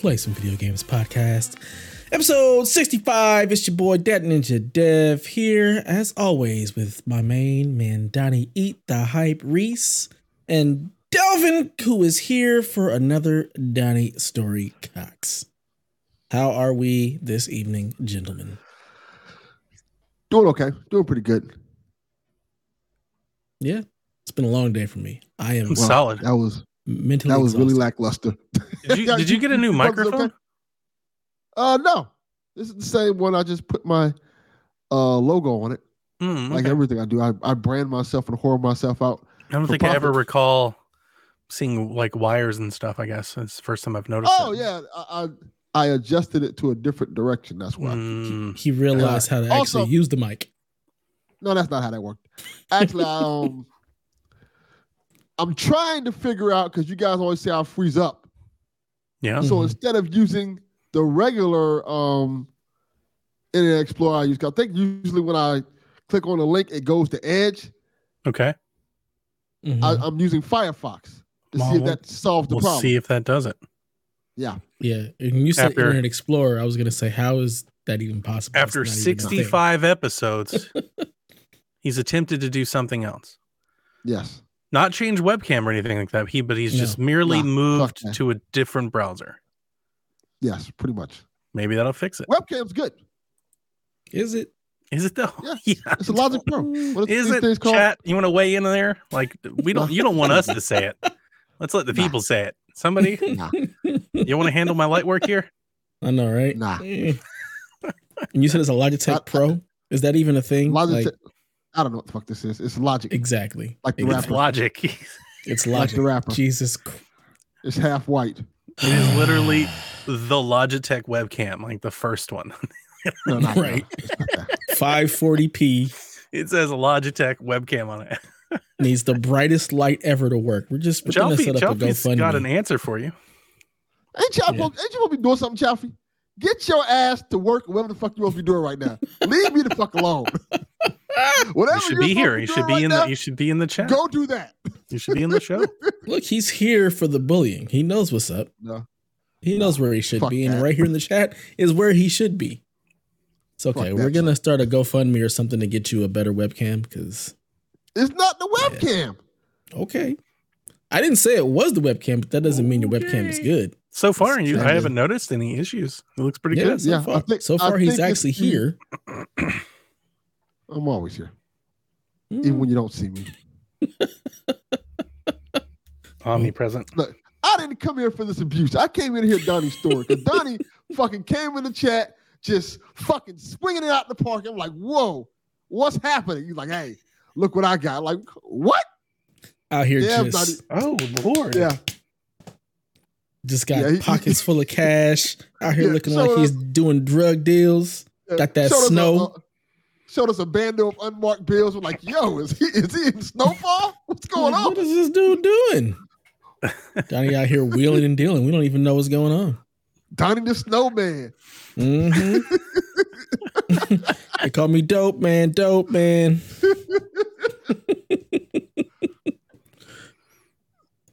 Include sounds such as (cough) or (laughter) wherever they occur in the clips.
Play Some Video Games podcast, episode 65. It's your boy, Dat Ninja Dev, here, as always, with my main man, Donnie Eat the Hype Reese, and Delvin, who is here for another Donnie Story Cox. How are we this evening, gentlemen? Doing okay. Doing pretty good. Yeah, it's been a long day for me. I am Well, Solid. That was mentally that was really lackluster. (laughs) Did you, did you get a new you okay? microphone? Uh no. This is the same one. I just put my uh logo on it. Mm, Like everything I do. I, I brand myself and whore myself out. I don't for think I ever recall seeing like wires and stuff. I guess it's the first time I've noticed. Oh it. yeah. I, I I adjusted it to a different direction. That's why. Mm, He realized how to Also- actually use the mic. No, that's not how that worked. Actually, I, um (laughs) I'm trying to figure out because you guys always say I freeze up. Yeah. So Mhm. instead of using the regular um Internet Explorer I use, 'cause I think usually when I click on the link, it goes to Edge. Okay. Mhm. I, I'm using Firefox to see if that solves the We'll problem. see if that does it. Yeah. Yeah, and you said After- Internet Explorer. I was gonna say, how is that even possible? After not even a thing. 65 episodes, (laughs) he's attempted to do something else. Yes. Not change webcam or anything like that. He, but he's No. just merely No, fuck moved that. to a different browser. Yes. Pretty much. Maybe that'll fix it. Webcam's good. is it? Is it though? Yeah. (laughs) yeah. It's a Logic Pro. What Is these it things called? chat? You want to weigh in there? Like we don't. You don't want us to say it. (laughs) Let's let the Nah. people say it. Somebody, (laughs) Nah. you want to handle my light work here? I know, right? Nah. And you said it's a Logitech I- I- Pro. Uh, is that even a thing? Logitech. Like, I don't know what the fuck this is. It's Logic. exactly. Like the It's It's rapper. logic. (laughs) It's logic. Like the rapper. Jesus. It's half white. It is literally the Logitech webcam, like the first one. (laughs) No, not Right. that. 540p It says a Logitech webcam on it. (laughs) needs the brightest light ever to work. We're just we're gonna Chalfie, set up a Chalfie's got an answer for you. Ain't y'all, Yeah. supposed, ain't you supposed to be doing something, Chaffee? Get your ass to work, whatever the fuck you supposed to be doing right now. Leave me the fuck alone. (laughs) Whatever You should be here. supposed You should doing be in right the. You should be in the chat. Go do that. You should be in the show. (laughs) Look, he's here for the bullying. He knows what's up. No. He knows where he should Fuck be, and right here in the chat is where he should be. It's okay. Fuck We're gonna start a GoFundMe or something to get you a better webcam because It's not the webcam. okay. I didn't say it was the webcam, but that doesn't mean your webcam is good. So far, you, I haven't noticed any issues. It looks pretty Yeah, good. so Yeah, far, think- so far he's actually here. (clears throat) (clears throat) I'm always here, Mm. even when you don't see me. (laughs) Omnipresent. Look, I didn't come here for this abuse. I came in to hear Donnie's story because Donnie (laughs) fucking came in the chat, just fucking swinging it out in the park. I'm like, whoa, what's happening? He's like, hey, look what I got. Like, what? Out here Yeah, just Oh Lord. Yeah, just got Yeah, he- pockets full of cash. Out here Yeah, looking showed like he's doing drug deals. Got that Showed us a- snow. a- showed us a bando of unmarked bills. We're like, yo, is he is he in snowfall? What's going Like, on? What is this dude doing? Donnie out here wheeling and dealing. We don't even know what's going on. Donnie the snowman. hmm they call me dope man, dope man.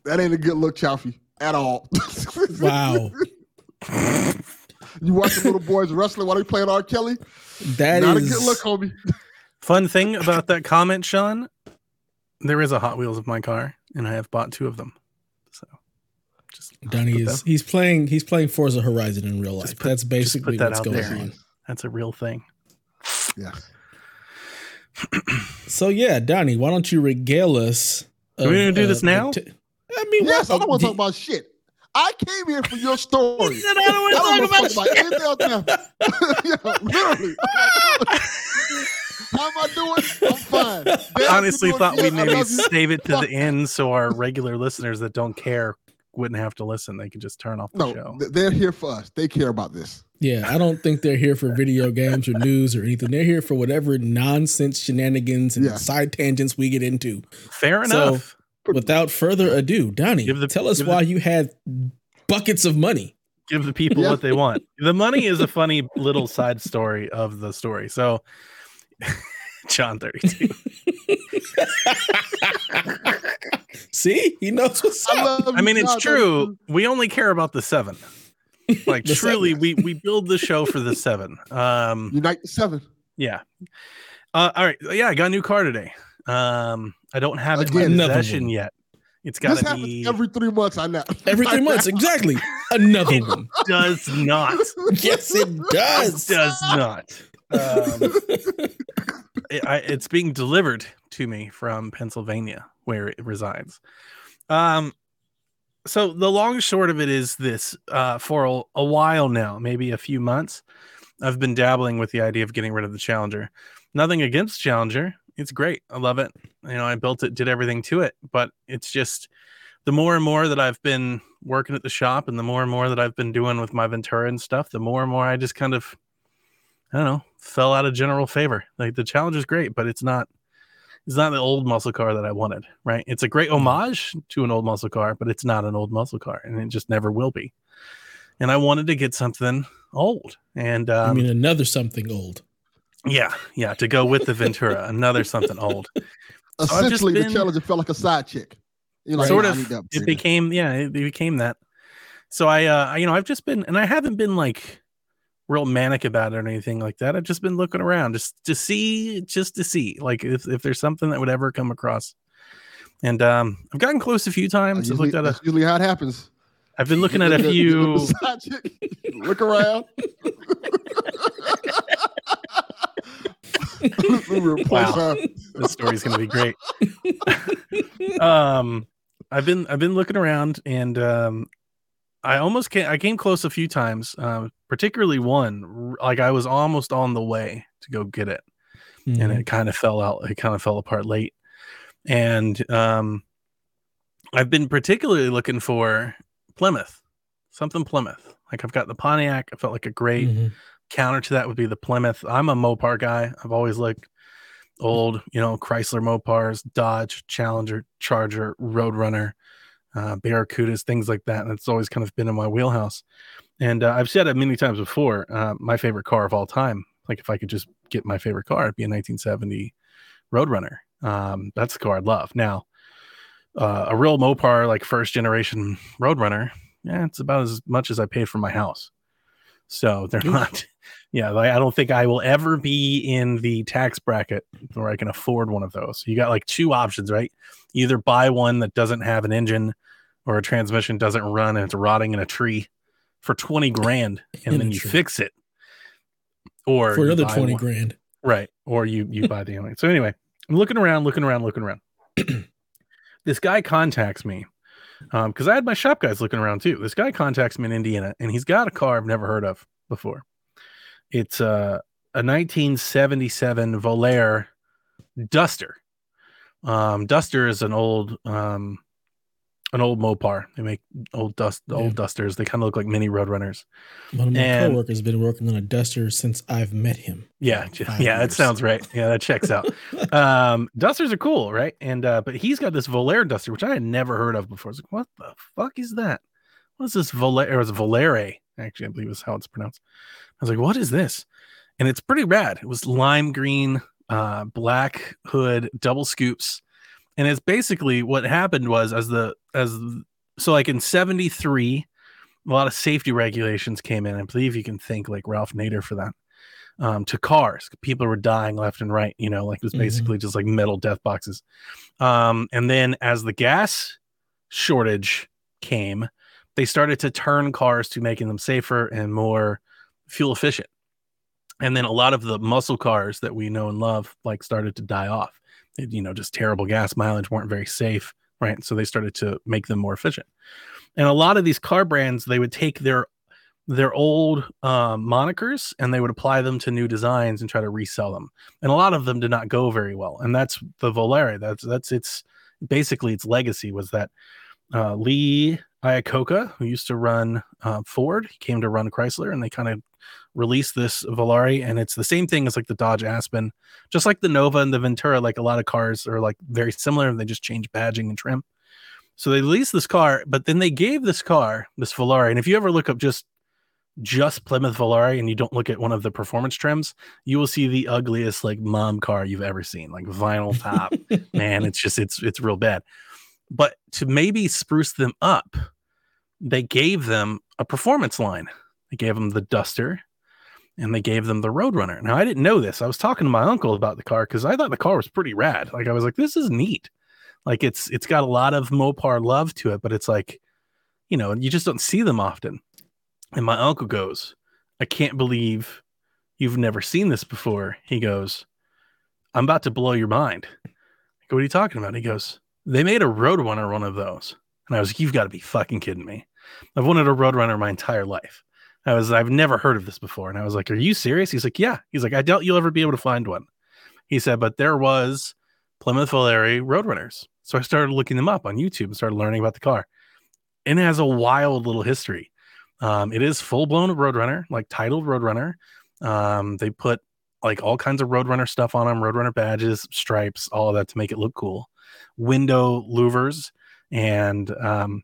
That ain't a good look, Chaffee, at all. Wow. (laughs) you watch the little boys wrestling while they playing R. Kelly. That Not is a good look, homie. Fun thing about that comment, Sean. There is a Hot Wheels of my car, and I have bought two of them. So, just Donnie is that- he's playing he's playing Forza Horizon in real life. Put- That's basically that what's going there. on. That's a real thing. Yeah. (clears throat) So yeah, Donnie, why don't you regale us? Are we gonna do this the now? t- I mean, Yes, I don't want to talk about shit. I came here for your story. He said, "I don't wanna talk want to talk about about anything else now. (laughs) yeah, literally. How am I doing? I'm fine. Damn, honestly thought we'd maybe save it to the end so our regular listeners that don't care wouldn't have to listen. They could just turn off the No, show. they're here for us. They care about this. Yeah, I don't think they're here for video games or news or anything. They're here for whatever nonsense shenanigans and Yeah. side tangents we get into. Fair So- enough. Without further ado, Donnie, Give the- tell us give why the- you had buckets of money. Give the people Yeah. what they want. (laughs) The money is a funny little side story of the story. So, (laughs) John 32. (laughs) See, he knows what's I up. love I mean, it's John. true. We only care about the seven. Like The truly, seven. we we build the show for the seven. Um, Unite the seven. yeah. Uh, all right. Yeah, I got a new car today. Um, I don't have it in Again. my possession yet. It's got to happens be. every three months. I know. Every three months, (laughs) exactly. Another one. does not. Yes, it does. It does not. Um, it, I, it's being delivered to me from Pennsylvania, where it resides. Um, so the long short of it is this: uh, for a, a while now, maybe a few months, I've been dabbling with the idea of getting rid of the Challenger. Nothing against Challenger; it's great. I love it. You know, I built it, did everything to it, but it's just the more and more that I've been working at the shop, and the more and more that I've been doing with my Ventura and stuff, the more and more I just kind of I don't know, fell out of general favor. Like the challenge is great, but it's not it's not the old muscle car that I wanted, right? It's a great homage to an old muscle car, but it's not an old muscle car and it just never will be. And I wanted to get something old. And I um, mean, another something old. Yeah, yeah, to go with the Ventura, another something old. (laughs) Essentially, been- the challenger felt like a side chick. You're like, Sort "Nah, I of. need to upgrade It became yeah, it, became that. So I uh you know, I've just been and I haven't been like real manic about it or anything like that. I've just been looking around just to see just to see like if, if there's something that would ever come across. And um I've gotten close a few times. I've looked at a usually how it happens. I've been looking (laughs) at a few look at the side chick, Look around. (laughs) (laughs) Wow. this story's gonna be great. (laughs) um I've been I've been looking around and um I almost came I came close a few times, um, particularly one like I was almost on the way to go get it. and Mhm. it kind of fell out it kind of fell apart late and um i've been particularly looking for plymouth something plymouth like i've got the pontiac i felt like a great Mhm. Counter to that would be the plymouth. I'm a mopar guy. I've always liked old you know chrysler mopars dodge challenger charger roadrunner uh, barracudas things like that and it's always kind of been in my wheelhouse. And uh, i've said it many times before uh, my favorite car of all time like if i could just get my favorite car it'd be a 1970 roadrunner. Um, that's the car i'd love. Now uh, a real mopar like first generation roadrunner yeah it's about as much as i paid for my house so they're not (laughs) yeah like, i don't think i will ever be in the tax bracket where i can afford one of those. You got like two options right? Either buy one that doesn't have an engine or a transmission doesn't run and it's rotting in a tree for 20 grand and In then you tree. fix it or For another 20 one- grand. right or you you buy the (laughs) only so anyway i'm looking around looking around looking around. (clears throat) This guy contacts me um because i had my shop guys looking around too this guy contacts me in indiana and he's got a car i've never heard of before it's uh, a 1977 Volare Duster. Um, Duster is an old um, an old Mopar. They make old dust Yeah. old Dusters. They kind of look like mini Roadrunners. One of my And- coworkers has been working on a duster since I've met him. Yeah, Like j- five yeah, that sounds right. Yeah, that checks out. (laughs) um, Dusters are cool, right? And uh, but he's got this Volare Duster, which I had never heard of before. I was like, what the fuck is that? What is this Volare? Or it Volare? Actually, I believe is how it's pronounced. I was like, what is this? And it's pretty rad. It was lime green, uh, black hood, double scoops. And it's basically what happened was as the as so like in 73, a lot of safety regulations came in. I believe you can thank like Ralph Nader for that. Um, to cars, people were dying left and right. You know, like it was Mhm. basically just like metal death boxes. Um, and then as the gas shortage came, they started to turn cars to making them safer and more fuel efficient. And then a lot of the muscle cars that we know and love like started to die off. You know, just terrible gas mileage, weren't very safe, right? So they started to make them more efficient. And a lot of these car brands, they would take their their old um, monikers and they would apply them to new designs and try to resell them. And a lot of them did not go very well. And that's the Volare. That's that's its basically its legacy was that uh, Lee Iacocca, who used to run uh, Ford, he came to run Chrysler, and they kind of released this Volare, and it's the same thing as like the Dodge Aspen, just like the Nova and the Ventura. Like a lot of cars are like very similar, and they just change badging and trim. So they released this car, but then they gave this car, this Volare, and if you ever look up just just Plymouth Volare and you don't look at one of the performance trims, you will see the ugliest like mom car you've ever seen, like vinyl top. (laughs) Man, it's just it's it's real bad. But to maybe spruce them up, they gave them a performance line. They gave them the Duster and they gave them the Roadrunner. Now, I didn't know this. I was talking to my uncle about the car because I thought the car was pretty rad. Like, I was like, this is neat. Like, it's it's got a lot of Mopar love to it, but it's like, you know, you just don't see them often. And my uncle goes, I can't believe you've never seen this before. He goes, I'm about to blow your mind. I go, what are you talking about? He goes, they made a Roadrunner one of those. And I was like, you've got to be fucking kidding me. I've wanted a Roadrunner my entire life. I was, I've never heard of this before. And I was like, are you serious? He's like, yeah. He's like, I doubt you'll ever be able to find one. He said, but there was Plymouth Volare Roadrunners. So I started looking them up on YouTube and started learning about the car. And it has a wild little history. Um, it is full blown Roadrunner, like titled Roadrunner. Um, they put like all kinds of Roadrunner stuff on them, Roadrunner badges, stripes, all of that to make it look cool. Window louvers, and um,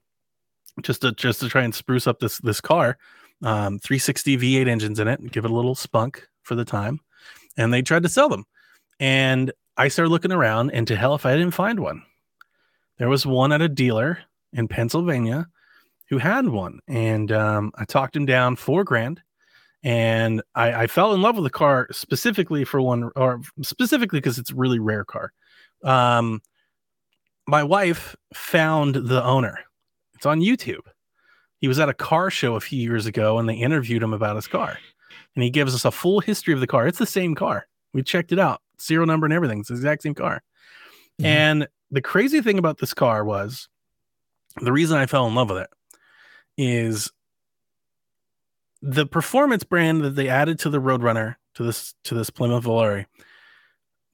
just to just to try and spruce up this this car. Um, 360 V8 engines in it, give it a little spunk for the time, and they tried to sell them. And I started looking around, and to hell if I didn't find one. There was one at a dealer in Pennsylvania who had one, and um, I talked him down four grand, and I, I, fell in love with the car specifically for one, or specifically because it's a really rare car. Um, my wife found the owner. It's on YouTube. He was at a car show a few years ago, and they interviewed him about his car, and he gives us a full history of the car. It's the same car. We checked it out, serial number and everything. It's the exact same car. Mm-hmm. And the crazy thing about this car was the reason I fell in love with it is the performance brand that they added to the Roadrunner to this to this Plymouth Volare.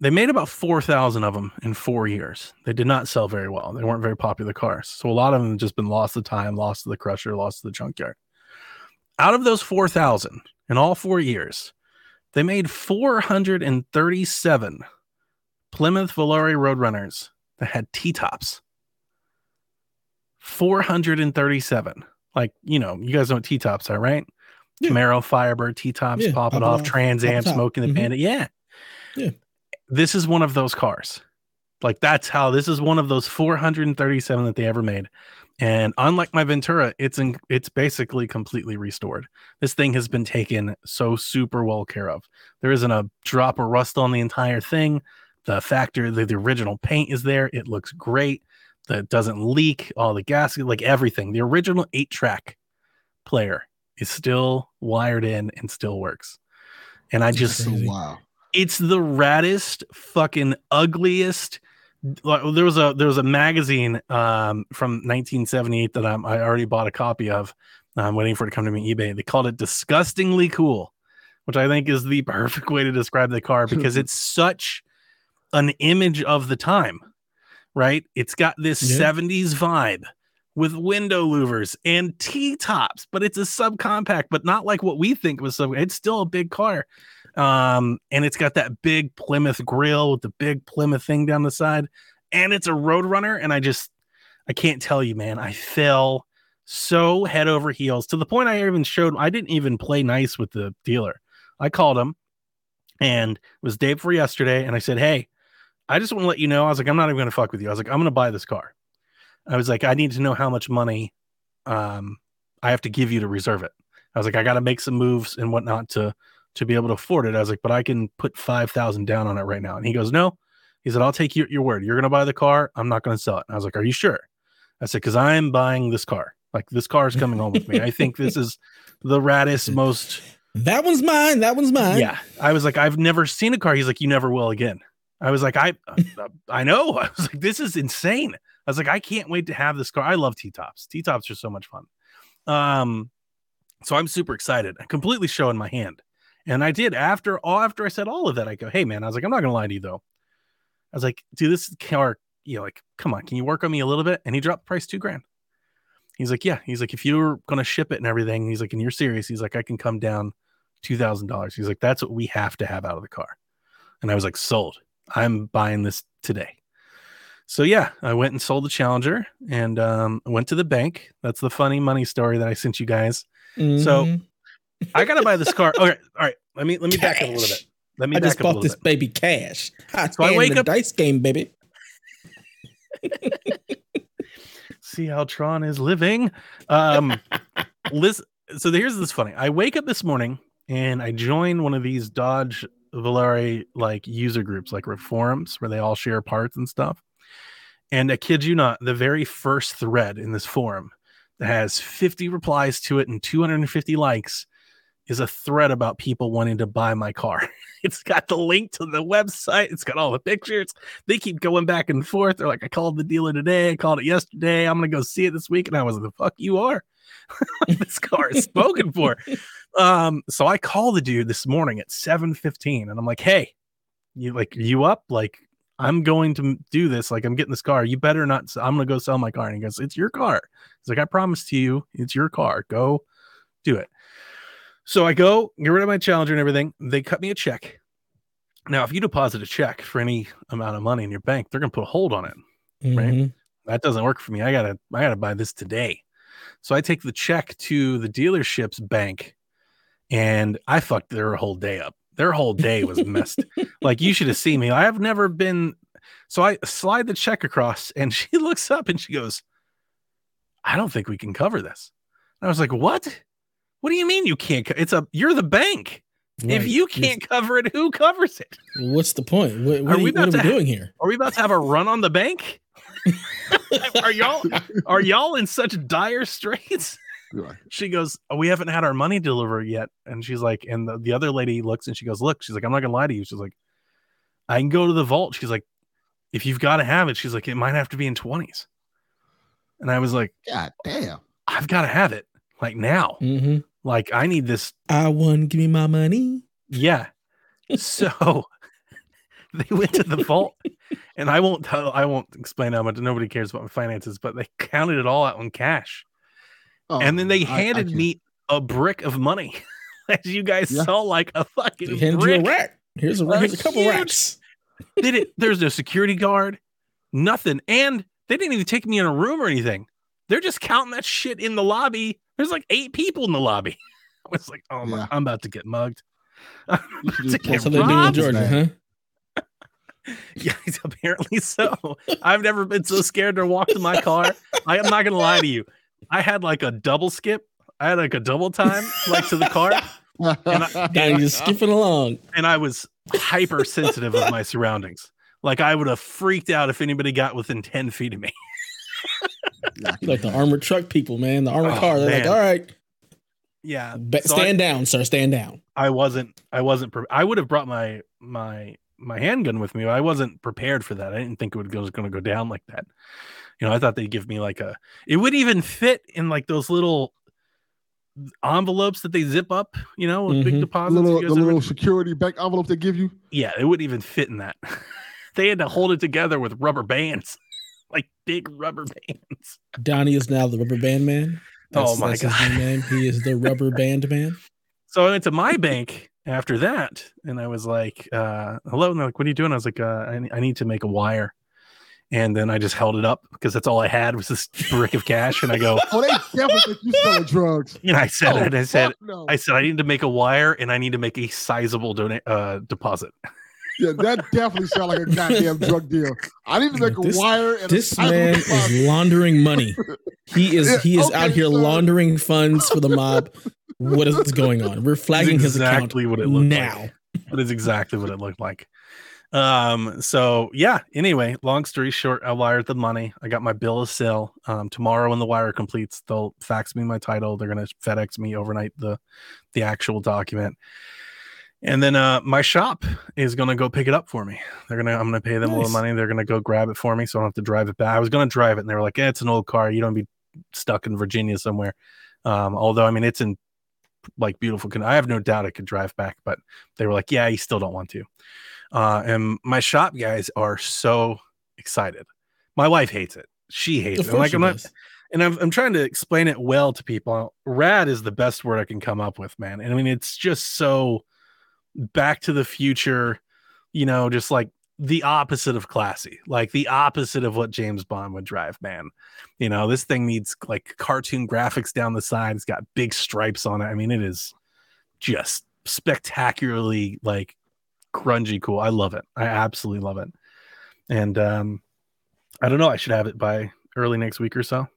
They made about four thousand of them in four years. They did not sell very well. They weren't very popular cars, so a lot of them just been lost to time, lost to the crusher, lost to the junkyard. Out of those four thousand in all four years, they made four hundred and thirty-seven Plymouth Volare Roadrunners that had T tops. 437 like you know, you guys know what T tops are, right? Yeah. Camaro, Firebird, T tops, yeah, pop it off, Trans Am, smoking the mm-hmm. Bandit. Yeah, yeah. This is one of those cars. Like that's how this is one of those 437 that they ever made. And unlike my Ventura, it's in, it's basically completely restored. This thing has been taken so super well care of. There isn't a drop of rust on the entire thing. The factor, the, the original paint is there. It looks great that doesn't leak, all the gas, like everything. The original eight track player is still wired in and still works. And I just, wow, it's the raddest, fucking ugliest. There was a there was a magazine um, from 1978 that I'm, I already bought a copy of. I'm waiting for it to come to me eBay. They called it "Disgustingly Cool," which I think is the (laughs) perfect way to describe the car because (laughs) it's such an image of the time right? It's got this yeah. 70s vibe with window louvers and T tops, but it's a subcompact, but not like what we think was sub. It's still a big car. Um, and it's got that big Plymouth grill with the big Plymouth thing down the side, and it's a Roadrunner. And I just, I can't tell you, man, I fell so head over heels to the point I even showed I didn't even play nice with the dealer. I called him and it was day before yesterday, and I said, Hey, I just want to let you know. I was like, I'm not even going to fuck with you. I was like, I'm going to buy this car. I was like, I need to know how much money um, I have to give you to reserve it. I was like, I got to make some moves and whatnot to to be able to afford it. I was like, but I can put five thousand down on it right now. And he goes, No. He said, I'll take your, your word. You're going to buy the car. I'm not going to sell it. And I was like, Are you sure? I said, Because I am buying this car. Like this car is coming home with me. I think this is the raddest, (laughs) most. That one's mine. That one's mine. Yeah. I was like, I've never seen a car. He's like, You never will again. I was like, I, uh, I know. (laughs) I was like, this is insane. I was like, I can't wait to have this car. I love T tops. T tops are so much fun. Um, so I'm super excited. I completely showing my hand, and I did after all. After I said all of that, I go, hey man, I was like, I'm not gonna lie to you though. I was like, dude, this car, you know, like, come on, can you work on me a little bit? And he dropped the price two grand. He's like, yeah. He's like, if you're gonna ship it and everything, he's like, and you're serious, he's like, I can come down two thousand dollars. He's like, that's what we have to have out of the car. And I was like, sold. I'm buying this today. So yeah, I went and sold the Challenger and um, went to the bank. That's the funny money story that I sent you guys. Mm-hmm. So I gotta buy this car. Okay, all right. Let me let me cash. back up a little bit. Let me. I just bought this bit. baby cash. I so I wake the up dice game, baby. (laughs) see how Tron is living. Um, (laughs) listen, so here's this funny. I wake up this morning and I join one of these Dodge Volare like user groups, like forums where they all share parts and stuff. And I kid you not, the very first thread in this forum that has 50 replies to it and 250 likes is a thread about people wanting to buy my car. (laughs) It's got the link to the website. It's got all the pictures. They keep going back and forth. They're like, I called the dealer today. I called it yesterday. I'm going to go see it this week. And I was like, the fuck you are? (laughs) this car is spoken for. (laughs) Um, so I call the dude this morning at 7:15 and I'm like, hey, you like you up? Like, I'm going to do this. Like, I'm getting this car. You better not. I'm gonna go sell my car. And he goes, It's your car. He's like, I promised to you, it's your car. Go do it. So I go get rid of my challenger and everything. They cut me a check. Now, if you deposit a check for any amount of money in your bank, they're gonna put a hold on it. Right. Mhm. That doesn't work for me. I gotta I gotta buy this today. So I take the check to the dealership's bank and I fucked their whole day up. Their whole day was messed. (laughs) like you should have seen me. I've never been so I slide the check across and (laughs) she looks up and she goes, I don't think we can cover this. And I was like, What? What do you mean you can't? Co- it's a you're the bank. If you can't cover it, who covers it? what's the point? What, Are what, are, we you, what about are we to- doing here? Are we about to have a run on the bank? (laughs) are y'all are y'all in such dire straits? She goes, oh, We haven't had our money delivered yet. And she's like, And the, the other lady looks and she goes, Look, she's like, I'm not gonna lie to you. She's like, I can go to the vault. She's like, If you've got to have it, she's like, It might have to be in 20s. And I was like, God damn. I've got to have it like now. hmm Like, I need this. I won. Give me my money. Yeah. So (laughs) they went to the vault and I won't tell, I won't explain how much nobody cares about my finances, but they counted it all out in cash. Oh, and then they I- I handed can't- me a brick of money. (laughs) As you guys Yeah. saw, like a They fucking hand you a brick. Here's a, A here's a couple huge- racks. Did it? There's no security guard, nothing, and they didn't even take me in a room or anything. They're just counting that shit in the lobby. There's like eight people in the lobby. (laughs) I was like, oh my, Yeah. I'm about to get mugged. (laughs) To get they do in Georgia, huh? (laughs) yeah, apparently so. I've never been so scared to walk to my car. I am not gonna lie to you. I had like a double skip. I had like a double time, like to the car. Guy just skipping along. and I was hypersensitive of my surroundings. Like I would have freaked out if anybody got within 10 feet of me. You like the armored truck people, man. The armored Oh, car. They're like, all right, Yeah. ba- So stand down, sir. Stand down. I, I wasn't I wasn't pre- I would have brought my my my handgun with me, but I wasn't prepared for that. I didn't think it would go, was going to go down like that. You know, I thought they'd give me like a it wouldn't even fit in like those little envelopes that they zip up, you know, with big Mhm. The deposits. little, the guys ever- little security bank envelope they give you. yeah, it wouldn't even fit in that. (laughs) they had to hold it together with rubber bands. Like big rubber bands. (laughs) Donnie is now the rubber band man. Oh my his God. new name. He is the rubber (laughs) band man. So I went to my bank after that, and I was like, uh, "Hello," and they're like, "What are you doing?" I was like, uh, I, I need to make a wire." And then I just held it up because that's all I had was this brick of cash. And I go, (laughs) Oh, they definitely think you selling drugs. and I said, oh, and I said, no. I said, I need to make a wire, and I need to make a sizable dona- uh, deposit. Yeah, that definitely sounds like a goddamn (laughs) drug deal. I need to make a This- wire and This a man is laundering money. He is Yeah, he is out here sir. laundering funds for the mob. What is (laughs) going on? We're flagging his account exactly what it looked now. like. That is exactly what it looked like. Um, so yeah, anyway, long story short, I wired the money. I got my bill of sale. Um, tomorrow when the wire completes, they'll fax me my title. They're gonna FedEx me overnight the the actual document. And then uh my shop is gonna go pick it up for me. They're gonna I'm gonna pay them a little money. They're gonna go grab it for me so I don't have to drive it back. I was gonna drive it and they were like, eh, it's an old car. You don't be stuck in Virginia somewhere. Um, although I mean it's in like beautiful con- I have no doubt I could drive back, but they were like, yeah, you still don't want to. Uh, and my shop guys are so excited. My wife hates it. She hates it. Like he I'm not, and I'm, I'm trying to explain it well to people. Rad is the best word I can come up with, man. And I mean, it's just so back to the future, you know, just like the opposite of classy, like the opposite of what James Bond would drive, man. You know, this thing needs like cartoon graphics down the side. It's got big stripes on it. I mean, it is just spectacularly like grungy cool. I love it. I absolutely love it. And um I don't know, I should have it by early next week or so.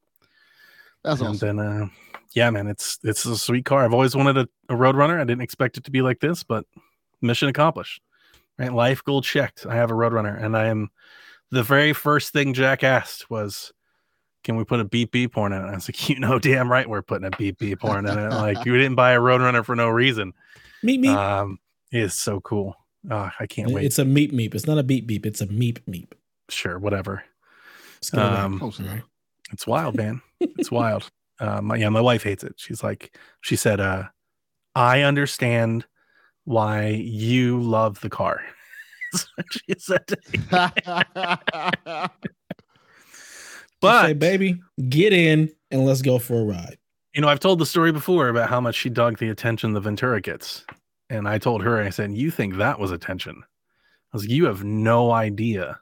That's and awesome. then uh yeah man it's it's a sweet car i've always wanted a, a roadrunner i didn't expect it to be like this but mission accomplished right life goal checked i have a roadrunner and i am the very first thing jack asked was can we put a beep beep horn in it i was like you know damn right we're putting a beep beep horn in it (laughs) like you didn't buy a roadrunner for no reason Meep meep. um it is so cool uh, i can't wait It's a meep meep. It's not a beep beep. It's a meep meep. sure whatever Let's get it right. Um, Close. It's wild, man. It's (laughs) wild. Uh, my, yeah, my wife hates it. She's like, she said, uh, I understand why you love the car. (laughs) She said. to me. But say, baby, get in and let's go for a ride. you know, I've told the story before about how much she dug the attention the Ventura gets, and I told her, I said, "You think that was attention?" I was like, "You have no idea,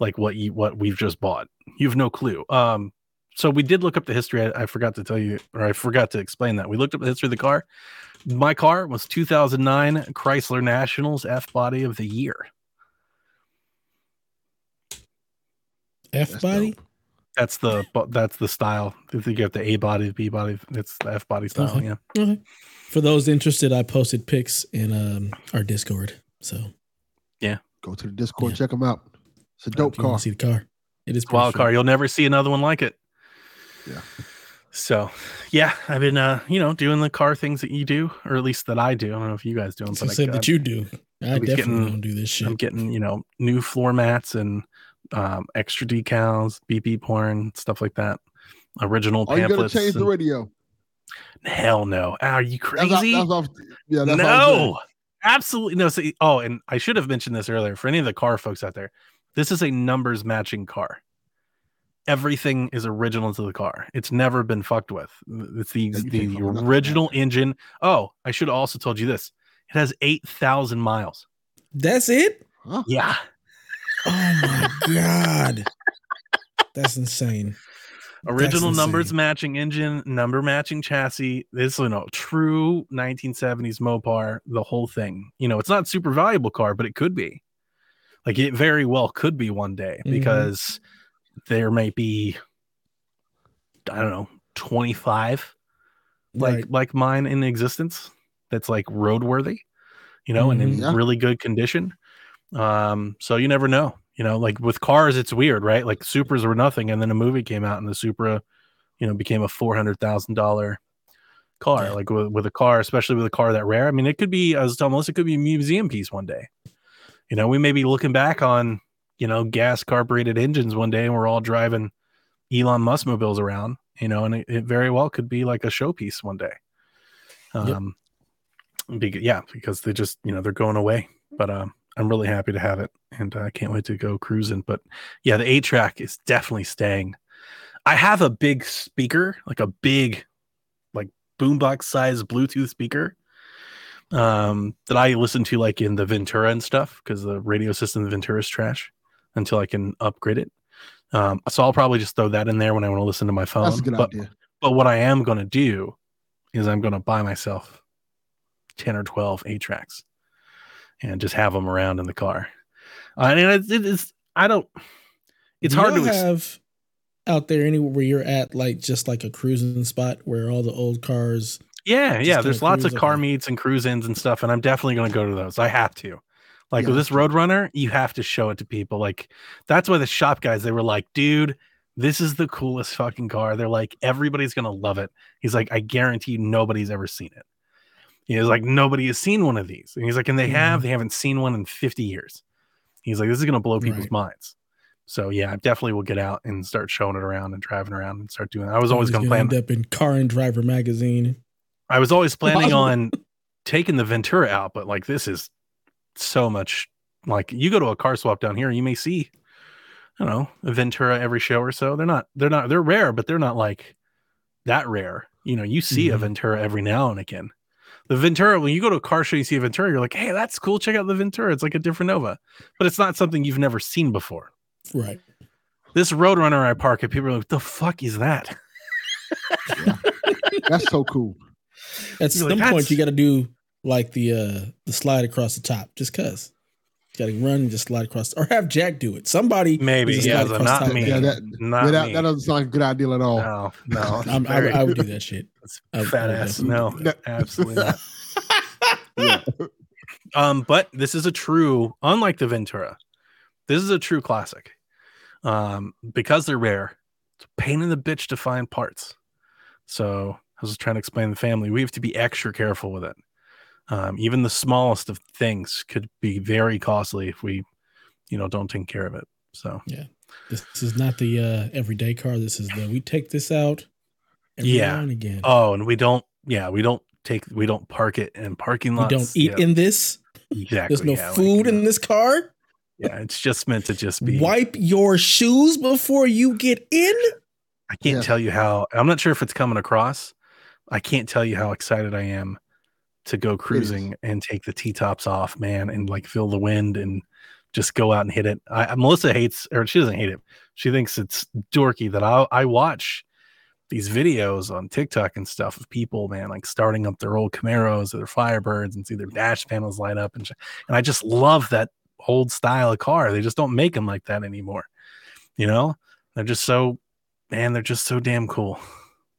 like what you what we've just bought. You have no clue." Um, so we did look up the history. I, I forgot to tell you, or I forgot to explain that. We looked up the history of the car. My car was 2009 Chrysler Nationals F Body of the Year. F That's body. dope. That's the that's the style. If you get the A body, the B body, it's the F body style. Okay. Yeah. Okay. For those interested, I posted pics in um, our Discord. So Yeah. Go to the Discord, Yeah. check them out. It's a dope car. See the car. It is wild sweet. car. You'll never see another one like it. Yeah. So, yeah, I've been, uh, you know, doing the car things that you do, or at least that I do. I don't know if you guys do them, but I I, said that you do. I definitely getting- don't do this shit. I'm getting, you know, new floor mats and um, extra decals, BP porn, stuff like that. Original Are you gonna pamphlets. change the radio? Hell no! Are you That's off- crazy? that's off- yeah, that's no, absolutely no. See, oh, and I should have mentioned this earlier for any of the car folks out there. This is a numbers matching car. Everything is original to the car. It's never been fucked with. It's the Yeah, you can't the fuck with nothing original engine. Oh, I should have also told you this. It has eight thousand miles. That's it. Huh? Yeah, Oh my god, that's insane. original That's numbers insane. matching engine, number matching chassis. This you know true 1970s Mopar. The whole thing. You know, it's not a super valuable car, but it could be. Like it very well could be one day Mhm. because there might be, I don't know, 25 like Right. like mine in existence that's like roadworthy, you know, and in Mhm. Yeah. really good condition. Um, so you never know, you know, like with cars, it's weird, right? Like Supras were nothing, and then a movie came out, and the Supra, you know, became a four hundred thousand dollar car. Yeah. Like with, with a car, especially with a car that rare. I mean, it could be, I was telling Melissa, it could be a museum piece one day. You know, we may be looking back on, you know, gas carbureted engines one day, and we're all driving Elon Musk mobiles around, you know, and it, it very well could be like a showpiece one day. Yep. Um, bec- yeah, because they just, you know, they're going away. But um, I'm really happy to have it, and I can't wait to go cruising. But yeah, the eight track is definitely staying. I have a big speaker, like a big, like boombox size Bluetooth speaker, um, that I listen to like in the Ventura and stuff because the radio system in the Ventura is trash until I can upgrade it. Um, so I'll probably just throw that in there when I want to listen to my phone. That's a good but, idea. but what I am going to do is I'm going to buy myself 10 or 12 eight tracks and just have them around in the car. Uh, and it, it is, I don't, it's Do hard to y'all ex- have out there anywhere where you're at, like just like a cruising spot where all the old cars. Yeah, yeah. There's lots of car meets and cruise ins and stuff, and I'm definitely going to go to those. I have to. Like Yeah, with this. Roadrunner, you have to show it to people. Like that's why the shop guys they were like, dude, this is the coolest fucking car. They're like, everybody's gonna love it. He's like, I guarantee you nobody's ever seen it. He's like, nobody has seen one of these. And he's like, and they have, Mhm. they haven't seen one in 50 years. He's like, this is gonna blow people's Right. minds. So yeah, I definitely will get out and start showing it around and driving around and start doing. It. I was always gonna gonna plan end up in Car and Driver magazine. I was always planning (laughs) on taking the Ventura out, but like this is so much. Like you go to a car swap down here, you may see, I don't know, a Ventura every show or so. They're not, they're not, they're rare, but they're not like that rare. You know, you see a Mhm. Ventura every now and again. The Ventura, when you go to a car show, you see a Ventura, you're like, hey, that's cool. Check out the Ventura. It's like a different Nova, but it's not something you've never seen before. Right. This Roadrunner I park at, people are like, the fuck is that? That's so cool. At You're some like, point, you got to do like the uh the slide across the top, just cause. Got to run and just slide across, or have Jack do it. Somebody Maybe, yeah, slide so across not me. Yeah, that, Not yeah, that, me. that doesn't sound like a good idea at all. no, no. (laughs) I'm, very- I would do that shit. It's I- I fat would ass. definitely No, absolutely not. (laughs) Yeah. Um, but this is a true, unlike the Ventura, this is a true classic. Um, because they're rare, it's a pain in the bitch to find parts. So I was just trying to explain to the family, we have to be extra careful with it. Um, even the smallest of things could be very costly if we, you know, don't take care of it. So This, this is not the uh, everyday car. This is the we take this out every Yeah. and again. oh, and we don't, yeah, we don't take, we don't park it in parking lots. we don't eat Yeah, in this. exactly. There's no yeah, food you know, in this car. Yeah, it's just meant to just be. Wipe your shoes before you get in. I can't Yeah. tell you how. I'm not sure if it's coming across. I can't tell you how excited I am to go cruising and take the T tops off, man, and like feel the wind and just go out and hit it. I, Melissa hates, or she doesn't hate it. She thinks it's dorky that I I watch these videos on TikTok and stuff of people, man, like starting up their old Camaros or their Firebirds and see their dash panels light up and sh- and I just love that old style of car. They just don't make them like that anymore. You know, they're just so man, they're just so damn cool.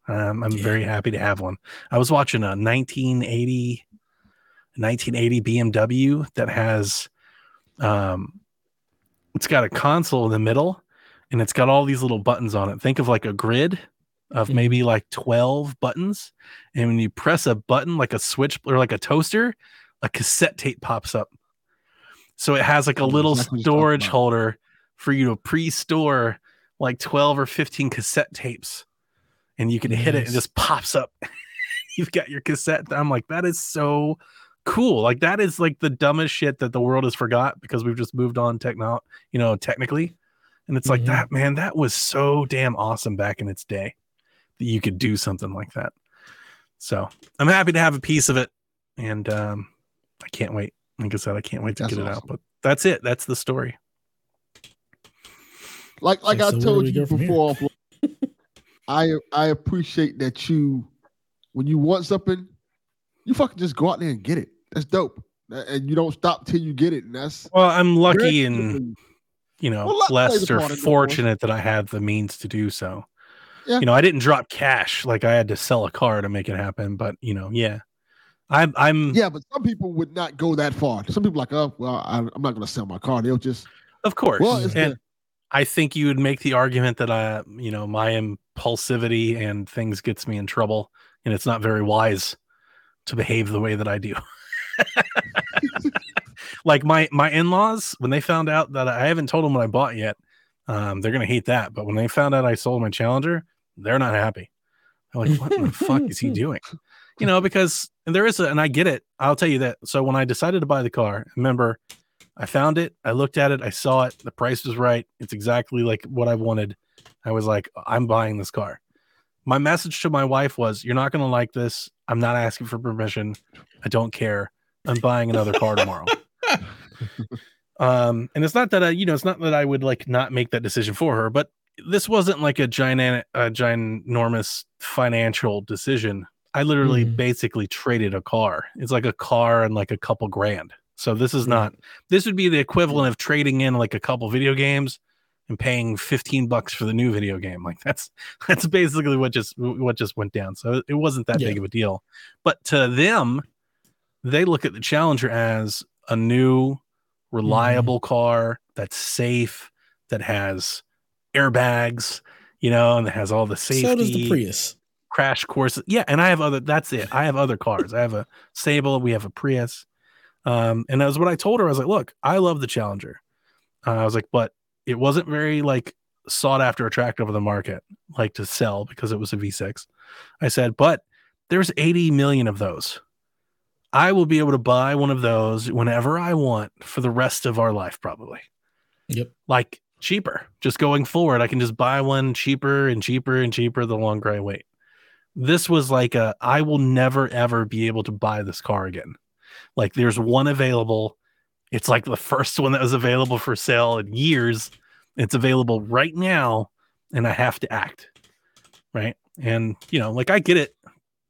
Um, I'm Yeah. very happy to have one. I was watching a 1980, 1980 BMW that has, um, it's got a console in the middle, and it's got all these little buttons on it. Think of like a grid of Mhm. maybe like 12 buttons, and when you press a button like a switch or like a toaster, a cassette tape pops up. So it has like a little exactly what you're talking storage holder for you to pre-store like 12 or 15 cassette tapes and you can hit it and it just pops up. (laughs) You've got your cassette i'm like that is so cool. Like that is like the dumbest shit that the world has forgot because we've just moved on techno you know technically. And it's like Mhm. that man that was so damn awesome back in its day that you could do something like that. So i'm happy to have a piece of it and um i can't wait. Like i said i can't wait to That's get it out but that's it. That's the story. Like like So I told you go from here? before, I I appreciate that you when you want something, you fucking just go out there and get it. That's dope, and you don't stop till you get it. And that's well i'm lucky and you know, Well, blessed or part in it, of course. fortunate that I have the means to do so. Yeah. You know, I didn't drop cash like I had to sell a car to make it happen, but you know, yeah. I'm I'm yeah. But some people would not go that far. Some people like, oh well, I, I'm not going to sell my car. They'll just of course. well, and the, I think you would make the argument that I, you know, my um, impulsivity and things gets me in trouble and it's not very wise to behave the way that I do. (laughs) like my my in-laws when they found out that I haven't told them what I bought yet, um, they're gonna hate that. But when they found out I sold my Challenger, they're not happy. They're like, "What the fuck is he (laughs) doing?" You know, because and there is a, and I get it. I'll tell you that. So when I decided to buy the car, remember, I found it, I looked at it, I saw it, the price was right. It's exactly like what I wanted. I was like, I'm buying this car. My message to my wife was, You're not gonna like this. I'm not asking for permission. I don't care. I'm buying another car tomorrow. (laughs) um, and it's not that I, you know, it's not that I would like not make that decision for her, but this wasn't like a giant, a ginormous financial decision. I literally Mhm. basically traded a car. It's like a car and like a couple grand. So this is not. This would be the equivalent of trading in like a couple video games and paying 15 bucks for the new video game. Like that's (laughs) that's basically what just what just went down. So it wasn't that Yeah. big of a deal. But to them, they look at the Challenger as a new reliable car that's safe, that has airbags, you know, and that has all the safety So does the Prius. crash courses. Yeah, and I have other. That's it. I have other cars. I have a Sable. We have a Prius. Um, and that was what I told her. I was like, "Look, I love the Challenger." Uh, I was like, but it wasn't very like sought after, attractive of the market, like to sell because it was a V6. I said, but there's 80 million of those. I will be able to buy one of those whenever I want for the rest of our life, probably Yep. like cheaper. Just going forward, I can just buy one cheaper and cheaper and cheaper the longer I wait. This was like a I will never ever be able to buy this car again. Like there's one available. It's like the first one that was available for sale in years. It's available right now and I have to act. Right? And you know, like I get it.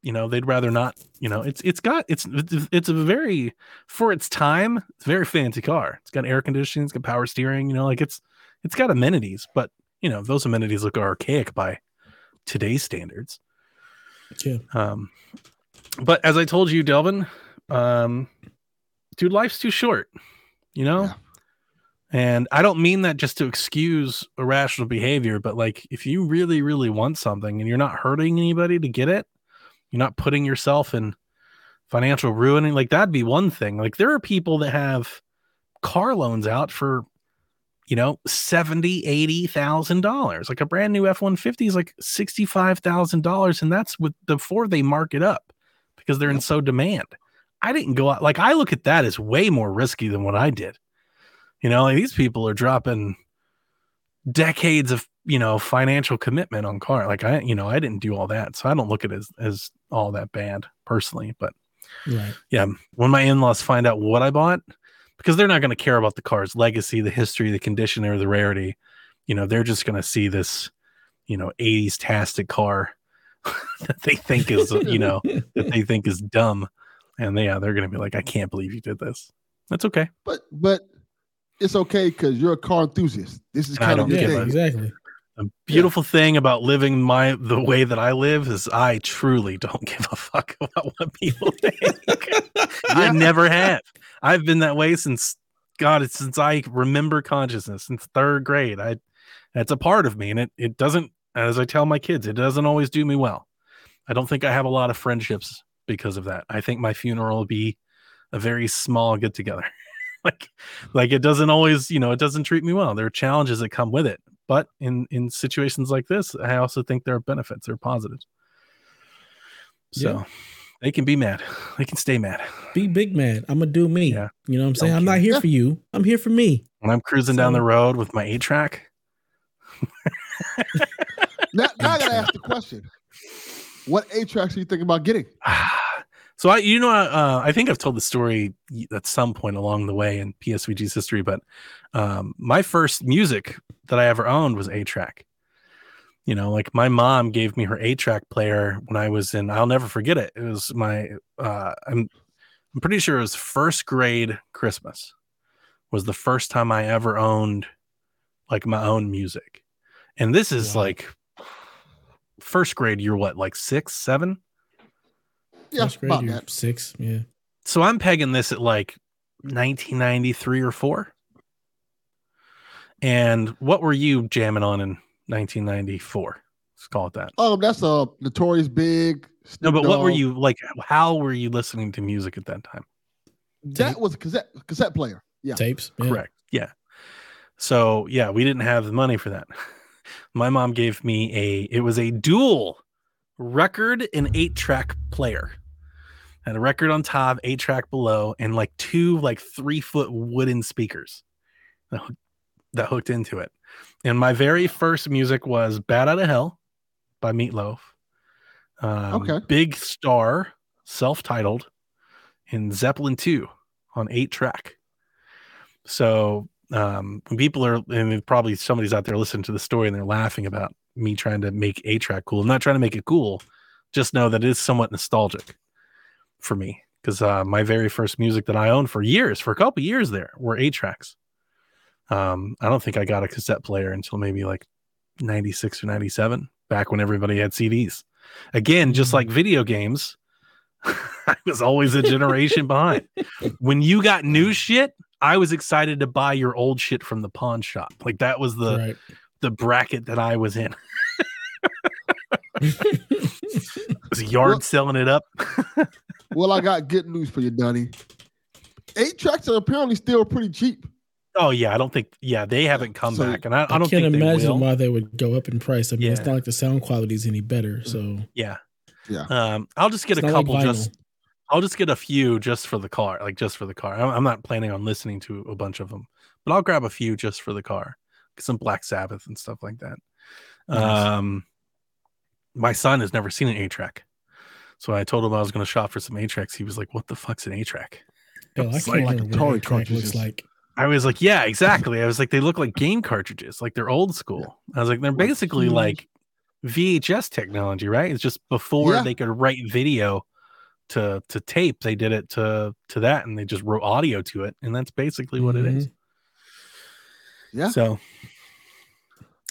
you know they'd rather not you know it's it's got it's it's a very for its time it's a very fancy car it's got air conditioning it's got power steering you know like it's it's got amenities but you know those amenities look archaic by today's standards Yeah. um but as i told you delvin um dude life's too short you know Yeah. And i don't mean that just to excuse irrational behavior but like if you really really want something and you're not hurting anybody to get it you're not putting yourself in financial ruining like that'd be one thing. Like there are people that have car loans out for you know 70 80 thousand dollars. Like a brand new f-150 is like 65 thousand dollars and that's with before they mark it up because they're in so demand. I didn't go out like i look at that as way more risky than what i did you know like these people are dropping decades of you know financial commitment on car. Like i you know i didn't do all that so i don't look at it as, as all that bad personally but Right. yeah when my in-laws find out what i bought because they're not going to care about the car's legacy the history the condition or the rarity you know they're just going to see this you know 80s tastic car (laughs) that they think is you know (laughs) that they think is dumb. And they, yeah they're going to be like i can't believe you did this. That's okay. But but it's okay because you're a car enthusiast. This is kind of don't your Yeah, thing. exactly. The beautiful thing about living my the way that I live is I truly don't give a fuck (laughs) about what people think. (laughs) I never have. I've been that way since God, it's since I remember consciousness since third grade. I that's a part of me, and it it doesn't. As I tell my kids, it doesn't always do me well. I don't think I have a lot of friendships because of that. I think my funeral will be a very small get together. (laughs) like like it doesn't always, you know, it doesn't treat me well. There are challenges that come with it. But in in situations like this, I also think there are benefits, there are positives. So Yeah. they can be mad. (laughs) They can stay mad. Be big man. I'm gonna do me. Yeah. You know what I'm saying? Don't I'm not here Yeah. for you. I'm here for me. When I'm cruising down the road with my eight track, Now, now I (laughs) gotta ask the question: What eight tracks are you thinking about getting? (sighs) (sighs) (sighs) so I, you know, uh, I think I've told the story at some point along the way in PSVG's history, but um, my first music that I ever owned was eight track. You know, like my mom gave me her eight track player when I was in. I'll never forget it. It was my. Uh, I'm. I'm pretty sure it was first grade Christmas. Was the first time I ever owned like my own music, and this is Wow. like first grade. You're what, like six, seven? Yeah, First grade, about that. six. Yeah. so I'm pegging this at like 1993 or four. And what were you jamming on in 1994? Let's call it that. Oh, that's a notorious big. No, Snoop but what were you like? How were you listening to music at that time? That was a cassette cassette player. Yeah. Tapes. Yeah. Correct. Yeah. So yeah, we didn't have the money for that. (laughs) My mom gave me a. It was a dual record and eight track player. Had a record on top, eight track below, and like two like three foot wooden speakers that, that hooked into it. And my very first music was "Bat Out of Hell" by Meatloaf. Um, Okay. Big Star, self-titled, and Zeppelin two on eight track. So um, when people are, and probably somebody's out there listening to the story and they're laughing about me trying to make a track cool. I'm not trying to make it cool. Just know that it is somewhat nostalgic for me because uh, my very first music that I owned for years, for a couple years there, were eight tracks. Um, I don't think I got a cassette player until maybe like 96 or 97, back when everybody had CDs. Again, just like video games, (laughs) I was always a generation behind. When you got (laughs) new shit, I was excited to buy your old shit from the pawn shop. Like that was the right. the bracket that I was in. (laughs) was a yard Well- selling it up. Well, I got good news for you, Donnie. Eight tracks are apparently still pretty cheap. Oh yeah, I don't think yeah they haven't come So, back, and I, I I, don't can't think they imagine will. why they would go up in price. I mean, it's Yeah. not like the sound quality is any better. So Yeah, Yeah. Um, I'll just get it's a not like couple. vinyl. just I'll just get a few just for the car, like just for the car. I'm, I'm not planning on listening to a bunch of them, but I'll grab a few just for the car, some Black Sabbath and stuff like that. Nice. Um, my son has never seen an eight track, so I told him I was going to shop for some eight tracks. He was like, "What the fuck's an eight track?" Hell, I It's can't like remember Atari what a track looks cartridges. like. I was like, "Yeah, exactly." I was like, "They look like game cartridges, like they're old school." I was like, "They're basically like VHS technology, right? It's just before Yeah. they could write video to to tape, they did it to to that, and they just wrote audio to it, and that's basically what it is. Mm-hmm. Yeah. So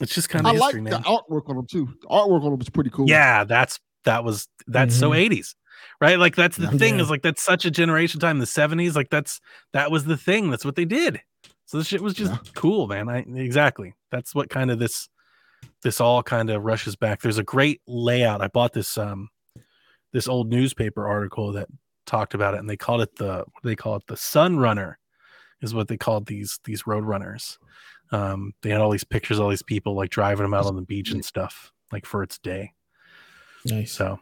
it's just kind of I of like history, the artwork on them too. The artwork on them was pretty cool. Yeah, that's that was that's so Mhm. 80s. Right? Like that's the Yeah. thing is like that's such a generation time, the 70s, like that's that was the thing. That's what they did. So this shit was just Yeah. cool, man. I exactly. That's what kind of this this all kind of rushes back. There's a great layout. I bought this um this old newspaper article that talked about it and they called it the what they call it? The Sun Runner is what they called these these road runners. Um they had all these pictures of all these people like driving them out on the beach and stuff like for its day. Nice. So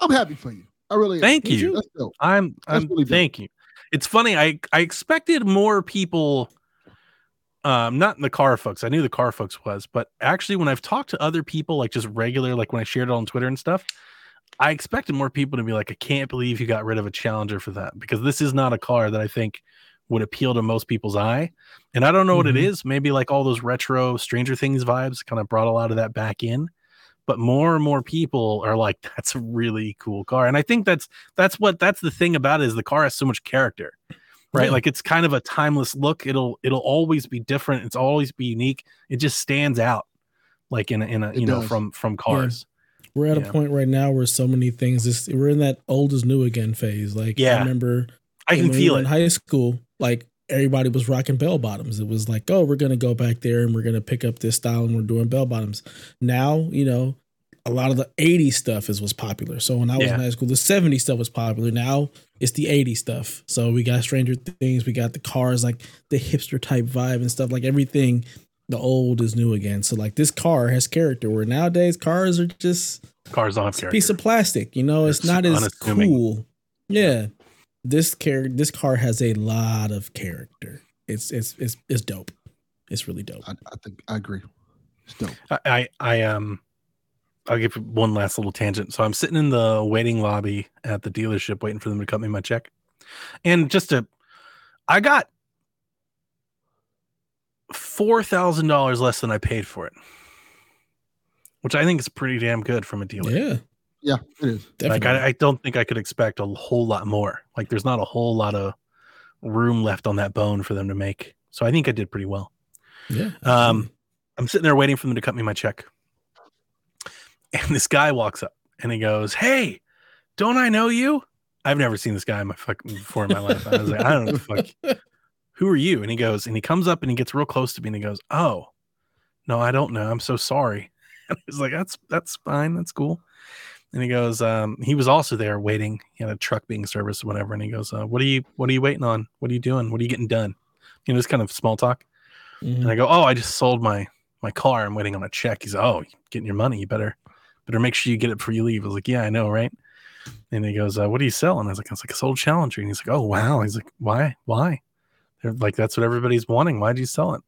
I'm happy for you. I really thank Did you. you? That's dope. I'm I'm really dope. thank you. It's funny. I I expected more people. Um, not in the car folks. I knew the car folks was, but actually, when I've talked to other people, like just regular, like when I shared it on Twitter and stuff, I expected more people to be like, "I can't believe you got rid of a Challenger for that," because this is not a car that I think would appeal to most people's eye. And I don't know what it Mhm. is. Maybe like all those retro Stranger Things vibes kind of brought a lot of that back in. But more and more people are like, (laughs) "That's a really cool car," and I think that's that's what that's the thing about it is the car has so much character right Yeah. like it's kind of a timeless look it'll it'll always be different it's always be unique it just stands out like in a, in a It you know from from cars We're at Yeah. a point right now where so many things. This we're in that old is new again phase. Like Yeah. I remember i can feel it in high school. Like everybody was rocking bell bottoms. It was like, oh, we're gonna go back there and we're gonna pick up this style and we're doing bell bottoms. Now, you know, a lot of the 80s stuff is what's popular. So when I was Yeah. in high school, the 70s stuff was popular. Now it's the 80s stuff. So we got Stranger Things, we got the cars, like the hipster type vibe and stuff. Like everything, the old is new again. So like this car has character. Where nowadays cars are just cars don't have character piece of plastic. You know, it's, It's not as unassuming. cool. Yeah, this character, this car has a lot of character. It's it's it's it's dope. It's really dope. I, I think I agree. It's dope. I, I i um i'll give you one last little tangent so i'm sitting in the waiting lobby at the dealership waiting for them to cut me my check and just to i got four thousand dollars less than i paid for it which i think is pretty damn good from a dealer Yeah, Yeah, it is. definitely. Like I, I don't think I could expect a whole lot more. Like there's not a whole lot of room left on that bone for them to make. So I think I did pretty well. yeah. Um, I'm sitting there waiting for them to cut me my check. And this guy walks up and he goes, Hey, don't I know you? I've never seen this guy in my fuck before in my life. I was like, I don't know the fuck. (laughs) Who are you? And he goes, and he comes up and he gets real close to me and he goes, Oh, no, I don't know. I'm so sorry. (laughs) And I was like, That's that's fine, that's cool. And he goes, um, he was also there waiting. He had a truck being serviced or whatever. And he goes, uh, what are you what are you waiting on? What are you doing? What are you getting done? You know, just kind of small talk. Mhm. And I go, "Oh, I just sold my my car. I'm waiting on a check." He's, "Oh, getting your money. You better better make sure you get it before you leave." I was like, "Yeah, I know, right?" And he goes, uh, "What are you selling?" I was like, "I was like, I sold Challenger." And he's like, "Oh, wow." He's like, "Why? Why?" They're like, "That's what everybody's wanting. Why'd you sell it?"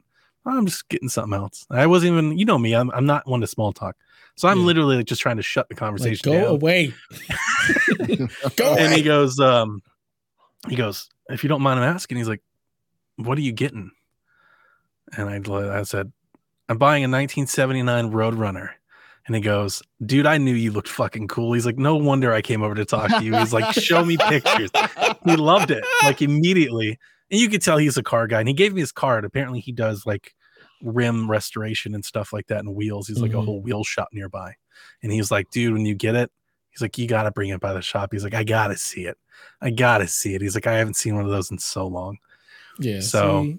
I'm just getting something else. I wasn't even, you know me. I'm I'm not one to small talk, so I'm Yeah. literally like just trying to shut the like, conversation go down. away. (laughs) go and he goes, um, he goes, if you don't mind him asking, he's like, what are you getting? And I, I said, I'm buying a 1979 Roadrunner. And he goes, dude, I knew you looked fucking cool. He's like, no wonder I came over to talk to you. He's like, show me pictures. He loved it like immediately. And you could tell he's a car guy. And he gave me his card. Apparently, he does like rim restoration and stuff like that and wheels. He's like a Mhm. whole wheel shop nearby. And he's like, dude, when you get it, he's like, you got to bring it by the shop. He's like, I got to see it. I got to see it. He's like, I haven't seen one of those in so long. Yeah. So- see,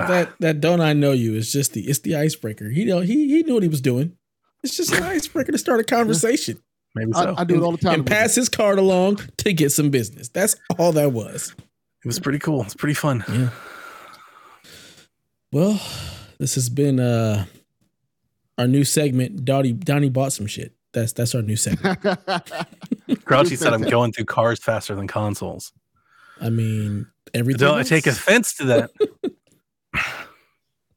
Ah, that that don't I know you is just the it's the icebreaker. He know he he knew what he was doing. It's just an (laughs) icebreaker to start a conversation maybe so. I, I do it all the time. and pass his card along to get some business. That's all that was. it was pretty cool. It's pretty fun. Yeah. Well, this has been uh our new segment. Donnie Donnie bought some shit. That's that's our new segment. (laughs) Grouchy said I'm (laughs) going through cars faster than consoles. I mean, everything. Don't I take offense to that. (laughs)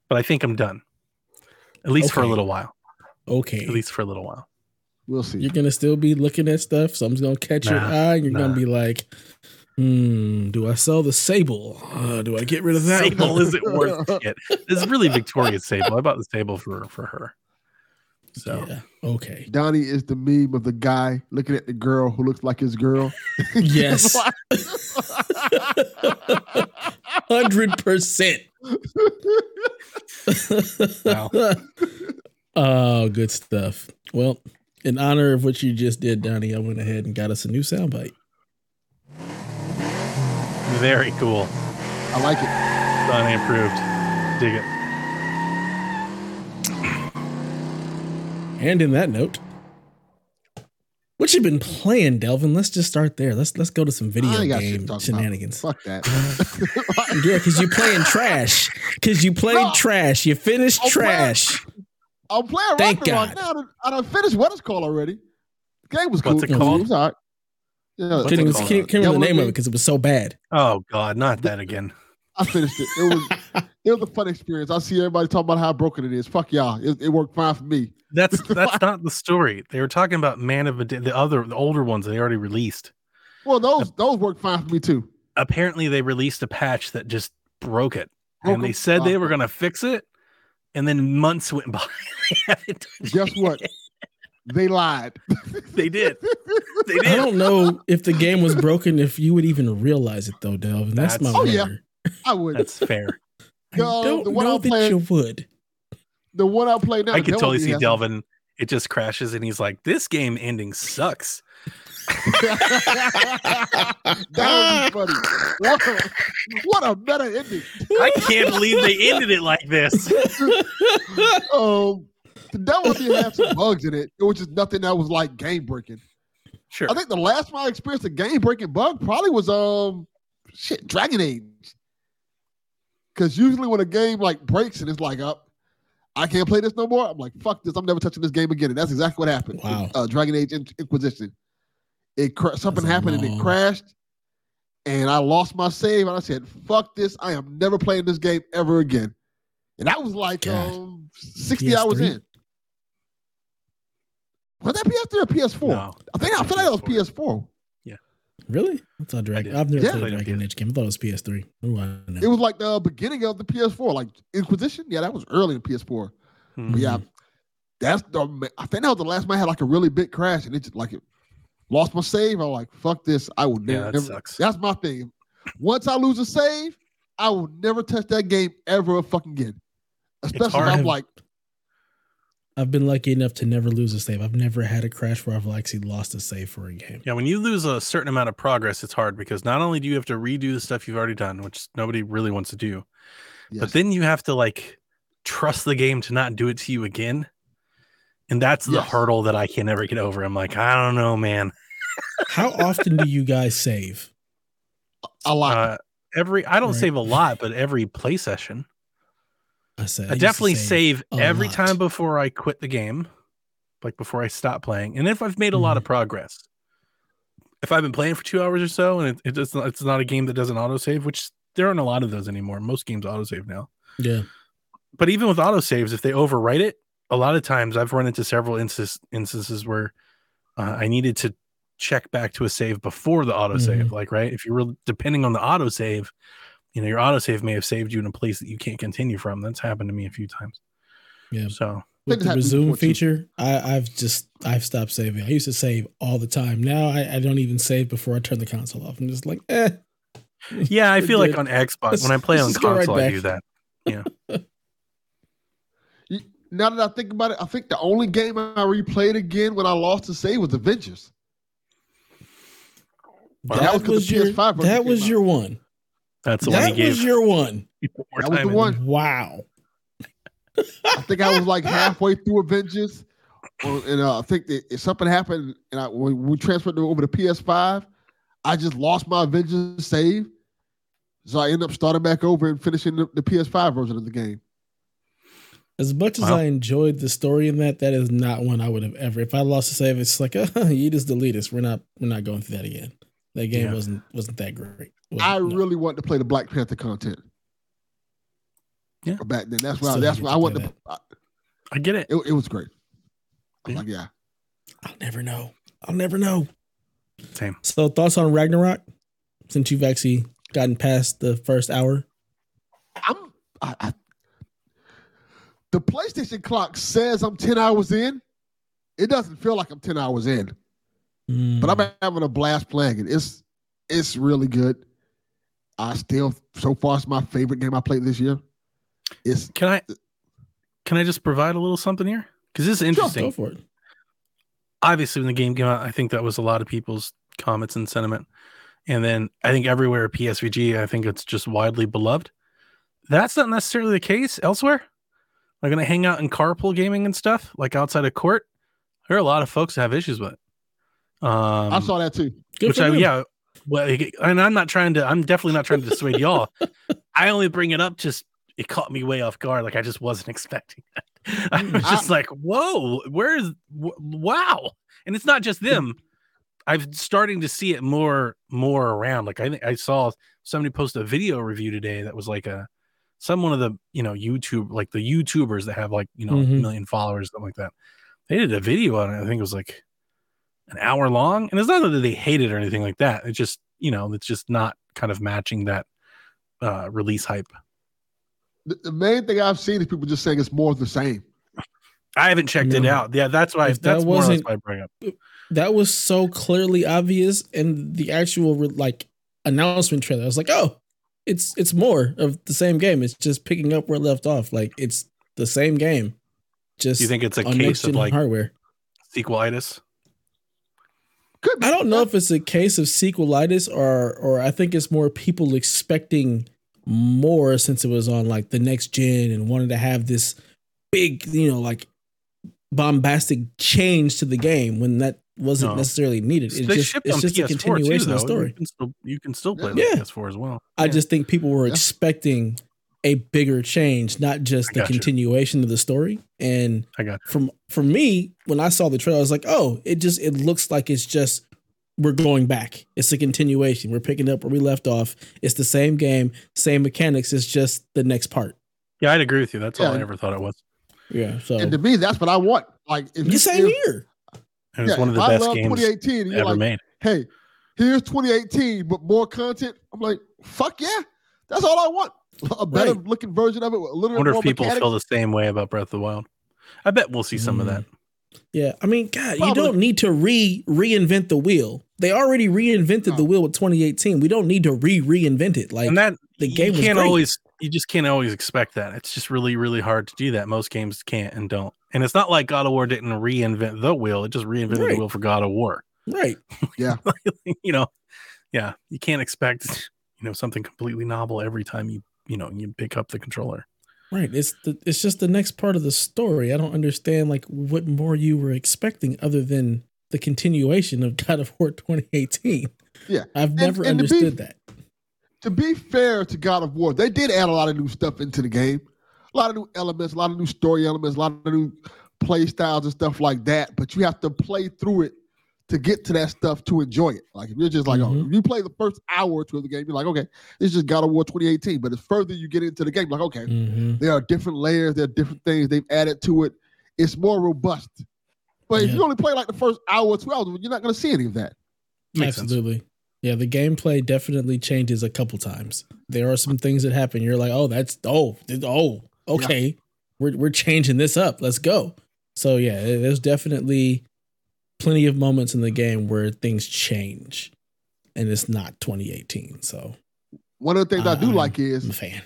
but I think I'm done. At least for a little while. Okay. At least for a little while. We'll see. You're gonna still be looking at stuff. Something's gonna catch your eye. And you're nah. gonna be like, "Hmm, do I sell the Sable? Uh, do I get rid of that?" Sable one?" isn't worth it. This is really Victoria's Sable. I bought the Sable for for her. So yeah. Okay. Donnie is the meme of the guy looking at the girl who looks like his girl. (laughs) Yes. Hundred percent. Wow. (laughs) Oh, good stuff. Well, in honor of what you just did, Donnie, I went ahead and got us a new soundbite. Very cool. I like it. Done improved. Dig it. And in that note, what you been playing, Delvin? Let's just start there. Let's let's go to some video I ain't got shit to game talk about. shenanigans. Fuck that. (laughs) Yeah, because you playing trash. Because you played No. trash. You finished I'm playing- trash. I'm playing Thank Ragnarok God. now. I done- I done finished what it's called already. The game was cool. What's it It called? was all right. Yeah, What's Couldn't even, can't, can't remember the name of it because it was so bad. Oh God, not that again. I finished it. It was (laughs) it was a fun experience. I see everybody talking about how broken it is. Fuck y'all. It, it worked fine for me. That's (laughs) that's not the story. They were talking about Man of Medan- the other the older ones they already released. Well, those those worked fine for me too. Apparently, they released a patch that just broke it, Broke and they them? said they were going to fix it, and then months went by. (laughs) They haven't done Guess what? They lied. They did. They (laughs) I don't know if the game was broken, if you would even realize it though, Delvin. That's, That's- my Oh, yeah. wonder. I would. That's fair. I No, don't the one know I'm that playing- you would. the one I played now. I could totally see has- Delvin. It just crashes, and he's like, "This game ending sucks." (laughs) that would be (laughs) funny. What a, what a meta ending. I can't believe they ended it like this. Um, the devil did have some bugs in it, It was just nothing that was like game breaking. Sure. I think the last time I experienced a game breaking bug probably was um shit Dragon Age. Because usually when a game like breaks and it's like up, I can't play this no more. I'm like, fuck this. I'm never touching this game again. And that's exactly what happened. with, Wow. uh, Dragon Age In- Inquisition. It cra- something That's a happened and it crashed, and I lost my save. And I said, fuck this. I am never playing this game ever again. And that was like um 60 hours PS3? in. Was that PS3 or PS4? No, I think I feel like that was PS4. Yeah. Really? I thought Dragon. I've never Yeah. played a Played Dragon Age game. I thought it was PS3. Ooh, I know. It was like the beginning of the PS4, like Inquisition. Yeah, that was early in PS4. Hmm. But yeah, that's the. I think that was the last time I had like a really big crash, and it just like it lost my save. I'm like, fuck this. I will Yeah, never. that sucks. That's my thing. Once I lose a save, I will never touch that game ever fucking again. Especially if. I'm like, I've been lucky enough to never lose a save. I've never had a crash where I've actually lost a save for a game. Yeah, when you lose a certain amount of progress, it's hard because not only do you have to redo the stuff you've already done, which nobody really wants to do, yes. but then you have to like trust the game to not do it to you again. And that's the hurdle that I can never get over. I'm like, I don't know, man. (laughs) How often do you guys save? a lot. Uh, every I don't Right. save a lot, but every play session, I said I, to definitely save, a every lot. time before I quit the game, like before I stop playing. And if I've made a lot Mm-hmm. of progress, if I've been playing for two hours or so, and it, it does not, it's not a game that doesn't autosave, which there aren't a lot of those anymore. Most games autosave now. Yeah. but even with autosaves, if they overwrite it, a lot of times I've run into several instances instances where uh, I needed to check back to a save before the autosave. Mhm. Like, right, if you're depending on the autosave, you know, your autosave may have saved you in a place that you can't continue from. That's happened to me a few times. Yeah. So With the resume feature, I, I've just I've stopped saving. I used to save all the time. Now I, I don't even save before I turn the console off. I'm just like, eh. yeah, I (laughs) feel like on Xbox when I play on just go right console, I do that. Yeah. (laughs) now that I think about it, I think the only game I replayed again when I lost to save was Avengers. Wow. That That was 'cause was your that came was out. your one. That's the one That he was your one. That was the one. Wow. I think I was like (laughs) halfway through Avengers, and uh, I think that if something happened, and I, when we transferred it over to PS5, I just lost my Avengers save, so I ended up starting back over and finishing the, the PS5 version of the game. As much as Wow. I enjoyed the story in that, that is not one I would have ever. If I lost a save, it's like, uh, (laughs) you just delete us. We're not we're not going through that again. That game Yeah. wasn't wasn't that great. I Wasn't- no. really wanted to play the Black Panther content. Yeah. back then that's why Still that's why I wanted play to. I- I get it. It, it was great. I was Yeah. like, yeah, I'll never know. I'll never know. Same. So thoughts on Ragnarok? Since you've actually gotten past the first hour. I'm. I, I, the PlayStation clock says I'm 10 hours in. It doesn't feel like I'm 10 hours in, Mm. but I'm having a blast playing it. It's it's really good. I still so far it's my favorite game I played this year. It's Can I can I just provide a little something here? Because this is interesting. go for it. obviously when the game came out, I think that was a lot of people's comments and sentiment. And then I think everywhere PSVG, I think it's just widely beloved. That's not necessarily the case elsewhere. Like when I hang out in carpool gaming and stuff, like outside of court, there are a lot of folks that have issues with it. Um, I saw that too. Good which for I, them. yeah, well, and I'm not trying to, I'm definitely not trying to dissuade y'all. (laughs) I only bring it up just, it caught me way off guard. Like I just wasn't expecting that. (laughs) I was just like, whoa, where's, w- wow. And it's not just them. I'm starting to see it more, more around. Like I think I saw somebody post a video review today that was like a, some one of the, you know, YouTube, like the YouTubers that have like, you know, a Mhm. million followers, something like that. They did a video on it. I think it was like an hour long. And it's not that they hate it or anything like that. It's just, you know, it's just not kind of matching that uh release hype. The, the main thing I've seen is people just saying it's more of the same. I haven't checked it out. Yeah, that's why If that that's more or less wasn't- why I bring up. That was so clearly obvious in the actual like announcement trailer. I was like, oh, it's it's more of the same game. It's just picking up where it left off. Like it's the same game. Just Do you think it's a on case of like hardware. sequelitis? Could be. I don't know if it's a case of sequelitis or or I think it's more people expecting more since it was on like the next gen and wanted to have this big, you know, like bombastic change to the game when that wasn't No. necessarily needed. It's they just shipped it's on just a PS4 continuation too, of the story. You can still, you can still play Yeah. the PS4 as well. I Yeah. just think people were Yeah. expecting a bigger change, not just the gotcha. continuation of the story. And I got from for me, when I saw the trailer, I was like, oh, it just it looks like it's just we're going back. It's a continuation. We're picking up where we left off. It's the same game, same mechanics. It's just the next part. Yeah, I'd agree with you. That's all I ever thought it was. Yeah. So And to me, that's what I want. Like if the you same if, here. It was yeah, one of the best games 2018, you're ever like, made. hey, here's 2018, but more content. I'm like, fuck yeah, that's all I want. A better Right. looking version of it with a little I wonder if people mechanics. feel the same way about Breath of the Wild. I bet we'll see some of Mm. that. Yeah. I mean, God, you don't need to re reinvent the wheel. They already reinvented the wheel with 2018. We don't need to re reinvent it. Like and that the game you can't great. always you just can't always expect that. It's just really really hard to do that. Most games can't and don't. And it's not like God of War didn't reinvent the wheel; it just reinvented Right. the wheel for God of War. right. (laughs) Yeah. (laughs) you know, yeah, you can't expect you know something completely novel every time you you know you pick up the controller. Right. It's the it's just the next part of the story. I don't understand like what more you were expecting other than the continuation of God of War 2018. Yeah. I've never and to be- understood that. to be fair to God of War, they did add a lot of new stuff into the game. A lot of new elements, a lot of new story elements, a lot of new play styles and stuff like that. But you have to play through it to get to that stuff to enjoy it. Like if you're just like, oh, Mhm. if you play the first hour or two of the game, you're like, okay, this is just God of War 2018. But as further you get into the game, like, okay, Mhm. there are different layers, there are different things they've added to it. It's more robust. But if you only play like the first hour or two hours, you're not going to see any of that. Makes sense. Absolutely. Yeah, the gameplay definitely changes a couple times. There are some things that happen. You're like, oh, that's oh, oh, okay. We're we're changing this up. Let's go. So yeah, there's definitely plenty of moments in the game where things change, and it's not 2018. So One of the things I do I'm- like is a fan.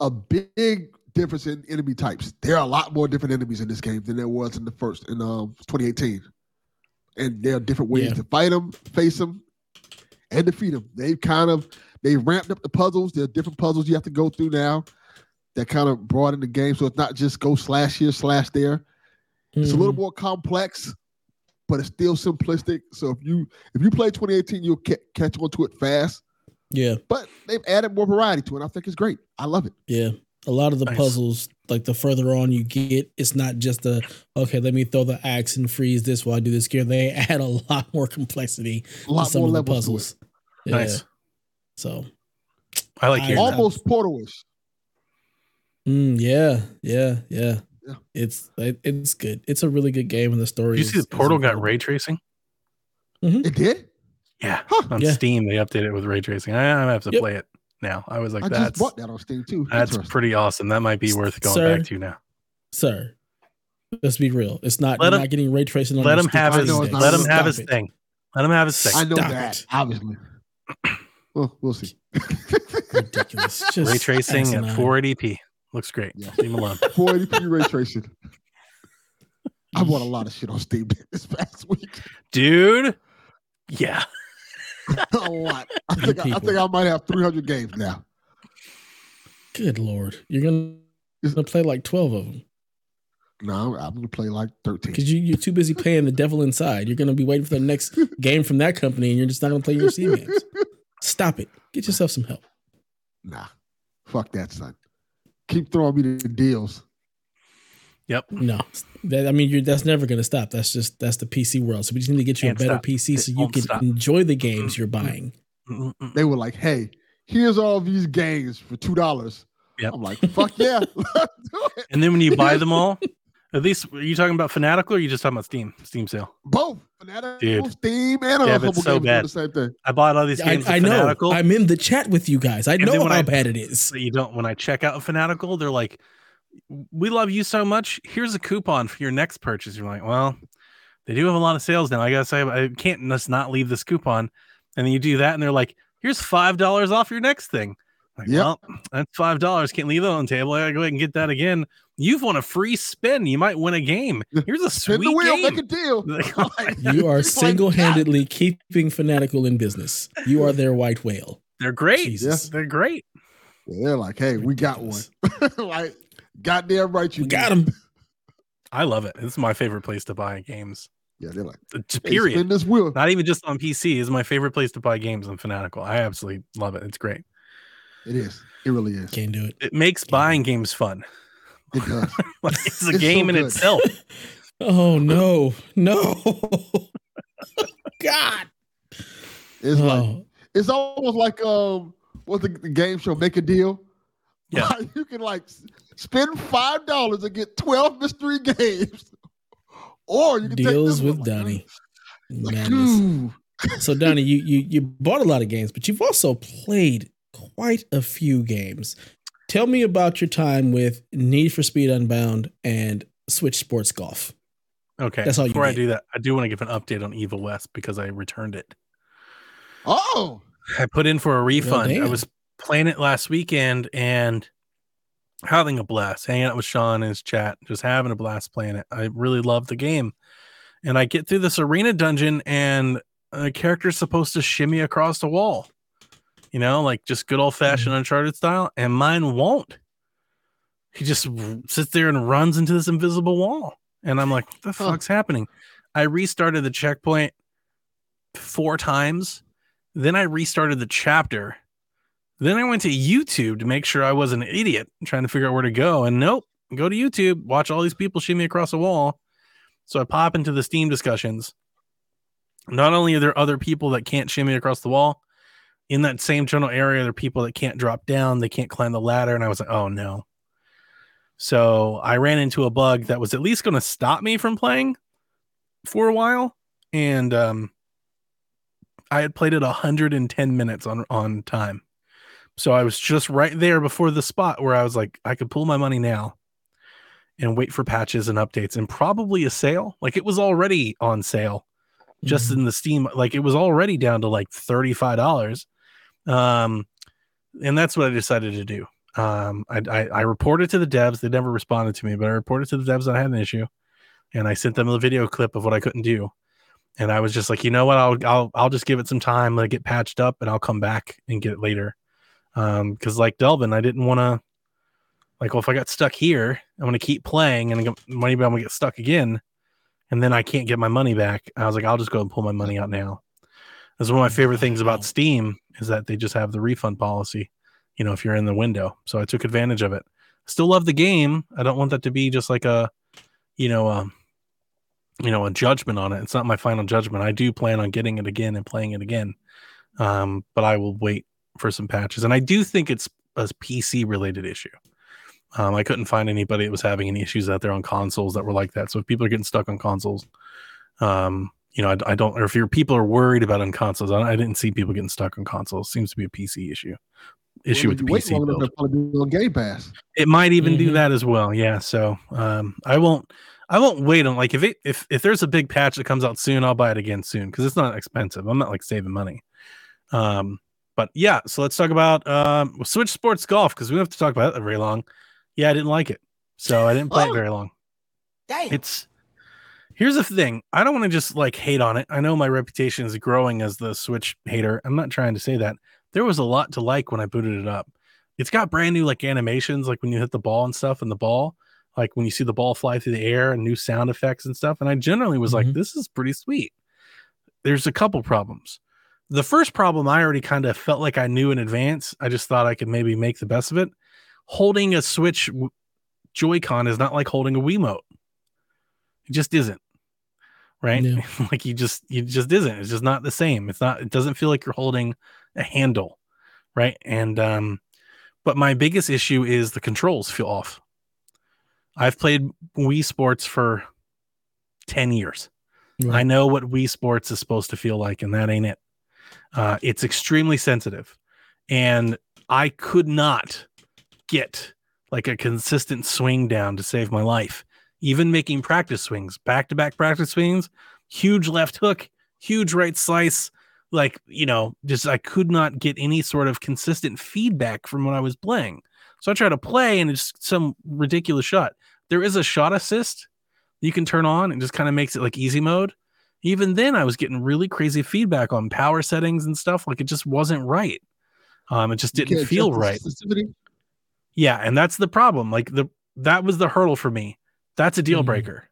a big difference in enemy types. There are a lot more different enemies in this game than there was in the first in um 2018, and there are different ways Yeah. to fight them, face them, and defeat them. They've kind of they ramped up the puzzles. There are different puzzles you have to go through now. That kind of brought in the game, so it's not just go slash here, slash there. It's a little Mhm. more complex, but it's still simplistic. So if you if you play 2018, you'll ca- catch on to it fast. yeah, But they've added more variety to it. I think it's great. I love it. yeah. A lot of the Nice. puzzles, like the further on you get, it's not just a okay. Let me throw the axe and freeze this while I do this gear. They (laughs) add a lot more complexity A lot to some more of the levels puzzles. Yeah. Nice. So I like I- hearing that. almost portalish. Mm, yeah, yeah, yeah. Yeah. It's it's good. It's a really good game, and the story. Did you is- see the portal got ray tracing? Mm-hmm. It did. Yeah, Huh. on Yeah. Steam they updated it with ray tracing. I, I have to Yep. play it now. I was like, I just that's bought that on Steam too. that's pretty awesome. That might be worth going Sir. back to now. sir. Let's be real. It's not. Let him- not getting ray tracing. On Let him have his know let not- him have Stop his thing. Let him have his thing. I know Stop that, it. obviously. (coughs) well, we'll see. (laughs) Ridiculous. Just Ray tracing asinine. at 480p looks great. Yeah. Leave him alone. 480p ray tracing. I bought a lot of shit on Steam (laughs) this past week. Dude. Yeah. (laughs) a lot. I think I, I think I might have 300 games now. Good lord, you're gonna, gonna play like twelve of them No, I'm, I'm gonna play like 13. because you you're too busy playing the devil inside. You're gonna be waiting for the next (laughs) game from that company, and you're just not gonna play your Steam games. Stop it. Get yourself some help. Nah, fuck that, son. Keep throwing me the deals. Yep. No, that I mean, you're that's never gonna stop. That's just that's the PC world. So we just need to get you Can't a better stop. PC so It you can stop. enjoy the games you're buying. They were like, "Hey, here's all these games for two dollars." Yep. I'm like, "Fuck yeah, (laughs) let's do it." And then when you buy them all, at least are you talking about Fanatical or are you just talking about Steam? Steam sale. Both Fanatical, Dude. Steam, and Yeah, but couple so games bad. the same thing. I bought all these games I of know. Fanatical. I'm in the chat with you guys. I then know how I- bad it is. but you don't when I check out Fanatical, they're like, We love you so much. Here's a coupon for your next purchase. You're like, Well, they do have a lot of sales now. I gotta say, I can't just not leave this coupon. And then you do that, and they're like, Here's five dollars off your next thing. Like, Yep. well, that's five dollars. Can't leave that on the table. I gotta go ahead and get that again. You've won a free spin. You might win a game. (laughs) Here's a Spin sweet the wheel, game. make a deal. (laughs) Like, (laughs) Like, You are single handedly keeping Fanatical in business. You are their white whale. They're great. Jesus. They're great. yeah, They're like, "Hey, we got one." like, goddamn right, you We got him. I love it. This is my favorite place to buy games. Yeah, they're like, Uh, t- hey, Period. spin this wheel. Not even just on PC. is my favorite place to buy games on Fanatical. I absolutely love it. It's great. It is. It really is. Can't do it. It makes buying games fun. It does. (laughs) Like it's a It's so game in good. itself. (laughs) Oh no, no. (laughs) God. It's like Oh, it's almost like um, what's the, the game show? Make a deal. Yeah. Like, you can like spend five dollars and get twelve mystery games, or you can take deals this with one, Donnie. Like, Madness. So Donnie, you you you bought a lot of games, but you've also played quite a few games. Tell me about your time with Need for Speed Unbound and Switch Sports Golf. Okay. That's all you Before I do that, I do want to give an update on Evil West because I returned it. Oh, I put in for a refund. I was playing it last weekend and having a blast, hanging out with Sean in his chat, just having a blast playing it. I really love the game. And I get through this arena dungeon and a character's supposed to shimmy across the wall. You know, like just good old fashioned mm-hmm. Uncharted style, and mine won't. He just sits there and runs into this invisible wall. And I'm like, what the Huh. fuck's happening? I restarted the checkpoint four times. Then I restarted the chapter. Then I went to YouTube to make sure I wasn't an idiot trying to figure out where to go. And nope, go to YouTube, watch all these people shimmy across a wall. So I pop into the Steam discussions. Not only are there other people that can't shimmy across the wall, in that same general area, there are people that can't drop down, they can't climb the ladder. And I was like, oh no. So I ran into a bug that was at least going to stop me from playing for a while. And um, I had played it 110 minutes on on time. So I was just right there before the spot where I was like, I could pull my money now and wait for patches and updates and probably a sale. Like it was already on sale just Mhm. in the Steam. Like it was already down to like $35. Um, and that's what I decided to do. Um, I, I, I reported to the devs. They never responded to me, but I reported to the devs that I had an issue and I sent them a video clip of what I couldn't do. And I was just like, you know what? I'll I'll I'll just give it some time, let it get patched up, and I'll come back and get it later. Um, because like Delvin, I didn't want to like, well, if I got stuck here, I'm gonna keep playing and I'm gonna- I'm gonna get stuck again, and then I can't get my money back. I was like, I'll just go and pull my money out now. That's one of my favorite things about Steam is that they just have the refund policy. You know, if you're in the window, so I took advantage of it. Still love the game. I don't want that to be just like a, you know, um, you know, a judgment on it. It's not my final judgment. I do plan on getting it again and playing it again. Um, but I will wait for some patches. And I do think it's a PC related issue. Um, I couldn't find anybody that was having any issues out there on consoles that were like that. So if people are getting stuck on consoles, um, you know, I, I don't, or if your people are worried about on consoles, I, I didn't see people getting stuck on consoles. seems to be a PC issue. issue Well, with the PC build. it'll probably be on Game Pass. It might even do Mhm. that as well. Yeah. So um, I won't. I won't wait on like if it if if there's a big patch that comes out soon, I'll buy it again soon because it's not expensive. I'm not like saving money. Um, but yeah. So let's talk about um Switch Sports Golf because we don't have to talk about it very long. Yeah, I didn't like it, so I didn't play it Oh. very long. Damn. It's here's the thing. I don't want to just like hate on it. I know my reputation is growing as the Switch hater. I'm not trying to say that. There was a lot to like when I booted it up. It's got brand new like animations, like when you hit the ball and stuff, and the ball, like when you see the ball fly through the air and new sound effects and stuff. And I generally was like, Mhm. this is pretty sweet. There's a couple problems. The first problem I already kind of felt like I knew in advance. I just thought I could maybe make the best of it. Holding a Switch Joy-Con is not like holding a Wiimote. It just isn't. Right? Yeah. (laughs) like you just you just isn't. It's just not the same. It's not it doesn't feel like you're holding a handle. Right? And um but my biggest issue is the controls feel off. I've played Wii Sports for 10 years. I know what Wii Sports is supposed to feel like, and that ain't it. Uh, it's extremely sensitive, and I could not get like a consistent swing down to save my life. Even making practice swings, back to back practice swings, huge left hook, huge right slice. Like, you know, just I could not get any sort of consistent feedback from when I was playing. So I try to play and it's some ridiculous shot. There is a shot assist you can turn on and just kind of makes it like easy mode. Even then, I was getting really crazy feedback on power settings and stuff. Like it just wasn't right. Um, it just didn't feel right. Yeah, and that's the problem. Like the that was the hurdle for me. That's a deal breaker.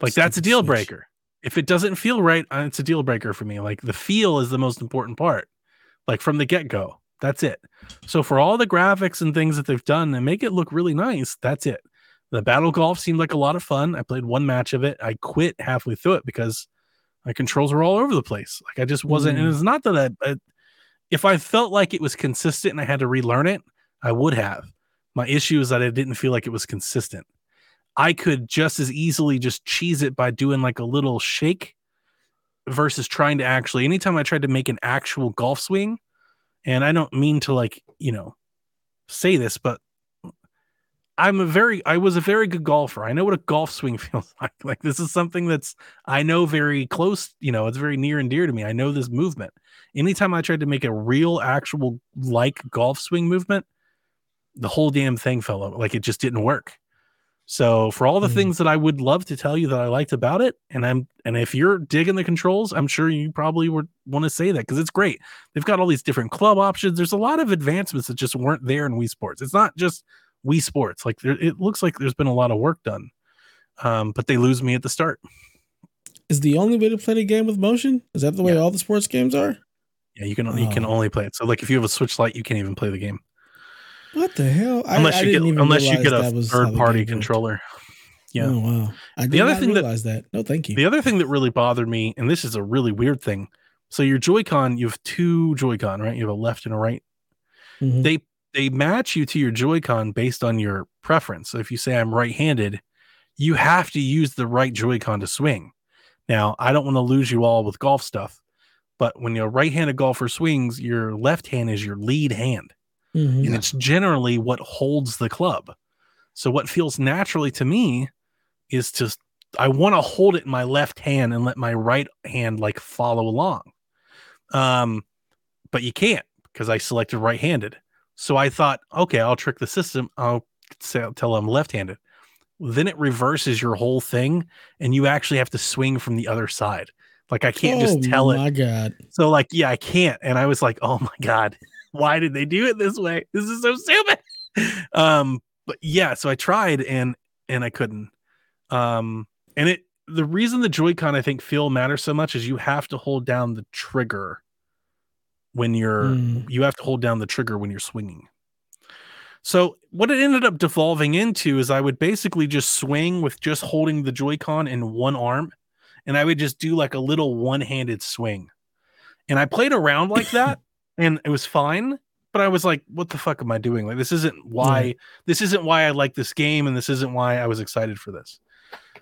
Like that's a Stupid deal Switch. breaker. If it doesn't feel right, uh, it's a deal breaker for me. Like the feel is the most important part. Like from the get go, that's it. So for all the graphics and things that they've done and make it look really nice, that's it. The battle golf seemed like a lot of fun. I played one match of it. I quit halfway through it because my controls were all over the place. Like I just wasn't. And Mm. it's not that I, I, if I felt like it was consistent and I had to relearn it, I would have. My issue is that I didn't feel like it was consistent. I could just as easily just cheese it by doing like a little shake versus trying to actually anytime I tried to make an actual golf swing, and I don't mean to like, you know, say this, but I'm a very I was a very good golfer. I know what a golf swing (laughs) feels like. Like this is something that's I know very close, you know, it's very near and dear to me. I know this movement. Anytime I tried to make a real actual like golf swing movement, the whole damn thing fell over. Like it just didn't work. So for all the Mhm. things that I would love to tell you that I liked about it, and I'm and if you're digging the controls, I'm sure you probably would want to say that because it's great. They've got all these different club options. There's a lot of advancements that just weren't there in Wii Sports. It's not just Wii Sports. Like there, it looks like there's been a lot of work done, um, but they lose me at the start. Is the only way to play the game with motion? Is that the way Yeah. all the sports games are? Yeah, you can you can Oh. only play it. So like if you have a Switch Lite, you can't even play the game What the hell? I- unless I you get unless you get a that was how the third party controller. Yeah. Oh wow. I The other thing that- realize that. No, thank you. The other thing that really bothered me, and this is a really weird thing. So your Joy-Con, you have two Joy-Con, right? You have a left and a right. Mhm. They they match you to your Joy-Con based on your preference. So if you say I'm right-handed, you have to use the right Joy-Con to swing. Now, I don't want to lose you all with golf stuff, but when your right-handed golfer swings, your left hand is your lead hand Mhm. and it's generally what holds the club. So what feels naturally to me is to I want to hold it in my left hand and let my right hand like follow along. Um, but you can't because I selected right-handed. So I thought, okay, I'll trick the system. I'll say tell I'm left-handed. Then it reverses your whole thing, and you actually have to swing from the other side. Like I can't just Oh tell it My God. so like, yeah, I can't. And I was like, oh my God, why did they do it this way? This is so stupid. Um, but yeah, so I tried and and I couldn't. Um, and it the reason the Joy-Con I think feel matters so much is you have to hold down the trigger when you're Mm. you have to hold down the trigger when you're swinging. So what it ended up devolving into is I would basically just swing with just holding the Joy-Con in one arm, and I would just do like a little one-handed swing. And I played around like that, (laughs) and it was fine. But I was like, "What the fuck am I doing? Like, this isn't why. Right. This isn't why I like this game, and this isn't why I was excited for this."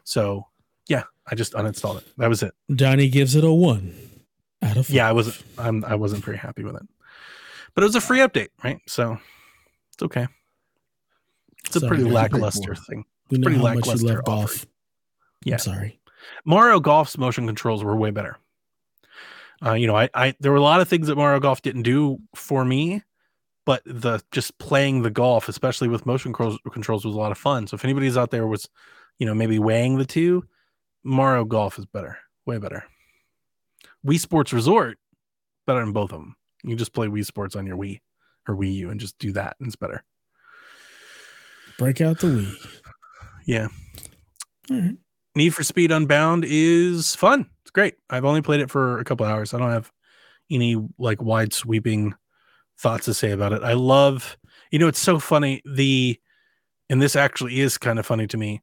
So, yeah, I just uninstalled it. That was it. Johnny gives it a one out of five. Yeah, I wasn't. I'm. I wasn't very happy with it. but it was a free update, right? So it's okay. It's a pretty yeah, you paid lackluster thing. We know pretty how much you love golf. Yeah. I'm sorry. Mario Golf's motion controls were way better. Uh, you know, I, I there were a lot of things that Mario Golf didn't do for me, but the just playing the golf, especially with motion controls, controls was a lot of fun. So if anybody's out there was, you know, maybe weighing the two, Mario Golf is better, way better. Wii Sports Resort, better than both of them. You just play Wii Sports on your Wii or Wii U and just do that, and it's better. Break out the Wii. Yeah. All right. Need for Speed Unbound is fun. It's great. I've only played it for a couple hours. I don't have any like wide sweeping thoughts to say about it. I love, you know, it's so funny. The, and this actually is kind of funny to me.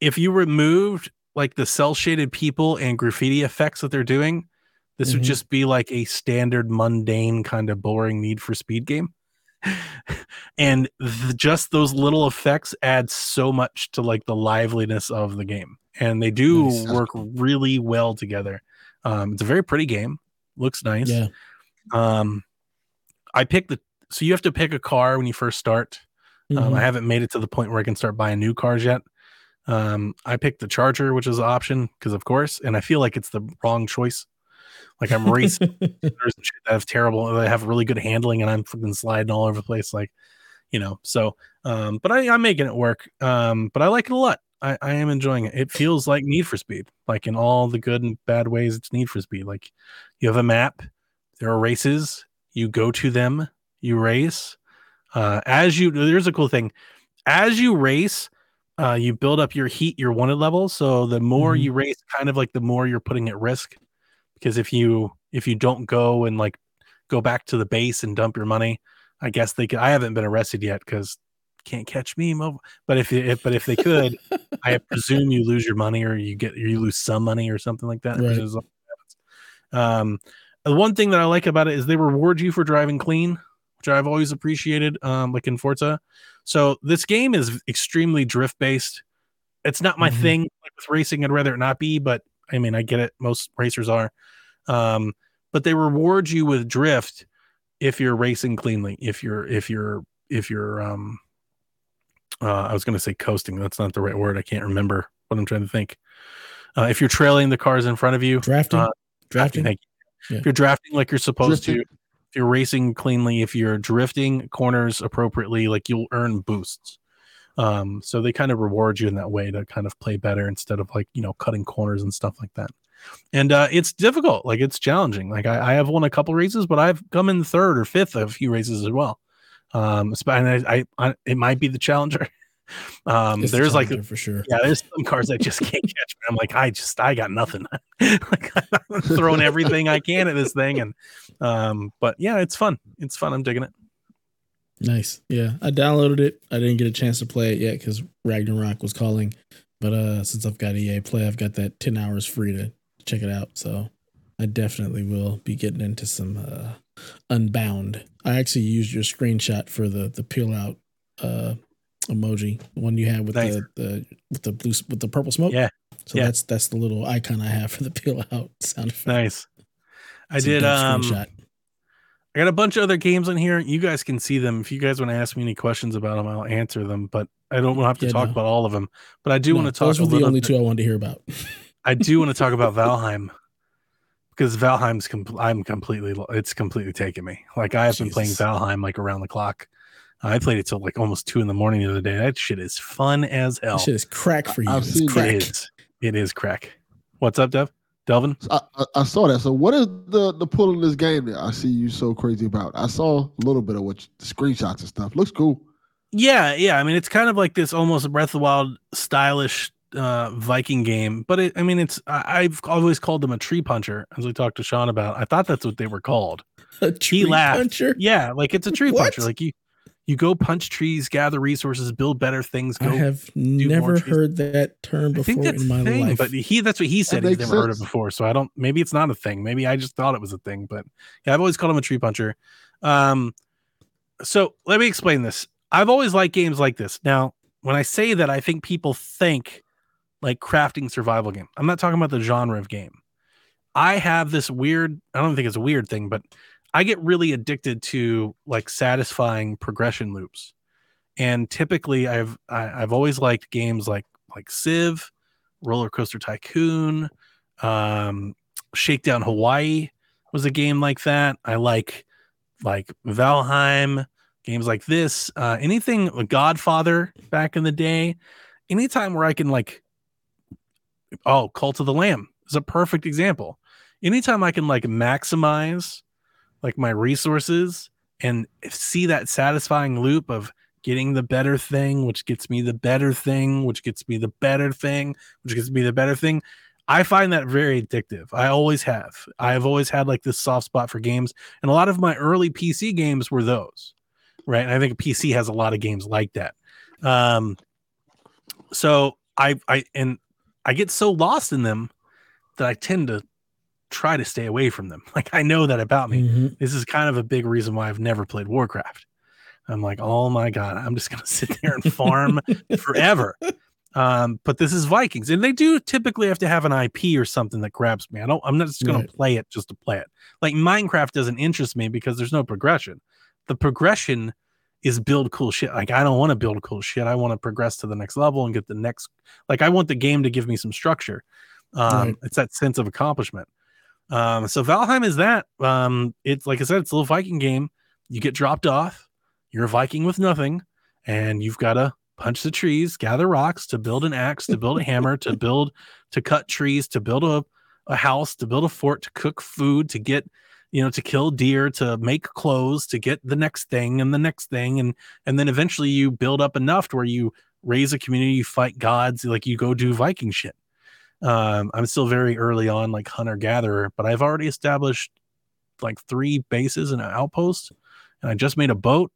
If you removed like the cel shaded people and graffiti effects that they're doing, this would Mhm. just be like a standard, mundane, kind of boring Need for Speed game. (laughs) and th- just those little effects add so much to like the liveliness of the game and they do Nice. work really well together um it's a very pretty game looks nice Yeah. um i picked the so you have to pick a car when you first start um, Mhm. i haven't made it to the point where i can start buying new cars yet um i picked the charger which is an option because of course and i feel like it's the wrong choice like i'm racing (laughs) cars and shit that have terrible that have really good handling and I'm fucking sliding all over the place like you know so um but I, I'm making it work um but I like it a lot. I, I am enjoying it. It feels like Need for Speed like in all the good and bad ways it's Need for Speed. Like you have a map there are races you go to them you race uh as you there's a cool thing. As you race uh you build up your heat your wanted level so the more Mhm. you race kind of like the more you're putting at risk because if you if you don't go and like go back to the base and dump your money i guess they could i haven't been arrested yet because can't catch me Mo. but if, if but if they could i (laughs) presume you lose your money or you get you lose some money or something like that Right. is what happens. um the one thing that i like about it is they reward you for driving clean which i've always appreciated um like in forza so this game is extremely drift based it's not my Mhm. thing like with racing i'd rather it not be but i mean i get it most racers are um but they reward you with drift if you're racing cleanly if you're if you're if you're um uh i was going to say coasting that's not the right word i can't remember what i'm trying to think uh if you're trailing the cars in front of you Drafting. uh, drafting. thank you. Yeah. if you're drafting like you're supposed to if you're racing cleanly if you're drifting corners appropriately like you'll earn boosts um so they kind of reward you in that way to kind of play better instead of like you know cutting corners and stuff like that and uh it's difficult like it's challenging like i, I have won a couple races but i've come in third or fifth of a few races as well um and I, I, I it might be the challenger (laughs) um It's the there's like for sure. yeah, there's some cars that just (laughs) can't catch. I'm like, I just, I got nothing. (laughs) like, I'm throwing everything I can at this thing, and um, but yeah, it's fun. It's fun. I'm digging it. Nice. Yeah. I downloaded it. I didn't get a chance to play it yet because Ragnarok was calling. But uh since I've got EA Play, I've got that 10 hours free to check it out. So I definitely will be getting into some uh Unbound. I actually used your screenshot for the the peel out uh emoji, the one you had with Nice. the, the with the blue with the purple smoke. Yeah. So Yeah. that's that's the little icon I have for the (laughs) peel out sound effect. Nice. I did. Um, screenshot. I got a bunch of other games in here. You guys can see them. If you guys want to ask me any questions about them, I'll answer them. But I don't have to Yeah, talk no. about all of them. But I do No, want to talk those were the only bit- two I wanted to hear about. (laughs) I do want to talk about Valheim because Valheim's com- I'm completely it's completely taken me. Like I have been playing Valheim like around the clock. I played it till like almost two in the morning the other day. That shit is fun as hell. That shit is crack for you. I've it's crack. It is. It is crack. What's up, Dev? Delvin? I, I, I saw that. So what is the the pull in this game that I see you so crazy about? I saw a little bit of what you- the screenshots and stuff. Looks cool. Yeah, yeah. I mean, it's kind of like this almost Breath of the Wild stylish uh Viking game, but it, I mean, it's I, I've always called them a tree puncher, as we talked to Sean about. I thought that's what they were called. (laughs) A tree laughed. puncher. Yeah, like it's a tree What? puncher. Like you, you go punch trees, gather resources, build better things. Go. I have never heard that term before in my thing, life. but he that's what he said. He's never heard it before, so I don't. Maybe it's not a thing. Maybe I just thought it was a thing. But yeah, I've always called him a tree puncher. Um, so let me explain this. I've always liked games like this. Now, when I say that, I think people think like crafting survival game. I'm not talking about the genre of game. I have this weird. I don't think it's a weird thing, but I get really addicted to like satisfying progression loops. And typically I've I, have i have always liked games like like Civ, Roller Coaster Tycoon, um, Shakedown Hawaii was a game like that. I like like Valheim, games like this, uh, anything Godfather back in the day, anytime where I can like, oh, Cult of the Lamb is a perfect example. Anytime I can like maximize like my resources and see that satisfying loop of getting the better thing, which gets me the better thing, which gets me the better thing, which gets me the better thing. I find that very addictive. I always have. I've always had like this soft spot for games, and a lot of my early PC games were those, right? And I think PC has a lot of games like that. Um, so I, I, and I get so lost in them that I tend to try to stay away from them. (laughs) Like I know that about me. Mm-hmm. This is kind of a big reason why I've never played Warcraft. I'm like, oh my god, I'm just gonna (laughs) sit there and farm (laughs) forever. Um, but this is Vikings, and they do typically have to have an IP or something that grabs me. I don't. I'm not just going right. to play it just to play it. Like Minecraft doesn't interest me because there's no progression. The progression is build cool shit. Like I don't want to build cool shit. I want to progress to the next level and get the next. Like I want the game to give me some structure. Um, right. It's that sense of accomplishment. Um, so Valheim is that. Um, it's like I said, it's a little Viking game. You get dropped off. You're a Viking with nothing, and you've got to punch the trees, gather rocks to build an axe, to build a hammer, to (laughs) build, to cut trees, to build a, a house, to build a fort, to cook food, to get, you know, to kill deer, to make clothes, to get the next thing and the next thing. And, and then eventually you build up enough to where you raise a community, you fight gods, like you go do Viking shit. Um, I'm still very early on, like hunter gatherer, but I've already established like three bases and an outpost, and I just made a boat.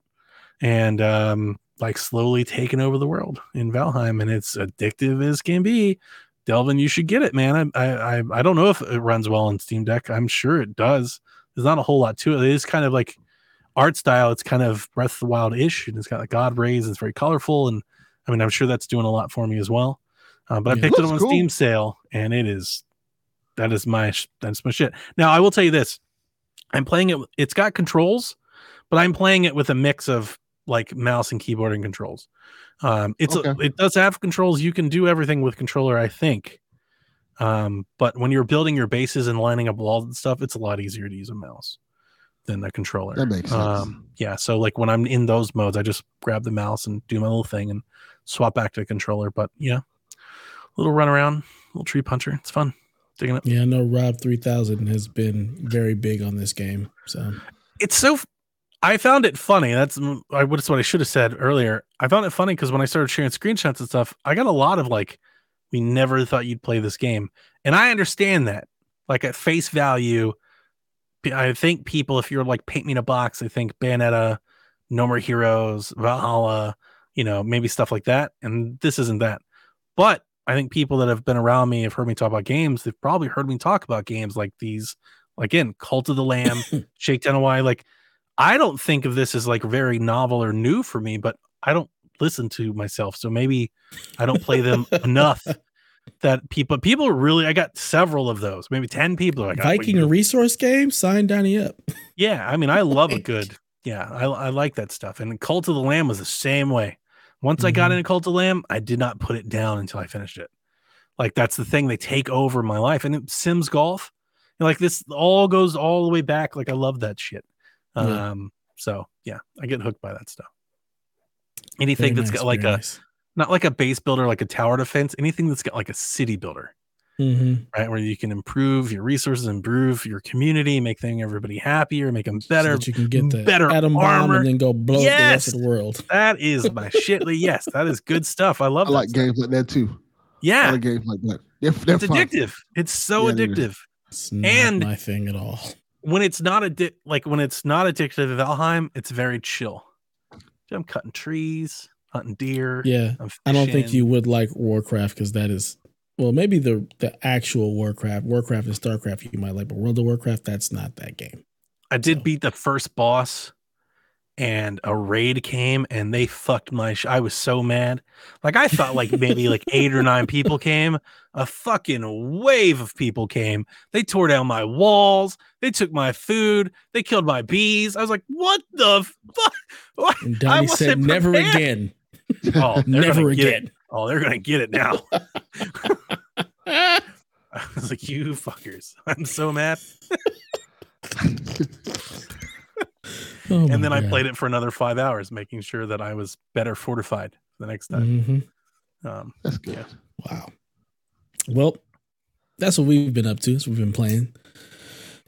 And um, like slowly taking over the world in Valheim, and it's addictive as can be. Delvin, you should get it, man. I I I don't know if it runs well on Steam Deck. I'm sure it does. There's not a whole lot to it. It is kind of like art style. It's kind of Breath of the Wild ish, and it's got like God rays. It's very colorful, and I mean, I'm sure that's doing a lot for me as well. Uh, but I picked it, it on cool. Steam sale, and it is that is my that's my shit. Now I will tell you this: I'm playing it. It's got controls, but I'm playing it with a mix of like mouse and keyboard and controls. Um, it's okay. a, it does have controls. You can do everything with controller, I think. Um, but when you're building your bases and lining up walls and stuff, it's a lot easier to use a mouse than a controller. That makes sense. Um, yeah. So like when I'm in those modes, I just grab the mouse and do my little thing and swap back to the controller. But yeah, little run around, little tree puncher. It's fun. Digging it. Yeah, I know Rob three thousand has been very big on this game. So it's so I found it funny. That's that's what I should have said earlier. I found it funny because when I started sharing screenshots and stuff, I got a lot of like, "We never thought you'd play this game," and I understand that. Like at face value, I think people, if you're like paint me in a box, I think Bayonetta, No More Heroes, Valhalla, you know, maybe stuff like that. And this isn't that. But I think people that have been around me have heard me talk about games. They've probably heard me talk about games like these, again, Cult of the Lamb, (laughs) Shakedown Hawaii, like I don't think of this as like very novel or new for me, but I don't listen to myself. So maybe I don't play them enough that people people really I got several of those, maybe 10 people like Viking a resource game, sign Donnie up. Yeah, I mean I love a good yeah, I, I like that stuff. And Cult of the Lamb was the same way. Once mm-hmm. I got mm-hmm. into Cult of the Lamb, I did not put it down until I finished it. Like that's the thing they take over my life. And it, Sims Golf, like this all goes all the way back. Like I love that shit. Yeah. Um, so yeah, I get hooked by that stuff. Anything Very that's nice, got like a nice. not like a base builder, like a tower defense, anything that's got like a city builder. Mm-hmm. Right, where you can improve your resources, improve your community, make thing everybody happier, make them better. So you can get the better atom armor. bomb and then go blow yes! the rest of the world. (laughs) That is my shit. Yes, that is good stuff. I love. I like games like that too. Yeah, like games like that. They're, they're it's fun. addictive. It's so yeah, addictive. It's and my thing at all when it's not a like when it's not addictive to Valheim, it's very chill. I'm cutting trees, hunting deer. Yeah, I don't think you would like Warcraft because that is well, maybe the the actual Warcraft, Warcraft and Starcraft you might like, but World of Warcraft that's not that game. I did so. beat the first boss, and a raid came and they fucked my sh- I was so mad. Like I thought like maybe like eight or nine people came. A fucking wave of people came. They tore down my walls. They took my food. They killed my bees. I was like, what the fuck? (laughs) What? And I Donnie said, "Never prepared." again, Oh, never gonna get it. again." Oh, they're gonna get it now. (laughs) (laughs) I was like, you fuckers. I'm so mad. Oh and then I played it for another five hours, making sure that I was better fortified the next time. hmm Um, That's good. Yeah. Wow. Well, that's what we've been up to. That's what we've been playing.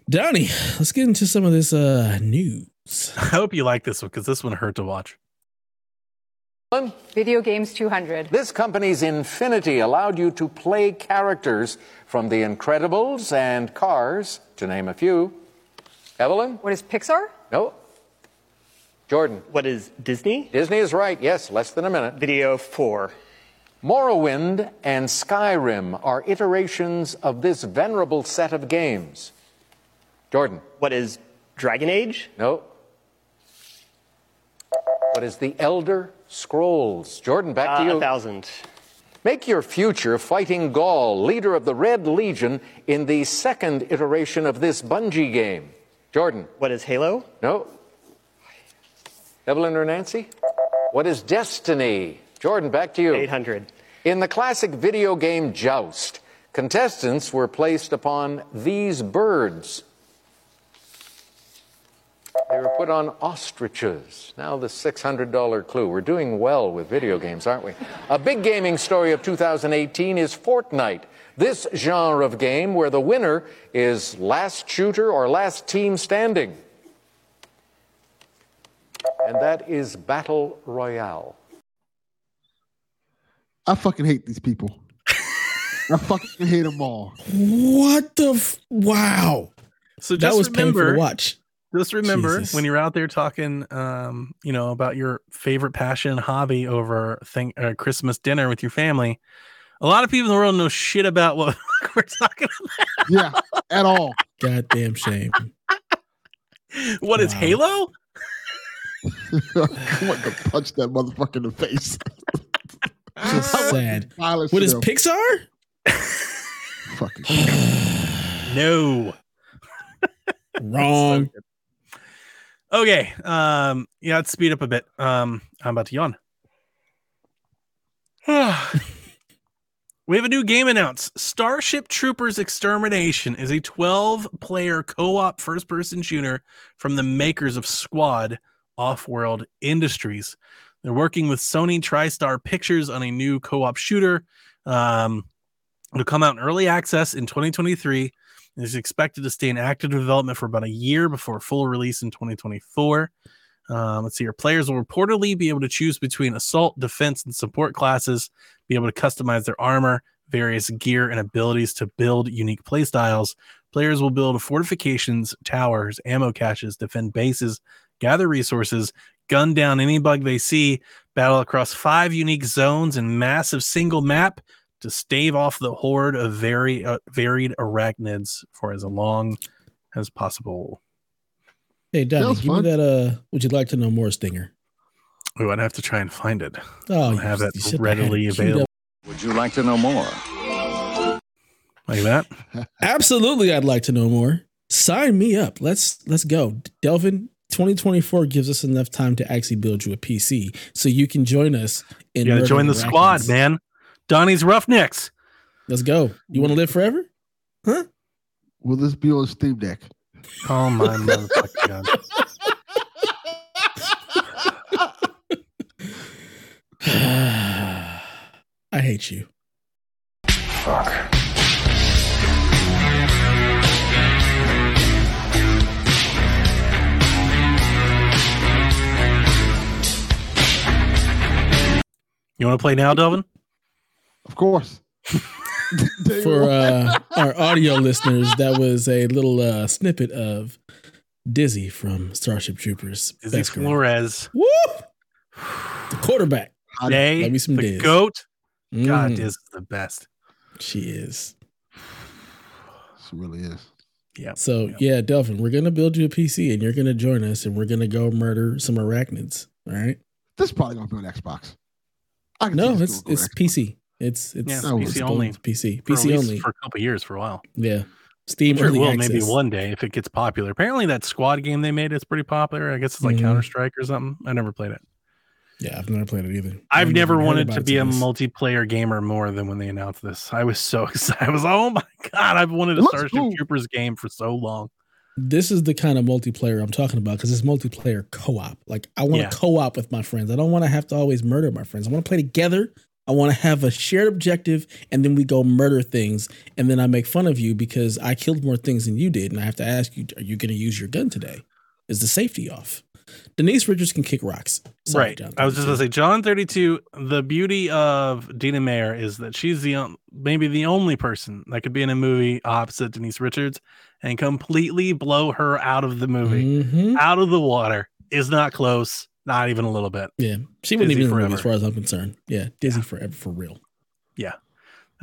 Donnie, let's get into some of this uh news. (laughs) I hope you like this one because this one hurt to watch. Video Games 200. This company's Infinity allowed you to play characters from The Incredibles and Cars, to name a few. Evelyn? What is Pixar? No. Jordan? What is Disney? Disney is right. Yes, less than a minute. Video 4. Morrowind and Skyrim are iterations of this venerable set of games. Jordan? What is Dragon Age? No. What is the Elder Scrolls? Jordan, back to Uh, you. a thousand. Make your future fighting Ghaul, leader of the Red Legion, in the second iteration of this Bungie game. Jordan? What is Halo? No. Evelyn or Nancy? What is Destiny? Jordan, back to you. 800. In the classic video game Joust, contestants were placed upon these birds. They were put on ostriches. Now, the $600 clue. We're doing well with video games, aren't we? A big gaming story of 2018 is Fortnite. This genre of game where the winner is last shooter or last team standing. And that is Battle Royale. I fucking hate these people. I fucking hate them all. What the f- wow? So That just was painful remember, to watch. just remember Jesus. when you're out there talking, um, you know, about your favorite passion and hobby over thing, uh, Christmas dinner with your family. A lot of people in the world know shit about what (laughs) we're talking about. Yeah, at all. Goddamn shame. about. What is Wow. Halo? I want to punch that motherfucker in the face. Just sad. Violence What to is. Pixar? Fucking (sighs) No. Wrong. Okay. Um, yeah, let's speed up a bit. Um, I'm about to yawn. (sighs) (laughs) we have a new game announced. Starship Troopers Extermination is a 12 player co op first person shooter from the makers of Squad Offworld Industries. They're working with Sony TriStar Pictures on a new co op shooter. Um, it'll come out in early access in 2023 and is expected to stay in active development for about a year before full release in 2024. Um, let's see here. Players will reportedly be able to choose between assault, defense, and support classes, be able to customize their armor, various gear, and abilities to build unique playstyles. Players will build fortifications, towers, ammo caches, defend bases, gather resources, gun down any bug they see, battle across five unique zones and massive single map to stave off the horde of very uh, varied arachnids for as long as possible. Hey, Donnie, Sounds give me that. Uh, would you like to know more, Stinger? Oh, I'd have to try and find it. Oh, don't have you- that you readily had it queued available. Would you like to know more? Like that. (laughs) Absolutely, I'd like to know more. Sign me up. Let's let's go. Delvin, 2024 gives us enough time to actually build you a PC so you can join us in You gotta join the murdering squad, man. Donnie's Roughnecks. Let's go. You want to live forever? Huh? Will this be on Steam Deck? Oh my motherfucking god. (sighs) I hate you. Fuck. You want to play now, Delvin? Of course. (laughs) (laughs) Day For uh, our audio listeners, that was a little uh, snippet of Dizzy from Starship Troopers. Izzy Best girl. Flores. Woo! (sighs) The quarterback. Day, love me some the Diz. goat. God. Diz is the best. She is. She really is. Yeah. So yeah. yeah, Delvin, we're gonna build you a PC and you're gonna join us and we're gonna go murder some arachnids. All right. This is probably gonna be on Xbox. I can No, it's it's Xbox. PC. It's it's, Yeah, it's PC it's only. to PC. For PC only. for a couple years for a while. yeah. Steam Sure, will access. maybe one day if it gets popular. Apparently, that squad game they made is pretty popular. I guess it's like Mhm. Counter Strike or something. I never played it. Yeah, I've never played it either. I've I've never even heard wanted to it be a this. multiplayer gamer more than when they announced this. I was so (laughs) excited. I was, oh my god, I've wanted It a looks Starship cool. Troopers game for so long. This is the kind of multiplayer I'm talking about because it's multiplayer co-op. Like I want to Yeah. co-op with my friends. I don't want to have to always murder my friends. I want to play together. I want to have a shared objective, and then we go murder things, and then I make fun of you because I killed more things than you did, and I have to ask you: Are you going to use your gun today? Is the safety off? Denise Richards can kick rocks. Sorry, right. John I was just gonna say, John Thirty Two. The beauty of Dina Mayer is that she's the on- maybe the only person that could be in a movie opposite Denise Richards and completely blow her out of the movie, Mhm. out of the water. Is not close, not even a little bit. Yeah, she wouldn't Disney even forever. as far as I'm concerned. Yeah, Disney forever for real. Yeah.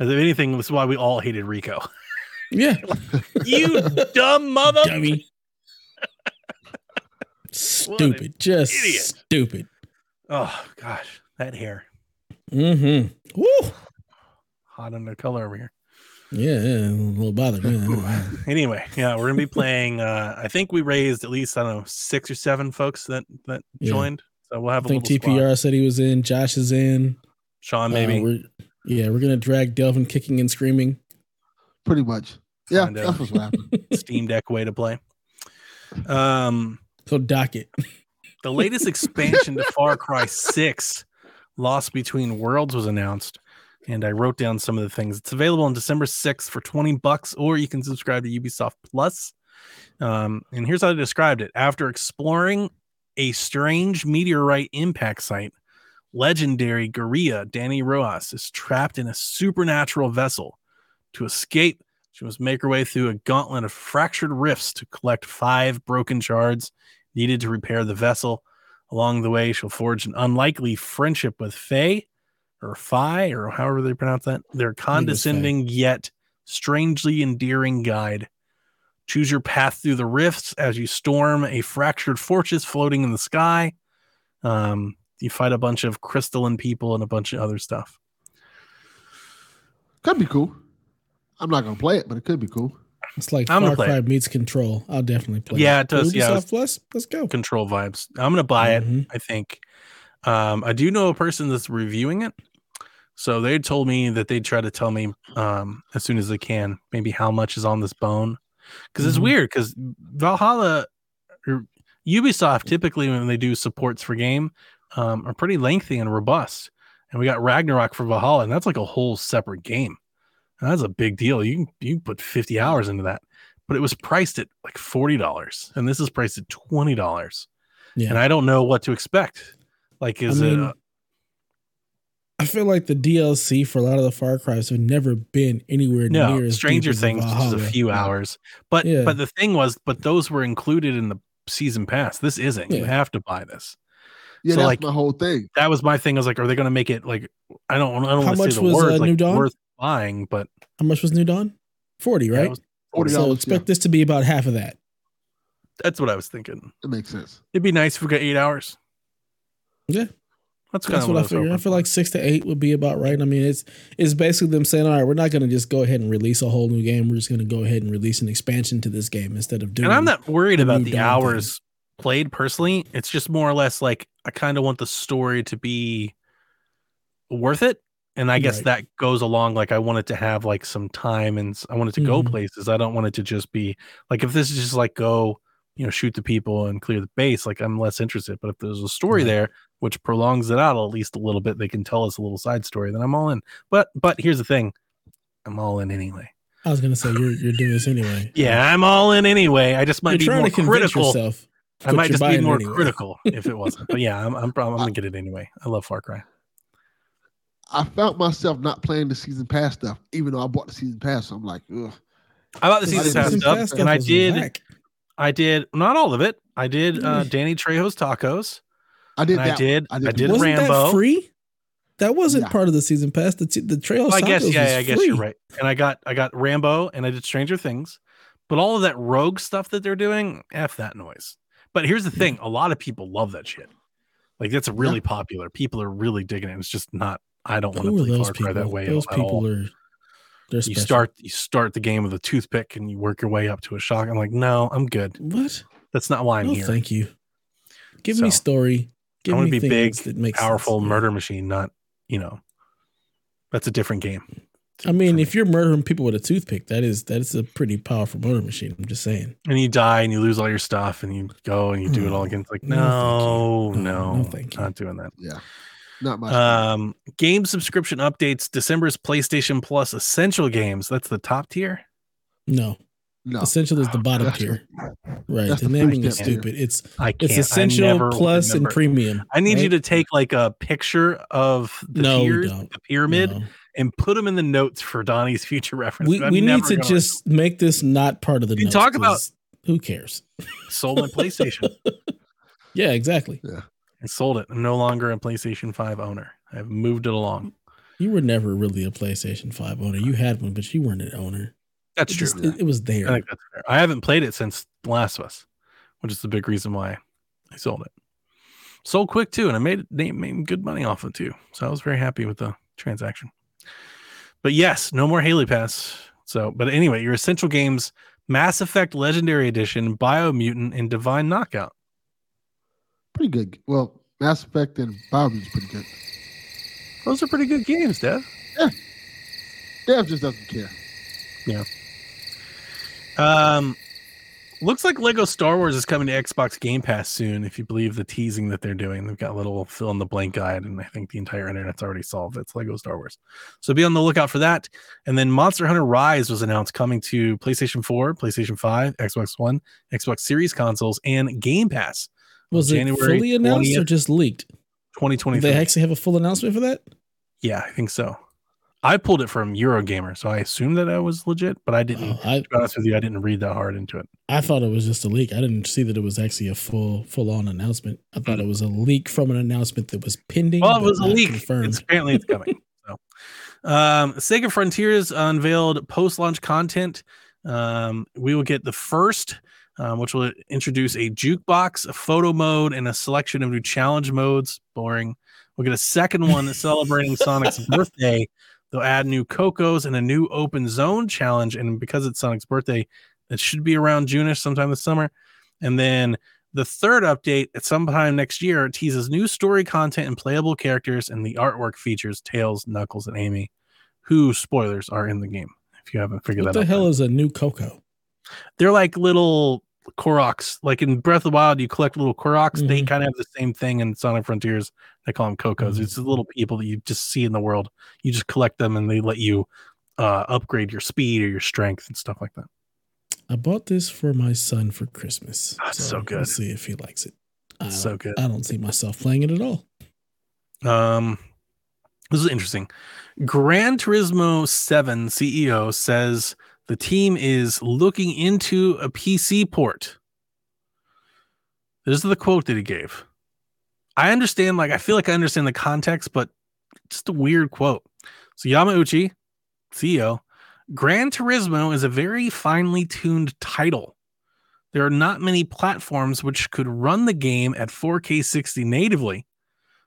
As if anything, this is why we all hated Rico. (laughs) Yeah, you dumb mother. dummy. (laughs) stupid, just idiot. stupid. Oh gosh, that hair Mm-hmm. Woo. hot under color over here. Yeah, yeah, a little bothered. Yeah. (laughs) Anyway, yeah, we're gonna be playing. uh I think we raised at least I don't know six or seven folks that that Yeah. joined. So we'll have I a think TPR squad. said he was in. Josh is in. Sean Uh, maybe. we're, yeah, we're gonna drag Delvin kicking and screaming. Pretty much. Yeah, Find a that's what's happening. (laughs) Steam Deck way to play. Um, So dock it. the latest expansion to Far Cry Six, Lost Between Worlds, was announced, and I wrote down some of the things. It's available on December sixth for twenty bucks, or you can subscribe to Ubisoft Plus. Um, and here's how I described it: After exploring a strange meteorite impact site, legendary guerrilla Dani Rojas is trapped in a supernatural vessel. To escape, she must make her way through a gauntlet of fractured rifts to collect five broken shards needed to repair the vessel. Along the way, she'll forge an unlikely friendship with Faye or Phi, or however they pronounce that. Their condescending yet strangely endearing guide. Choose your path through the rifts as you storm a fractured fortress floating in the sky. Um, you fight a bunch of crystalline people and a bunch of other stuff. Could be cool. I'm not gonna play it, but it could be cool. It's like I'm Far play Cry meets Control. I'll definitely play. It. Yeah, it does. Yeah, Ubisoft Plus. Let's go. Control vibes. I'm gonna buy it. Mhm. I think. Um, I do know a person that's reviewing it. So they told me that they'd try to tell me um, as soon as they can, maybe how much is on this bone. Because it's Mhm. weird, because Valhalla or Ubisoft typically when they do supports for game um, are pretty lengthy and robust. And we got Ragnarok for Valhalla, and that's like a whole separate game. And that's a big deal. You can you can put 50 hours into that. But it was priced at like $40, and this is priced at $20 Yeah. and I don't know what to expect. Like, is mean, it? uh, I feel like the DLC for a lot of the Far Cries have never been anywhere No, near Stranger deep as Things just a few Yeah. hours. But Yeah. but the thing was, but those were included in the season pass. This isn't. You have to buy this. Yeah, So, that's like- my whole thing. That was my thing. I was like, are they going to make it like? I don't. I don't How want to much say the was, words uh, like New Dawn? worth buying, but How much was New Dawn? Forty, right? was- Forty so dollars. expect this to be about half of that. that's what I was thinking. It makes sense. It'd be nice if we got eight hours. Yeah. That's kind That's of what I was figure. I feel like six to eight would be about right. I mean, it's it's basically them saying, "All right, we're not going to just go ahead and release a whole new game. We're just going to go ahead and release an expansion to this game instead of doing." and I'm not worried about the hours played personally. It's just more or less like I kind of want the story to be worth it. And I guess Right. that goes along like I want it to have like some time and I want it to go Mhm. places. I don't want it to just be like if this is just like go, you know, shoot the people and clear the base, like I'm less interested. But if there's a story Right. there which prolongs it out at least a little bit, they can tell us a little side story, then I'm all in. But but here's the thing. I'm all in anyway. I was going to say you're you're doing this anyway. (laughs) Yeah, I'm all in anyway. I just might you're be trying more to convince critical. yourself. I might just be more anyway. critical if it wasn't. But yeah, I'm I'm, probably, I'm (laughs) gonna get it anyway. I love Far Cry. I found myself not playing the season pass stuff, even though I bought the season pass. So I'm like, ugh. I bought the The season season pass pass stuff, stuff and I did whack. I did not all of it. I did uh. Danny Trejo's tacos. I did And I that. did- one. I did. Wasn't Rambo. that free? That wasn't Yeah. part of the season pass. The t- the trail. Well, I guess yeah, yeah, I guess free. you're right. And I got I got Rambo and I did Stranger Things, But all of that rogue stuff that they're doing, f that noise. But here's the thing: a lot of people love that shit. Like that's really popular. People are really digging it. It's just not. I don't want to play those Far Cry people? that way Those at all. people are. They're you special. start you start the game with a toothpick and you work your way up to a shock. I'm like, no, I'm good. What? That's not why I'm No, here. thank you. Give me story. Give I want to be big, things that make powerful sense. murder machine, not you know. That's a different game. I mean, if you're murdering people with a toothpick, that is that is a pretty powerful murder machine. I'm just saying. And you die and you lose all your stuff and you go and you do it all Oh, again. It's like, no, no, thank you. no, No, no, thank you. not doing that. Yeah. Not much. Um, game subscription updates. December's PlayStation Plus Essential games. That's the top tier. No, no. essential is the bottom That's tier. Right. that's The the naming is step tier. stupid. It's I can't. it's I essential never plus and premium. I need you to take like a picture of the No, tiers, the pyramid, No. and put them in the notes for Donnie's future (laughs) reference. We we need to gonna just make this not part of the. You notes, talk about- who cares. (laughs) sold my PlayStation. Yeah, exactly. Yeah. I sold it. I'm no longer a PlayStation 5 owner. I've moved it along. You were never really a PlayStation Five owner. You had one, but you weren't an owner. That's It true. just- it, it was there. I think that's fair. I haven't played it since The Last of Us, which is the big reason why I sold it. Sold quick too, and I made made, made good money off of it too. So I was very happy with the transaction. But yes, no more Haley Pass. So, but anyway, your essential games: Mass Effect Legendary Edition, Biomutant, and Divine Knockout. pretty good. Well, Mass Effect and Biomute's pretty good. Those are pretty good games, Dev. Dev just doesn't care. Um, looks like Lego Star Wars is coming to Xbox Game Pass soon. If you believe the teasing that they're doing, they've got a little fill in the blank guide, and I think the entire internet's already solved. It's Lego Star Wars, so be on the lookout for that. And then Monster Hunter Rise was announced coming to PlayStation 4, PlayStation 5, Xbox One, Xbox Series consoles, and Game Pass. was it fully announced or just leaked? Did 2023. they actually have a full announcement for that? yeah, I think so. I pulled it from Eurogamer, so I assumed that I was legit, but I didn't. Oh, I to be honest with you, I didn't read that hard into it. I thought it was just a leak. I didn't see that it was actually a full full on announcement. I thought it was a leak from an announcement that was pending. Well, it was a leak. Confirmed. It's, apparently, it's coming. (laughs) so, um, Sega Frontiers unveiled post-launch content. Um, we will get the first, um, which will introduce a jukebox, a photo mode, and a selection of new challenge modes. Boring. We'll get a second one (laughs) celebrating Sonic's birthday. They'll add new Kocos and a new open zone challenge. And because it's Sonic's birthday, it should be around June-ish, sometime this summer. And then the third update at some time next year teases new story content and playable characters, and the artwork features Tails, Knuckles, and Amy, who spoilers are in the game. If you haven't figured what that out, what the hell yet. is a new Koco? they're like little Koroks. Like in Breath of the Wild, you collect little Koroks. They Mhm. kind of have the same thing in Sonic Frontiers. They call them Kocos. It's the little people that you just see in the world. You just collect them, and they let you uh, upgrade your speed or your strength and stuff like that. I bought this for my son for Christmas. That's so good. We'll see if he likes it. So good. I don't see myself playing it at all. Um, this is interesting. Gran Turismo 7 CEO says the team is looking into a PC port. This is the quote that he gave. I understand, like, I feel like I understand the context, but just a weird quote. So, Yamauchi, CEO, Gran Turismo is a very finely tuned title. There are not many platforms which could run the game at 4K 60 natively.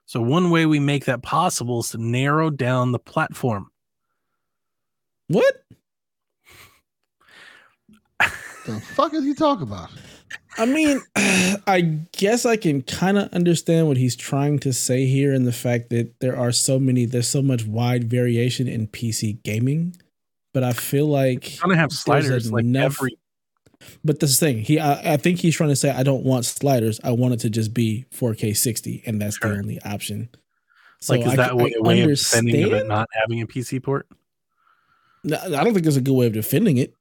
So one way we make that possible is to narrow down the platform. What? The fuck is he talking about? I mean, (clears throat) I guess I can kind of understand what he's trying to say here in the fact that there are so many, there's so much wide variation in PC gaming. But I feel like, Gonna have sliders like enough- every but this thing, he, I, I think he's trying to say, I don't want sliders. I want it to just be 4K 60, and that's Sure. the only option. So like is I, that I way, a way of defending of it not having a PC port? No, I don't think there's a good way of defending it.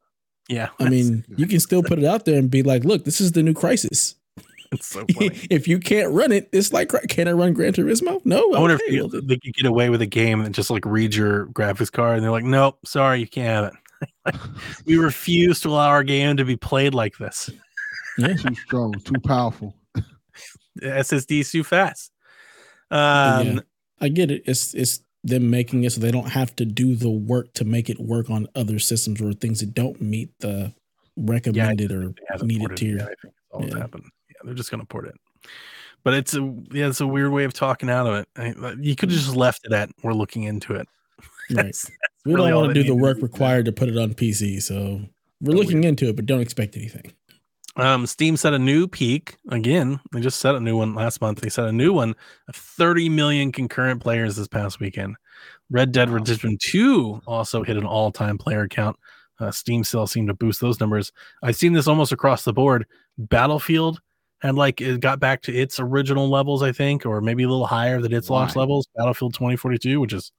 Yeah, I mean, you can still put it out there and be like, look, this is the new Crysis. (laughs) so (laughs) funny. if you can't run it, it's like, can I run Gran Turismo? No. I wonder Okay, if you, well, they could get away with a game and just like read your graphics card and they're like, nope, sorry, you can't have it. (laughs) we refuse to allow our game to be played like this. Too strong, too powerful. The SSD is too fast. Um, Yeah. I get it. It's it's them making it so they don't have to do the work to make it work on other systems or things that don't meet the recommended or needed tier. yet, I think all Yeah. happened. Yeah, they're just gonna port it. But it's a yeah, it's a weird way of talking out of it. I, you could have just left it at we're looking into it. Right. (laughs) That's- We really don't want to do the to work required to put it on PC, so we're So looking into it, but don't expect anything. Um, Steam set a new peak again. They just set a new one last month. They set a new one of 30 million concurrent players this past weekend. Red Dead. Redemption 2 also hit an all time player count. Uh, Steam sales seemed to boost those numbers. I've seen this almost across the board. Battlefield had like it got back to its original levels, I think, or maybe a little higher than its launch levels. Battlefield 2042, which is,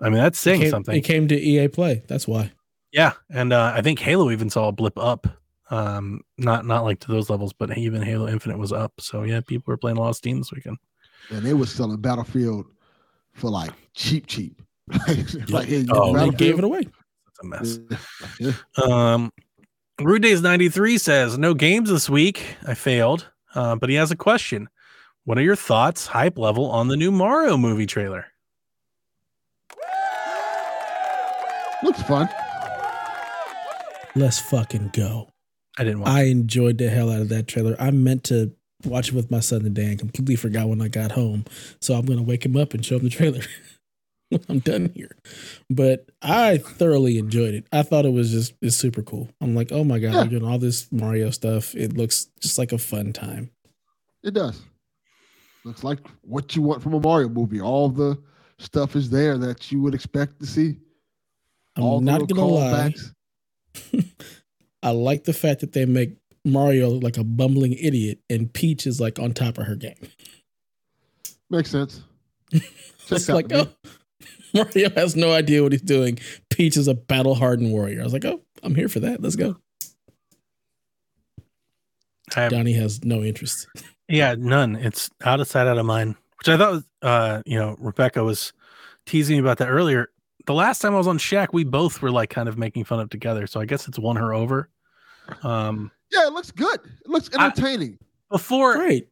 I mean, that's It saying came, something. it came to EA Play. That's why. Yeah, and uh, I think Halo even saw a blip up. Um, not not like to those levels, but even Halo Infinite was up. So yeah, people were playing a lot of Steam this weekend. And they were selling Battlefield for like cheap, cheap. (laughs) like, here, you Oh, they gave it away. It's a mess. Yeah. (laughs) Um, Rude Days ninety three says no games this week. I failed, uh, but he has a question. What are your thoughts, hype level, on the new Mario movie trailer? Looks fun. Let's fucking go. I didn't watch. I enjoyed the hell out of that trailer. I meant to watch it with my son today and completely forgot when I got home. So I'm gonna wake him up and show him the trailer (laughs) when I'm done here. But I thoroughly enjoyed it. I thought it was just it's super cool. I'm like, oh my god, Yeah. we're doing all this Mario stuff. It looks just like a fun time. It does. Looks like what you want from a Mario movie. All the stuff is there that you would expect to see. I'm All not gonna lie. (laughs) callbacks. I like the fact that they make Mario like a bumbling idiot and Peach is like on top of her game. Makes sense. (laughs) Checks It's like, oh, (laughs) Mario has no idea what he's doing. Peach is a battle hardened warrior. I was like, oh, I'm here for that. Let's go. I have Donnie has no interest. (laughs) Yeah, none. It's out of sight, out of mind. Which I thought, was, uh, you know, Rebecca was teasing me about that earlier. The last time I was on Shack, we both were like kind of making fun of together. So I guess it's won her over. Um, Yeah, it looks good. It looks I- entertaining. before, Great.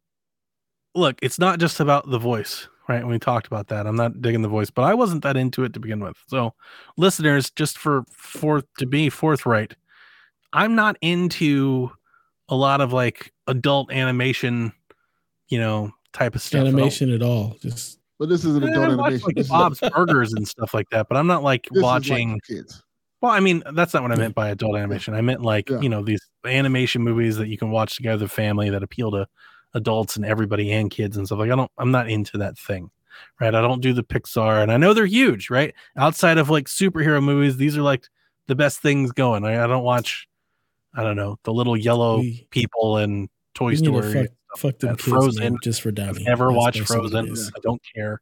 look, it's not just about the voice, right? We talked about that. I'm not digging the voice, but I wasn't that into it to begin with. So, listeners, just for forth to be forthright, I'm not into a lot of like adult animation, you know, type of stuff. I don't- Animation at all. Just but this is an adult I watch, animation. like Bob's Burgers and stuff like that, but I'm not like this is like watching. kids. well, I mean, that's not what I meant by adult animation. I meant like Yeah. you know these animation movies that you can watch together, with family that appeal to adults and everybody and kids and stuff. Like I don't, I'm not into that thing, right? I don't do the Pixar, and I know they're huge, right? Outside of like superhero movies, these are like the best things going. I, I don't watch, I don't know, the little yellow we, people and Toy we need Story. Fuck, fuck them kids Frozen. man, just for Donnie. Never That's watched basically what it Frozen. I don't care.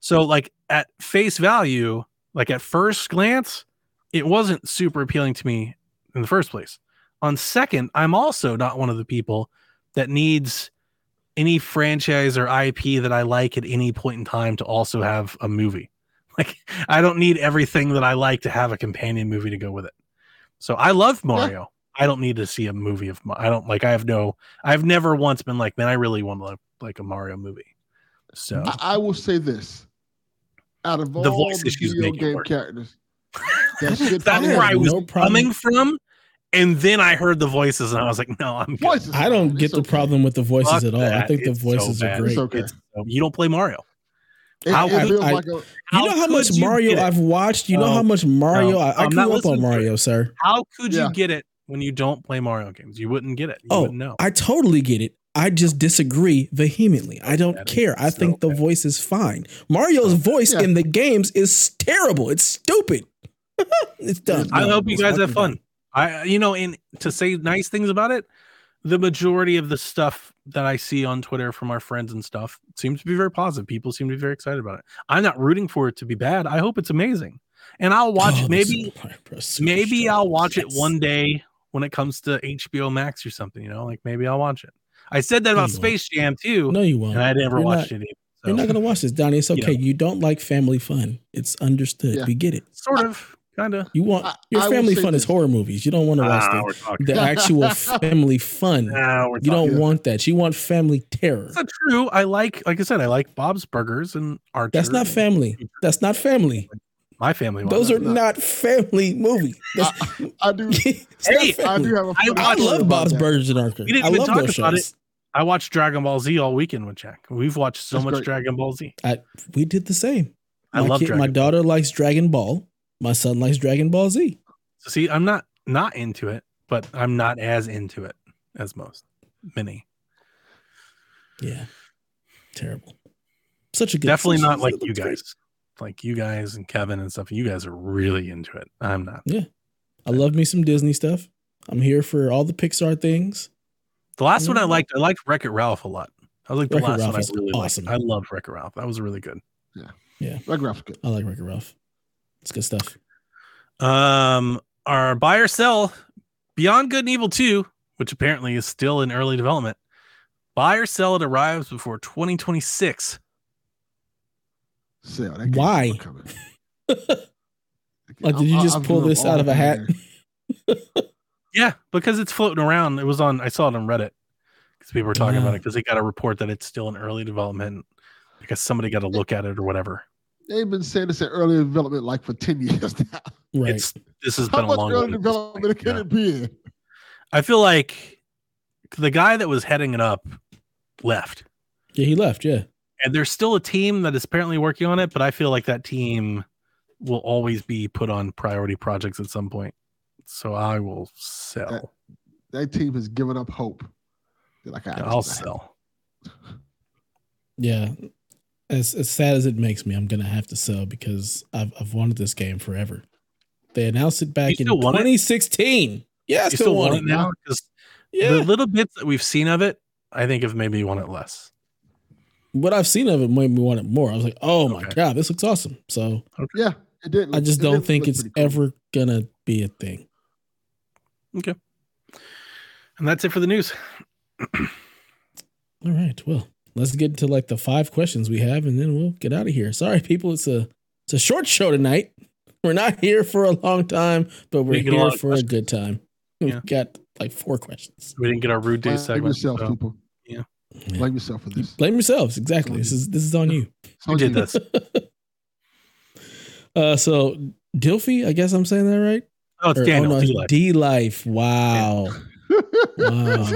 So, like at face value, like at first glance, it wasn't super appealing to me in the first place. On second, I'm also not one of the people that needs any franchise or IP that I like at any point in time to also have a movie. (laughs) Like I don't need everything that I like to have a companion movie to go with it. So I love Mario. I don't need to see a movie of Ma- I don't like I have no I've never once been like, man, I really want to like a Mario movie. So I, I will say this: out of all The voice the issues video make it game work. characters, (laughs) that should that's where I was no coming from. And then I heard the voices and I was like, no, I'm good. voices. I don't It's get the okay. problem with the voices Fuck at all. I that. think the It's so voices are bad. great. It's okay. It's- you don't play Mario. It, How it could I- like a, You know how much Mario? I've watched? You know No. how much Mario No. I, I grew up on. Mario, sir. How could Yeah. you get it when you don't play Mario games? You wouldn't get it. You Oh, wouldn't. I totally get it. I just disagree vehemently. I don't bad. care. I So think the bad. voice is fine. Mario's oh, voice Yeah. in the games is terrible. It's stupid. (laughs) it's done. I No, hope you guys have fun. done. I, you know, and to say nice things about it, the majority of the stuff that I see on Twitter from our friends and stuff seems to be very positive. People seem to be very excited about it. I'm not rooting for it to be bad. I hope it's amazing, and I'll watch Oh, it. Maybe, Super Mario Bros. Super maybe I'll watch it one day when it comes to HBO Max or something. You know, like maybe I'll watch it. I said that No, about you won't. Space Jam too, No, you won't. and I never You're watched not- it. Either, You're not gonna watch this, Donnie. It's (laughs) You okay. know. You don't like family fun. It's understood. Yeah. We get it. sort of, kind of. You want I- your I family say fun is horror movies. You don't want to watch Ah, the, the (laughs) actual family fun. Nah, we're You don't talking. want that. You want family terror. That's not true. I like, like I said, I like Bob's Burgers and Archer. That's not family. That's not family. My family. Those watched are it. not family movies. That's, I do. (laughs) Hey, I do have a. I- funny I love Bob's that. Burgers and Archer. We didn't I even love talk about shows. I watched Dragon Ball Z all weekend with Jack. We've watched so That's much great. Dragon Ball Z. I, we did the same. I my love kid- Dragon. my Ball. daughter likes Dragon Ball. My son likes Dragon Ball Z. So see, I'm not not into it, but I'm not as into it as most many. Yeah, terrible. Such a good. Definitely not like you looks great. guys. Like you guys and Kevin and stuff. You guys are really into it. I'm not. Yeah. I love me some Disney stuff. I'm here for all the Pixar things. The last one I Mm. liked, I liked Wreck It Ralph a lot. I was like the Wreck-It last Ralph one I is really awesome. liked. I loved Wreck It Ralph. That was really good. Red Ralph's good. I like Wreck-It Ralph. It's good stuff. Um, our buy or sell Beyond Good and Evil 2, which apparently is still in early development. Buy or sell it arrives before 2026. Sell. That game's Why? never. Like, (laughs) did you just I'm pull this out of a hat? (laughs) Yeah, because it's floating around. It was on. I saw it on Reddit because people were talking about Ah. it because they got a report that it's still in early development because somebody got to look at it or whatever. They've been saying this in early development like for 10 (laughs) years now. Right. It's this has How been a long early one at this development point. can Yeah. it be in? I feel like the guy that was heading it up left. yeah, he left. Yeah. And there's still a team that is apparently working on it, but I feel like that team will always be put on priority projects at some point. So I will sell. That team has given up hope. They're like, "Ah, I'll sell. Yeah. As as sad as it makes me, I'm gonna have to sell because I've I've wanted this game forever. They announced it back in still want it? 2016. Yeah, I You still, still want, want it now? Because Yeah. the little bits that we've seen of it, I think have made me want it less. What I've seen of it made me want it more. I was like, oh my Okay. god, this looks awesome. So Yeah, it did. I just it don't think it's cool. ever gonna be a thing. Okay, and that's it for the news. All right. Well, let's get into like the five questions we have, and then we'll get out of here. Sorry, people. It's a it's a short show tonight. (laughs) We're not here for a long time, but we're We get a here lot of for a good time. We've Yeah. got like four questions. We didn't get our rude day Blame segment. yourself, so people. Yeah. Blame yourself for this. Blame yourselves. Exactly. This is this is on you. It's we on did this. (laughs) Uh, so Dilfy, I guess I'm saying that right. Oh, it's Or- Daniel. no, D-Life. D Life. Wow. (laughs) Wow.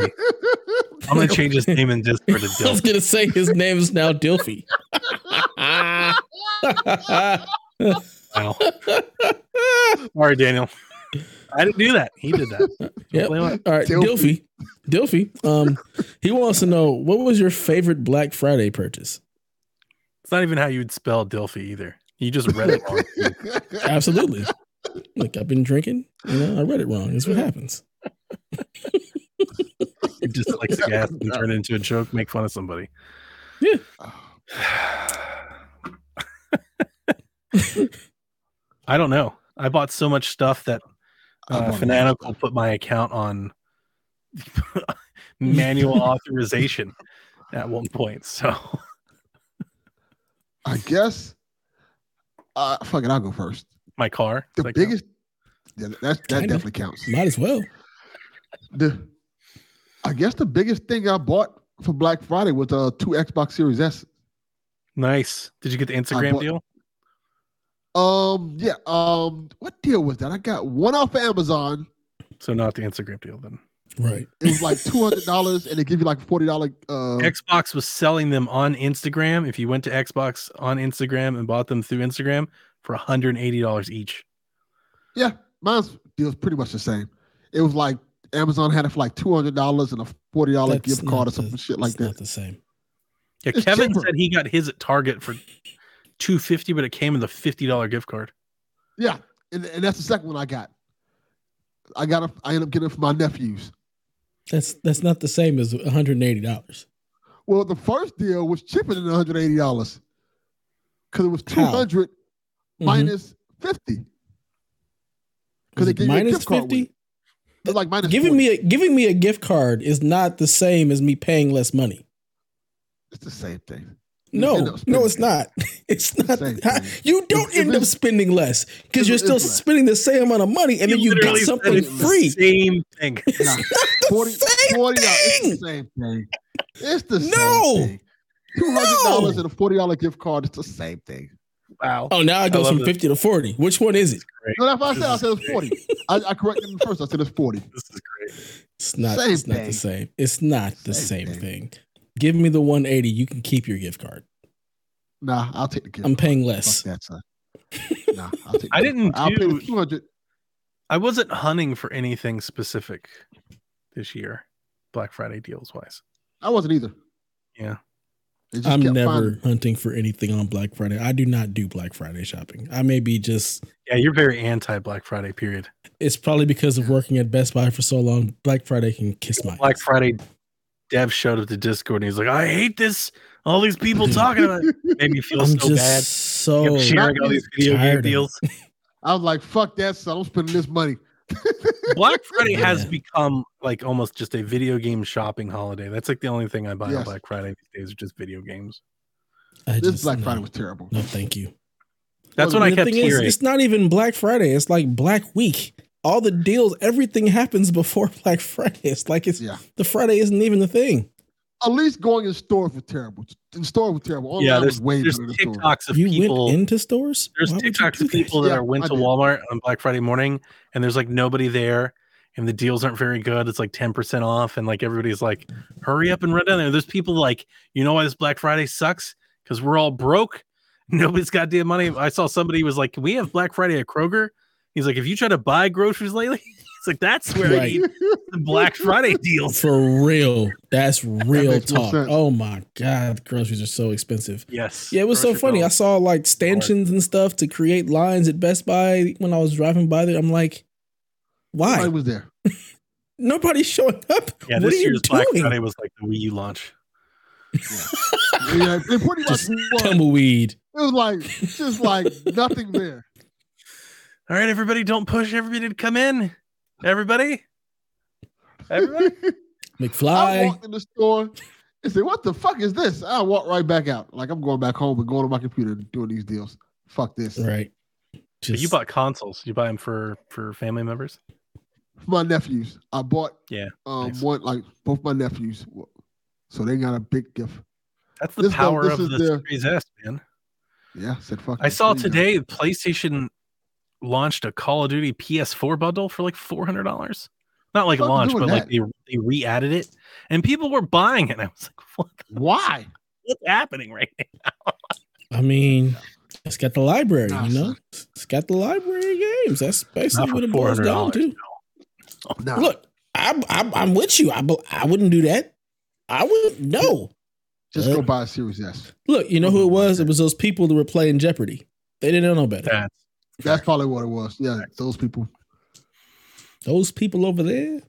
I'm gonna change his name and just for the I was gonna say his name is now Dilfy. (laughs) Wow. Sorry, Daniel. I didn't do that. He did that. (laughs) Yep. Blame it. All right, Dilfy. Dilfy. Dilfy. Um, he wants to know what was your favorite Black Friday purchase? It's not even how you'd spell Dilfy either. You just read it wrong. (laughs) Absolutely. Like I've been drinking, you know, I read it wrong. That's what happens. You just like gas and turn it into a joke, make fun of somebody. Yeah. (sighs) I don't know. I bought so much stuff that I uh, bought a lot of Fanatical put my account on (laughs) manual (laughs) authorization at one point. So I guess. Uh, fuck it, I'll go first. my car. The It's like, biggest. Yeah, that that Kinda. definitely counts. Might as well. The, I guess the biggest thing I bought for Black Friday was uh two Xbox Series S. nice. Did you get the Instagram bought- deal? Um, yeah. Um, what deal was that? I got one off Amazon. So not the Instagram deal then. Right. It was like two hundred dollars, and they give you like forty dollar. Uh, Xbox was selling them on Instagram. If you went to Xbox on Instagram and bought them through Instagram for $180 each. yeah, mine's deal was pretty much the same. It was like Amazon had it for like two hundred dollars and a forty dollar gift card or not something shit like that. Not the same. Yeah, It's Kevin cheaper. said he got his at Target for 250 but it came with a $50 gift card. Yeah, and, and that's the second one I got. I got a, I ended up getting it for my nephews. That's that's not the same as $180. Well, the first deal was cheaper than one hundred eighty dollars because it was two How? hundred Mhm. minus fifty. Because they it gave you a minus gift card with 50? like minus Giving 40. me a giving me a gift card is not the same as me paying less money. It's the same thing. No, no, it's not. (laughs) It's not. Same you don't If- if end up spending less because you're still spending the same amount of money, and then you get something free. Same thing. (laughs) Nah, the 40, same 40 dollars. thing. It's the same thing. It's the No. same thing. Two hundred dollars No. and a forty dollar gift card. It's the same thing. Wow. Oh, now it goes from this. 50 to 40. Which one is it? Great. No, that's what I This said. I said it's 40. I, I corrected him first. I said it's 40. This is great. It's not, Same it's not the same. It's not the Same same, thing. thing. Give me the 180. You can keep your gift card. Nah, I'll take the gift. I'm card. paying Fuck less. that, son. (laughs) Nah, I'll take. I didn't card. I'll pay the 200. I wasn't hunting for anything specific this year, Black Friday deals wise. I wasn't either. Yeah. I'm never finding- hunting for anything on Black Friday. I do not do Black Friday shopping. I may be just, Yeah, you're very anti Black Friday period. it's probably because of working at Best Buy for so long. Black Friday can kiss my Black ass. Friday Dev showed up to Discord and he's like, I hate this. All these people (laughs) talking about it. Made me feel I'm so just bad. so sharing all these video game tired of it. deals. (laughs) I was like, "Fuck that, son! I'm spending this money." (laughs) Black Friday has Yeah. become like almost just a video game shopping holiday. That's like the only thing I buy on Black Friday these days are just video games. I This just- Black no. Friday was terrible. No, thank you. That's Well, what I The kept thing is, hearing. it's not even Black Friday. It's like Black Week. All the deals, everything happens before (laughs) Black Friday. It's like it's Yeah. the Friday isn't even the thing. At least going in stores was terrible. In stores was terrible. Online yeah, there's, was way there's better than stores. TikToks of you people. went into stores. there's Why would TikToks of people that Yeah, are went I to did. Walmart on Black Friday morning and there's like nobody there and the deals aren't very good. It's like 10% off and like everybody's like, hurry up and run down there. There's people like, you know why this Black Friday sucks? Because we're all broke. (laughs) Nobody's got damn money. I saw somebody was like, Can we have Black Friday at Kroger? He's like, if you try to buy groceries lately, (laughs) it's like that's where I Right. need the Black Friday deals. For real. That's real makes more talk. sense. Oh my God. Groceries are so expensive. Yes. Yeah, it was so grocery funny. I saw like stanchions and stuff to create lines at Best Buy when I was driving by there. I'm like, Nobody why? was there. (laughs) Nobody's showing up. Yeah, what this are you year's Black doing? Friday was like the Wii U launch. Yeah, it pretty (laughs) much Just was. It was like just like nothing there. All right, everybody, don't push everybody to come in. Everybody, everybody. (laughs) McFly. I McFly. walked in the store and said, "What the fuck is this?" I walked right back out. Like I'm going back home and going to my computer doing these deals. Fuck this. Right. But Just, you bought consoles. You buy them for for family members. For my nephews, I bought Yeah, um nice. one like both my nephews, so they got a big gift. That's the This is power this of the their- Series S, man. Yeah, I said fuck. I saw There you go. today PlayStation launched a Call of Duty PS4 bundle for like four hundred dollars. Not like a launch, doing but like they they re-added it, and people were buying it. And I was like, (laughs) what, Why? what's happening right now? I mean, it's got the library, Nah, you know? It's got the library of games. That's basically Not what for it four boils down to. Nah. Look, I'm, I'm, I'm with you. I, I wouldn't do that. I wouldn't. no. just Uh, go buy a Series S. Look, you know who it was? It was those people that were playing Jeopardy. They didn't know no better. That's That's probably what it was. Yeah, those people. Those people over there.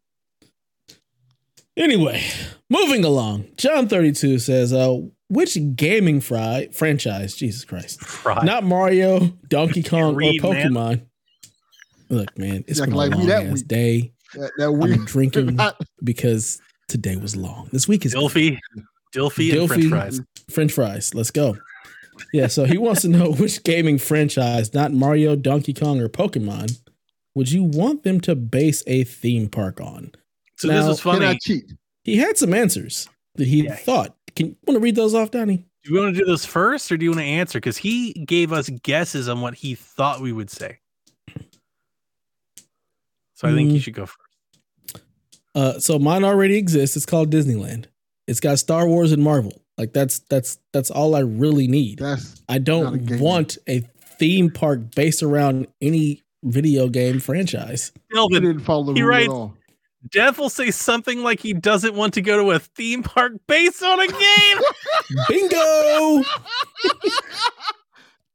Anyway, moving along. John 32 says, uh, which gaming fry franchise, Jesus Christ, fried. not Mario, Donkey (laughs) Kong, or read, man. Pokemon. Look, man, it's Yeah, been a like, long read that ass week. day. That, that I'm weird. drinking (laughs) because today was long. This week is Dilfy, Dilfy, and French fries. French fries. Let's go. Yeah, so he wants to know (laughs) which gaming franchise, not Mario, Donkey Kong, or Pokemon, would you want them to base a theme park on? So Now, this is Can I funny. cheat? He had some answers that he Yeah. thought. Can you want to read those off, Donnie? Do you want to do this first, or do you want to answer? Because he gave us guesses on what he thought we would say. So I think you Mm. should go first. Uh, so mine already exists. It's called Disneyland. It's got Star Wars and Marvel. Like that's that's that's all I really need. That's I don't game. want a theme park based around any video game franchise. you Delvin, didn't follow the he rule writes- at all. Dev will say something like he doesn't want to go to a theme park based on a game. (laughs) Bingo! (laughs)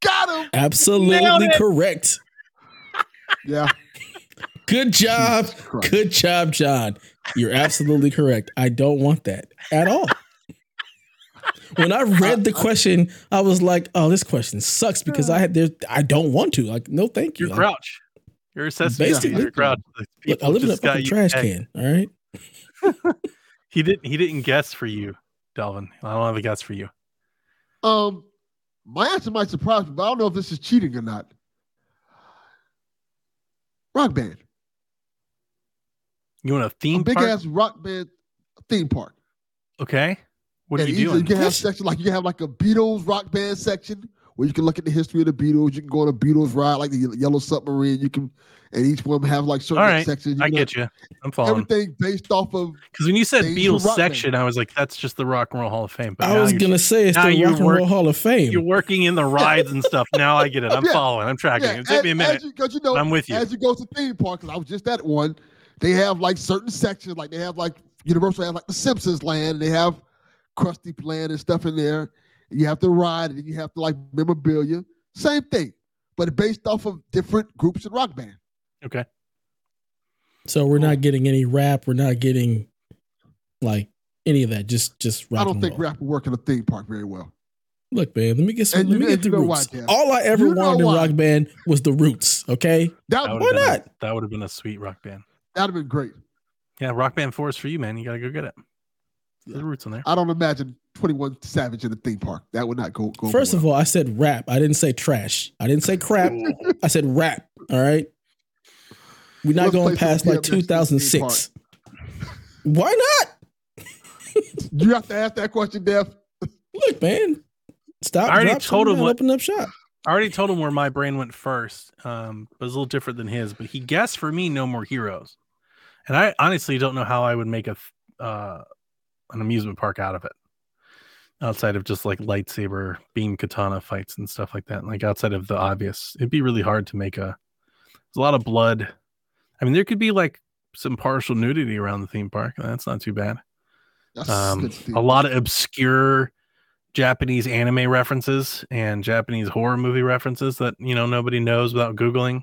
Got him. Absolutely correct. Yeah. Good job. Good job, John. You're absolutely correct. I don't want that at all. When I read uh, the uh, question, I was like, "Oh, this question sucks uh. because I had there. I don't want to. Like, no, thank you. You're Like, Grouch. You're a Sesame Basically. Street. You're Grouch. Like, look, I live in a fucking trash pegged. can. All right. (laughs) He didn't. He didn't guess for you, Delvin. I don't have a guess for you. Um, my answer might surprise you, but I don't know if this is cheating or not. Rock band, You want a a theme big park? ass rock band theme park. Okay. What are you doing? You can have section like you can have like a Beatles rock band section, where you can look at the history of the Beatles. You can go on a Beatles ride like the Yellow Submarine. You can, and each one have like certain All right, sections. I can- get you. I'm following. Everything based off of Because when you said Beatles from Rock Band. section, I was like, that's just the Rock and Roll Hall of Fame. But I was gonna say it's the you're Rock and work- Roll Hall of Fame. You're working in the (laughs) rides and stuff. Now I get it. I'm Yeah. following. I'm tracking. yeah, it took me a minute. as you, 'cause you know, I'm with you. As you go to theme parks, 'cause I was just at one. They have like certain sections, like they have like Universal have like the Simpsons land. They have Krusty plan and stuff in there. You have to ride, and you have to like memorabilia. Same thing, but based off of different groups and rock band. okay. so we're not getting any rap. We're not getting like any of that. Just just rock I don't and think roll. rap will work in a theme park very well. Look, man, let me get some. And let me get the know why, roots. All I ever You know wanted in rock band was the roots. Okay, That That would would Why have been not? A, that would have been a sweet rock band. that'd have been great. Yeah, Rock Band Four is for you, man. You gotta go get it. There's roots in there. I don't imagine Twenty One Savage in a theme park. That would not go. go first well. of all, I said rap. I didn't say trash. I didn't say crap. I said rap. All right. We're not Let's going past like 2006. Why not? (laughs) you have to ask that question, Dev. Look, man. Stop. I already drop, told him what- Open up shop. I already told him where my brain went first. Um, it was a little different than his. But he guessed for me, no more heroes. And I honestly don't know how I would make a uh, an amusement park out of it, outside of just like lightsaber beam katana fights and stuff like that. Like outside of the obvious, it'd be really hard to make a. There's a lot of blood. I mean, there could be like some partial nudity around the theme park. That's not too bad. That's um, a lot of obscure Japanese anime references and Japanese horror movie references that you know nobody knows without googling.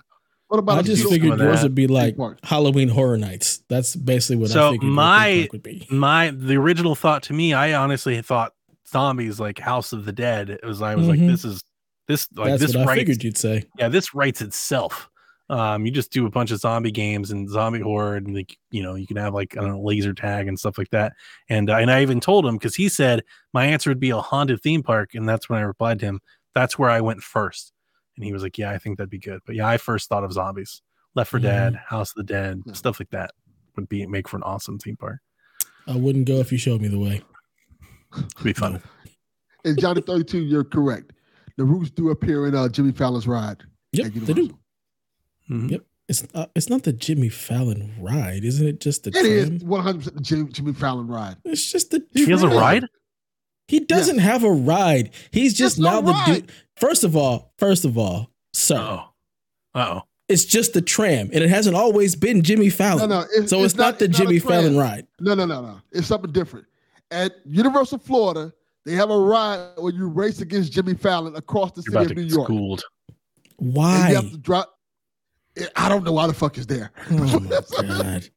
What about I a just figured yours would be like. Halloween Horror Nights. That's basically what I So figured my- would be. My the original thought to me, I honestly thought zombies like House of the Dead. It was I was Mhm. like, this is this like That's this what I figured you'd say. yeah this writes itself. Um, you just do a bunch of zombie games and zombie horror, and like you know, you can have like I don't know laser tag and stuff like that. And uh, and I even told him because he said my answer would be a haunted theme park, and that's when I replied to him. That's where I went first, and he was like, "Yeah, I think that'd be good." But yeah, I first thought of zombies, Left for Mhm. Dead, House of the Dead, Yeah. stuff like that would be make for an awesome theme park. I wouldn't go if you showed me the way. It'd be fun. And Johnny 32, you're correct. The roots do appear in uh, Jimmy Fallon's ride. Yep, they Universal. do. Mhm. Yep. It's uh, it's not the Jimmy Fallon ride, isn't it? Just the It is tram. 100% Jimmy, Jimmy Fallon ride. It's just the. He has a ride. He doesn't have a ride. He's just It's no now the ride. dude. First of all, first of all, sir, Oh, oh. it's just the tram, and it hasn't always been Jimmy Fallon. no. It's, so it's, not, the a Jimmy tram. Fallon ride. No, no, no, no. It's something different. At Universal Florida, they have a ride where you race against Jimmy Fallon across the You're city about of to New get York. schooled. And Why? you have to drop. Eh, I don't know why the fuck is there. Oh my (laughs) god!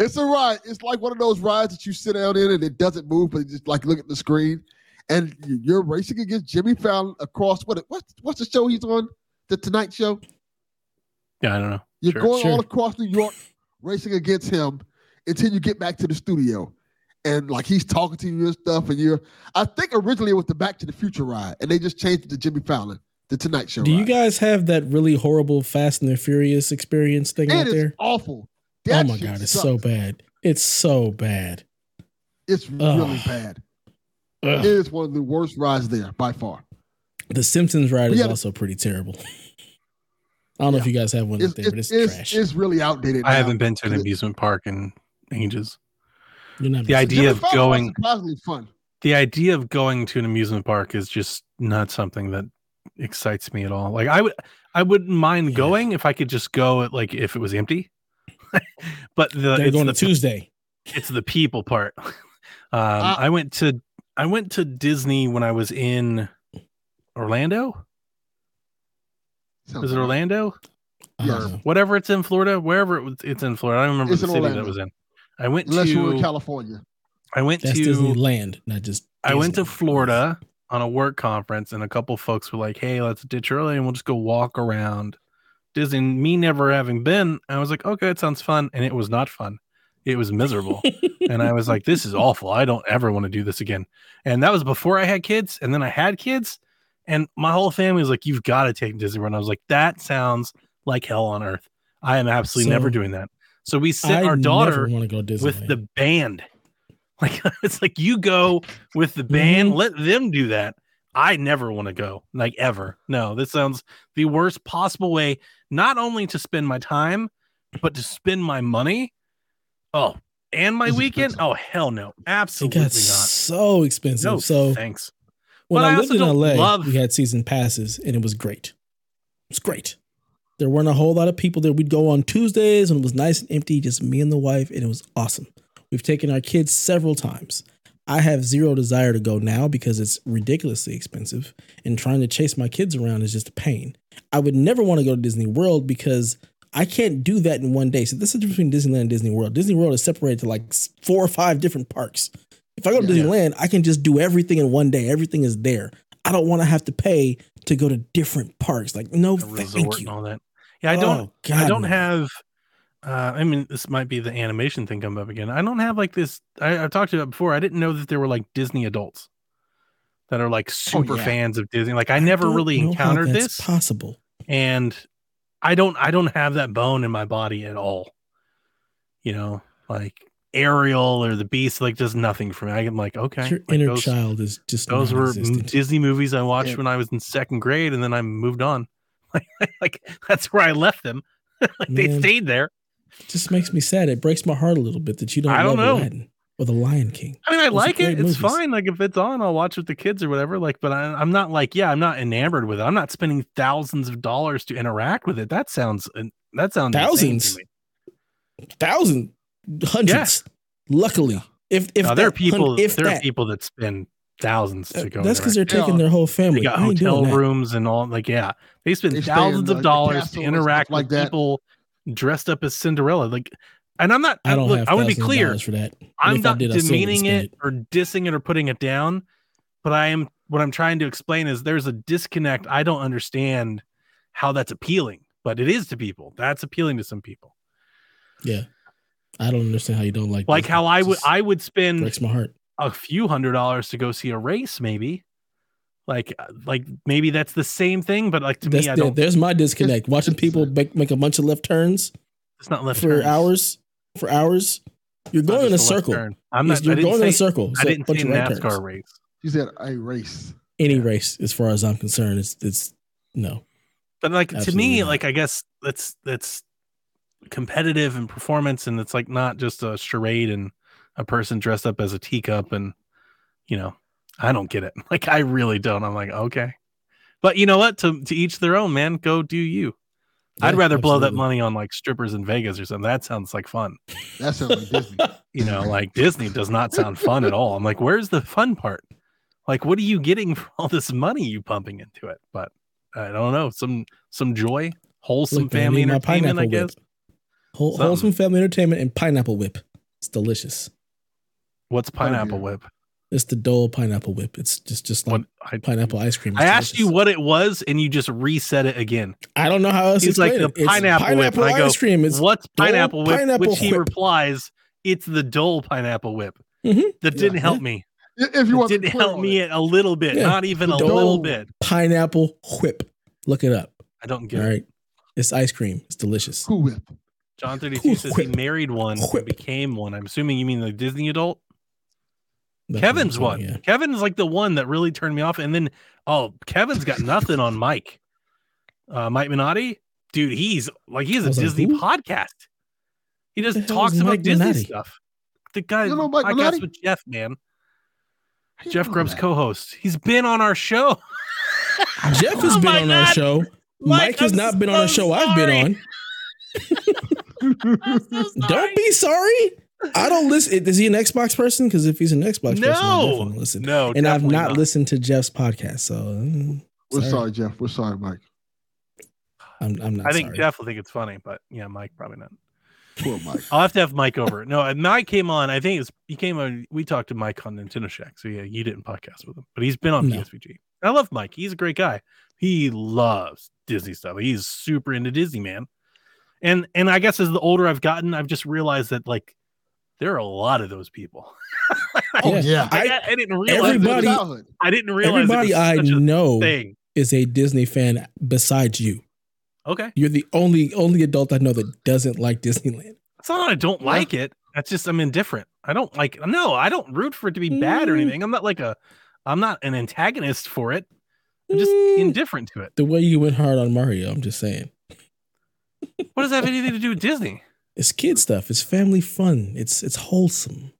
It's a ride. It's like one of those rides that you sit down in and it doesn't move, but you just like look at the screen, and you- you're racing against Jimmy Fallon across what? What's what's the show he's on? The Tonight Show. Yeah, I don't know. You're Sure. going Sure. all across New York, racing against him until you get back to the studio, and like he's talking to you and stuff, and you're. I think originally it was the Back to the Future ride, and they just changed it to Jimmy Fallon, the Tonight Show. Do you guys have that really horrible Fast and the Furious experience thing out It is there? awful. Oh my god, it's sucks. so bad. It's so bad. It's really Ugh. bad. Ugh. It is one of the worst rides there by far. The Simpsons ride is Yeah. also pretty terrible. (laughs) I don't know if you guys have one It's, out there, but it's, it's, it's, trash. it's really outdated. I now. haven't been to an amusement park in ages. You're not The idea of going- fun. The idea of going to an amusement park is just not something that excites me at all. Like I would, I wouldn't mind Yeah. going if I could just go at like if it was empty. (laughs) but the They're it's going the, to Tuesday. it's the people part. (laughs) um, Uh, I went to I went to Disney when I was in Orlando. Sounds Was it Orlando? I Yes. don't. Whatever it's in Florida, wherever it was, it's in Florida. I don't remember It's the in city that was in. I went Unless you were in to California. I went That's to Disneyland, not just. I went to Florida on a work conference, and a couple folks were like, "Hey, let's ditch early, and we'll just go walk around Disney." Me never having been, I was like, "Okay, it sounds fun," and it was not fun. It was miserable, and I was like, (laughs) "This is awful. I don't ever want to do this again." And that was before I had kids, and then I had kids, and my whole family was like, "You've got to take Disney World." And I was like, "That sounds like hell on earth. I am absolutely never doing that." So we sent I our daughter want to go Disney with the band. (laughs) Like it's like you go with the band, Mhm. let them do that. I never want to go, like ever. No, this sounds the worst possible way, not only to spend my time, but to spend my money. Oh, and my weekend. Oh, hell no. Absolutely It got not. so expensive. No, so thanks. when I I lived in LA, love- we had season passes and it was great. It was great. There weren't a whole lot of people there. We'd go on Tuesdays and it was nice and empty, just me and the wife, and it was awesome. We've taken our kids several times. I have zero desire to go now because it's ridiculously expensive, and trying to chase my kids around is just a pain. I would never want to go to Disney World because I can't do that in one day. So this is the difference between Disneyland and Disney World. Disney World is separated to like four or five different parks. If I go to Yeah. Disneyland, I can just do everything in one day. Everything is there. I don't want to have to pay to go to different parks. Like, no, thank you. and all that. Yeah, I don't. Oh, I don't have. Uh, I mean, this might be the animation thing come up again. I don't have like this. I, I've talked about it before. I didn't know that there were like Disney adults that are like super yeah. fans of Disney. Like I never don't really encountered this, Possible. and I don't. I don't have that bone in my body at all. You know, like Ariel or the Beast, like does nothing for me. I'm like, okay, Your like, inner those, child is just those were. Disney movies I watched Yeah. when I was in second grade, and then I moved on. (laughs) Like, like that's where I left them. (laughs) like they stayed there. just makes me sad. It breaks my heart a little bit that you don't. I don't know. Aladdin or the Lion King. I mean, I Those like it. great It's movies. fine. Like if it's on, I'll watch with the kids or whatever. Like, but I, I'm not like, yeah, I'm not enamored with it. I'm not spending thousands of dollars to interact with it. That sounds that sounds insane to Thousands? hundreds. Thousand, hundreds. Luckily, if if Now, there are that hun- people. if there are people that spend thousands to uh, go. that's because they're taking Yeah. their whole they family. got I hotel rooms and all. Like, yeah, they spend They thousands the- of the dollars to and stuff interact like with that. people dressed up as Cinderella. Like, and I'm not. I don't look, have. I want to be clear. for that. I'm not did, I still wouldn't demeaning it or dissing it or putting it down, but I am what I'm trying to explain is there's a disconnect. I don't understand how that's appealing, but it is to people. That's appealing to some people. Yeah, I don't understand how you don't like. Like how I would I would spend breaks my heart. a few hundred dollars to go see a race, maybe. Like like maybe that's the same thing, but like to That's me, I don't. there's my disconnect. Watching people make, make a bunch of left turns It's not left for turns. hours. For hours, you're going in a circle. turn. I'm not. You're didn't going in a circle. I so a didn't bunch say of right turns. NASCAR race. You said I race. Any Yeah. race, as far as I'm concerned, it's it's no. But like to me, not. like I guess that's that's competitive and performance, and it's like not just a charade and a person dressed up as a teacup, and you know, I don't get it. (laughs) Like I really don't. I'm like, okay, but you know what? To to each their own, man. Go do you. I'd Yeah, rather blow that money on like strippers in Vegas or something. That sounds like fun. That sounds like Disney. (laughs) You know, like Disney does not sound fun at all. I'm like, where's the fun part? Like, what are you getting for all this money you pumping into it? But I don't know. Some some joy, wholesome Look, family entertainment, I pineapple guess. whip. Whole, wholesome family entertainment and pineapple whip. It's delicious. What's pineapple dear. whip? It's the Dole pineapple whip. It's just just like What I, pineapple ice cream. It's I asked you what it was, and you just reset it again. I don't know how else to He's like the it. It's pineapple whip. pineapple And I go, ice cream. It's What's Dole pineapple whip? pineapple Which he whip. replies, "It's the Dole pineapple whip." Mhm. That didn't Yeah. help me. If you want to didn't clear help me it. a little bit. Yeah. Not even The a little bit. pineapple whip. Look it up. I don't get All it. right. It's ice cream. It's delicious. Cool whip. John 32 Cool says he married one and became one. I'm assuming you mean the Disney adult. That's Kevin's one. Yeah. Kevin's like the one that really turned me off. And then, oh, Kevin's got nothing on Mike. Uh, Mike Minotti, dude, he's like he has I a was like, Disney podcast. He just talks about Mike Disney Minotti? stuff. The guy You know Mike podcast Minotti? with Jeff, man. Jeff know Grubb's that? co-host. He's been on our show. (laughs) Jeff has Oh been my on our show. Mike, has I'm not been on a so show I've been on. (laughs) I'm so sorry. (laughs) Don't be sorry. I don't listen. Is he an Xbox person? Because if he's an Xbox person, I'll No, definitely listen. no, and I've definitely not, listened to Jeff's podcast, so mm, We're sorry. sorry, Jeff. We're sorry, Mike. I'm, I'm not. I think sorry. Jeff will think it's funny, but yeah, Mike probably not. Poor Mike. (laughs) I'll have to have Mike over. No, Mike came on. I think it's he came on. We talked to Mike on Nintendo Shack, so yeah, you didn't podcast with him, but he's been on No. PSVG. I love Mike. He's a great guy. He loves Disney stuff. He's super into Disney, man. And and I guess as the older I've gotten, I've just realized that like there are a lot of those people. (laughs) Oh Yeah. yeah. I, I- I didn't realize. everybody- it. I didn't realize. Everybody it I was such a know thing. is a Disney fan besides you. Okay, You're the only only adult I know that doesn't like Disneyland. it's not that I don't Yeah. like it. That's just I'm indifferent. I don't like. No, I don't root for it to be bad or Mm. anything. I'm not like a I'm not an antagonist for it. I'm just Mm. indifferent to it. The way you went hard on Mario, I'm just saying. What does that have anything to do with Disney? It's kid stuff. It's family fun. It's it's wholesome.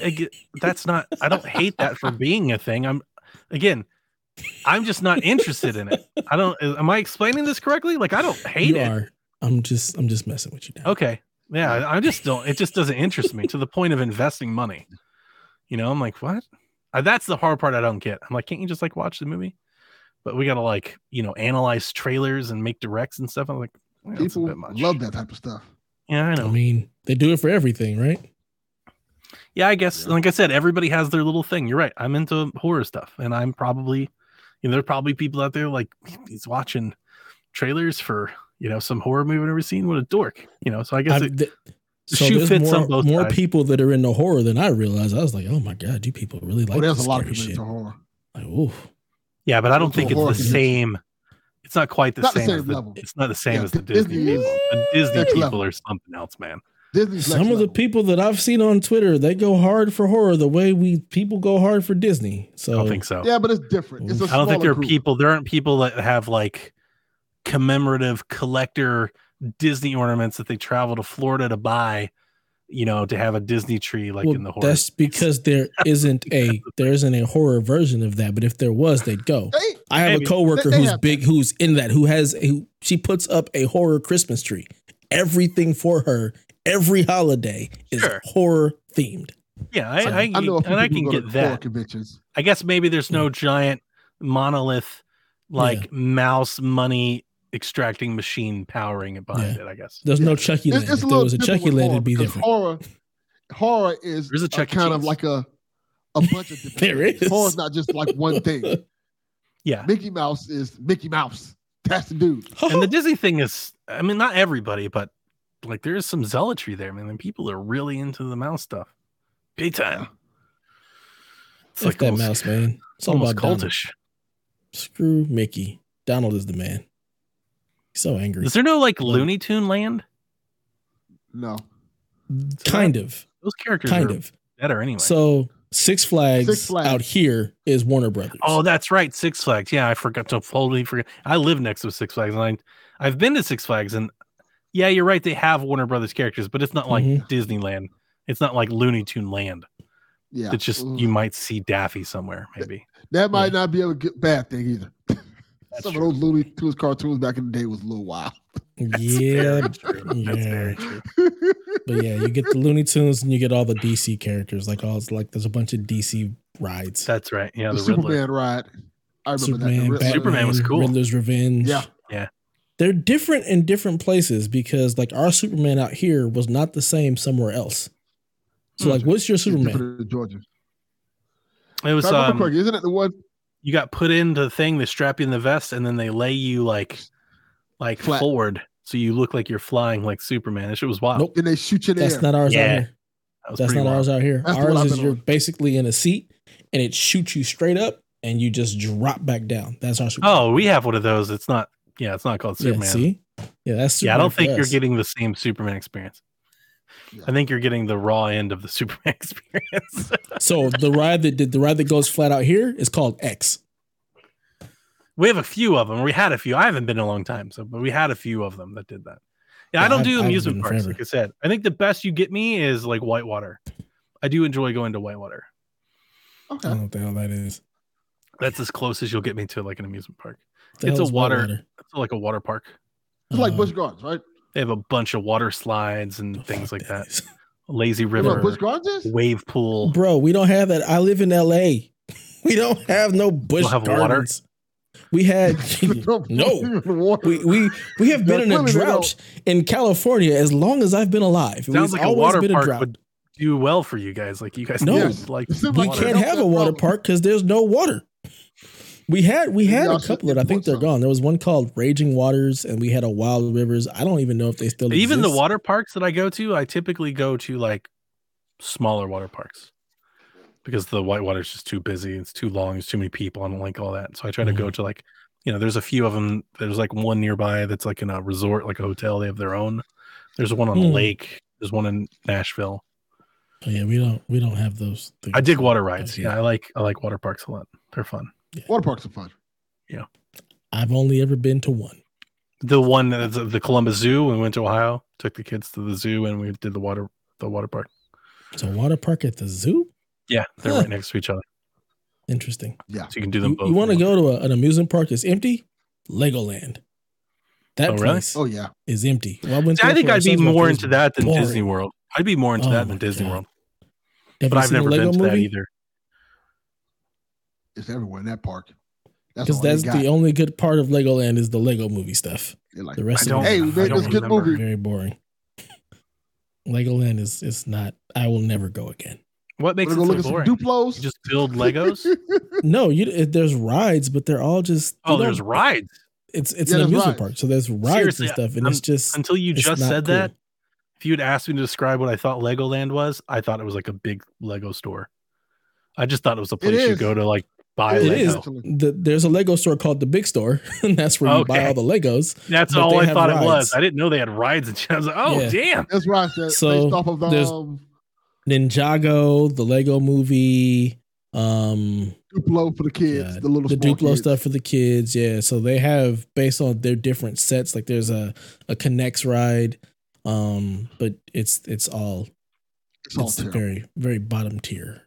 Get- That's not. I don't hate that for being a thing. I'm again. I'm just not interested in it. I don't. Am I explaining this correctly? Like I don't hate you it. are. I'm just I'm just messing with you now. Okay. Yeah, I just don't. It just doesn't interest me to the point of investing money. You know, I'm like, what? That's the hard part I don't get. I'm like, can't you just like watch the movie? But we gotta like, you know, analyze trailers and make directs and stuff. I'm like, well, a People bit much. love that type of stuff. Yeah, I know. I mean, they do it for everything, right? yeah, I guess. Like I said, everybody has their little thing. You're right. I'm into horror stuff, and I'm probably, you know, there's probably people out there like he's watching trailers for you know some horror movie I've never seen. What a dork, you know. So I guess I- it, th- so shoe there's fits more, on both more people that are into horror than I realized. I was like, oh my god, do people really like? oh, there's this a lot of people shit? into horror. Like, ooh, Yeah, but I don't Into think it's the convention. same. It's not quite the Not the same. same as the. It's not the same Yeah, as the Disney Disney people. The Disney next people level. are something else, man. Disney's some next of the people that I've seen on Twitter, they go hard for horror the way we people go hard for Disney. So I don't think so. Yeah, but it's different. It's a I don't think smaller there are group. people. There aren't people that have like commemorative collector Disney ornaments that they travel to Florida to buy. You know, to have a Disney tree like well, in the horror. that's because there (laughs) isn't a there isn't a horror version of that. But if there was, they'd go. They, I have Maybe. a coworker They- they who's have big, who's in that, who has who she puts up a horror Christmas tree. Everything for her, every holiday is Sure. horror themed. yeah, I, I, I know and I can get that. conventions. I guess maybe there's no giant monolith like mouse money extracting machine powering it behind Yeah. it. I guess. There's no Yeah. Chucky It's, Land. it's If a there little was a Chucky Land, it'd be because different. Horror, horror is There's a Chuck E. kind of like a a bunch of (laughs) different. There things. is. Horror's not just like one thing. (laughs) Yeah. Mickey Mouse is Mickey Mouse. That's the dude. (laughs) and the Disney thing is, I mean, not everybody, but like there is some zealotry there, man. And people are really into the mouse stuff, big time. It's F like that almost, mouse, man. It's all almost about Donald. cultish. Screw Mickey. Donald is the man. He's so angry. Is there no like Looney Tune land? No. kind of. Those characters Kind are of. better anyway. So Six Flags, Six Flags. out here is Warner Brothers. oh, that's right, Six Flags. Yeah, I forgot to totally forget. I live next to Six Flags, and I, I've been to Six Flags, and yeah, you're right. They have Warner Brothers characters, but it's not like Mhm. Disneyland. It's not like Looney Tune Land. Yeah. It's just Mm. you might see Daffy somewhere, maybe. That might not be a good, bad thing either. That's Some true. of those Looney Tunes cartoons back in the day was a little wild. (laughs) yeah, Very true. That's yeah. very true. but yeah, you get the Looney Tunes and you get all the DC characters. Like all like there's a bunch of DC rides. That's right. Yeah, the, the, Riddler. Superman ride. I remember Superman, Riddler. Batman, Superman was cool. Riddler's Revenge. Yeah. Yeah. They're different in different places because like our Superman out here was not the same somewhere else. So like, what's your Superman? Georgia. It was If I remember um, correctly, isn't it the one? You got put into the thing, they strap you in the vest, and then they lay you like like Flat. forward, so you look like you're flying like Superman. That shit was wild. Nope. And they shoot you in the That's air. not ours out here. That That's not wild. ours out here. That's ours is you're on. basically in a seat and it shoots you straight up and you just drop back down. That's our Superman. Oh, we have one of those. It's not. Yeah, it's not called yeah, Superman. see? Yeah, that's yeah, I don't for think you're getting the same Superman experience. Yeah. I think you're getting the raw end of the (laughs) Superman experience. So the ride that did the ride that goes flat out here is called X. we have a few of them. We had a few. I haven't been in a long time, so but we had a few of them that did that. Yeah, Yeah, I don't I've- do amusement been parks, like I said. I think the best you get me is like Whitewater. I do enjoy going to Whitewater. I don't know what the hell that is. That's as close as you'll get me to like an amusement park. It's a is water- Whitewater? It's like a water park. It's like Uh, Busch Gardens, right? They have a bunch of water slides and the things fuck like that. is. Lazy You know what river, Busch Gardens wave pool. Bro, we don't have that. I live in LA. (laughs) We don't have no bush have water? gardens. We had (laughs) (laughs) no. We we we have been in a drought in California as long as I've been alive. It Sounds was like a water been a park drought. would do well for you guys. Like you guys No. like we like can't have a water park because there's no water. We had we had a couple of. I think they're gone. There was one called Raging Waters, and we had a Wild Rivers. I don't even know if they still even the water parks that I go to, I typically go to like smaller water parks because the whitewater is just too busy. It's too long. There's too many people. I don't like all that. So I try to go to like, you know, there's a few of them. There's like one nearby that's like in a resort, like a hotel. They have their own. There's one on a Hmm. lake. There's one in Nashville. Oh, yeah, we don't we don't have those. Things. I dig water rides. Yeah. Yeah, I like I like water parks a lot. They're fun. Water parks are fun. Yeah. I've only ever been to one. The one that's at the Columbus Zoo. We went to Ohio, took the kids to the zoo, and we did the water the water park. So water park at the zoo. Yeah, they're Huh. right next to each other, Interesting. Yeah. so you can do them both. You, want to go to a, an amusement park that's empty? Legoland. That Oh, really? place Oh yeah. is empty. Well, I, went See, I think I'd be more into that than boring. Disney World. I'd be more into Oh that than Disney God. World, Have but I've never been to that either. It's everywhere in that park. Because that's, they the only good part of Legoland is the Lego movie stuff. They're like, The rest I of don't. it Hey, we made this good movie. very boring. Legoland is is not. I will never go again. What makes Wanna it look so at boring? some Duplos. You just build Legos. (laughs) No, you. It, there's rides, but they're all just. oh, there's rides. It's it's Yeah, an amusement rides. park, so there's rides Seriously, and stuff, and I'm- it's just Until you just not said that, if you had asked me to describe what I thought Legoland was, I thought it was like a big Lego store. I just thought it was a place you is. go to like buy It It Lego. is. The, there's a Lego store called the Big Store, (laughs) and that's where you buy all the Legos. That's all I have thought it was. I didn't know they had rides and shit. I was like, oh Yeah. damn. That's right. That's So, based off of there's- um, Ninjago, the Lego movie, um, Duplo for the kids, yeah, the little the Duplo kids. stuff for the kids. Yeah, so they have based on their different sets. Like there's a a Connects ride, um, but it's it's all It's all it's terrible. very very bottom tier.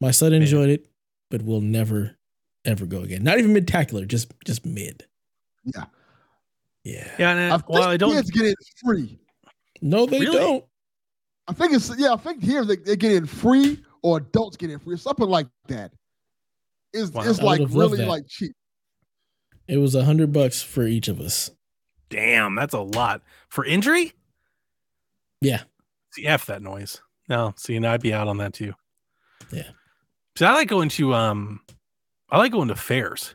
My son enjoyed it, but will never ever go again. Not even mid-tacular, just just mid. Yeah. Yeah. Yeah, uh, I and, think well, I don't. kids get in free. No, they Really? don't. I think it's yeah. I think here they, they get in free or adults get in free, something like that. It's Wow. it's I like really like cheap. It was a hundred bucks for each of us. Damn, that's a lot for injury. Yeah. See, f that noise. No, see, now I'd be out on that too. Yeah. See, I like going to um, I like going to fairs,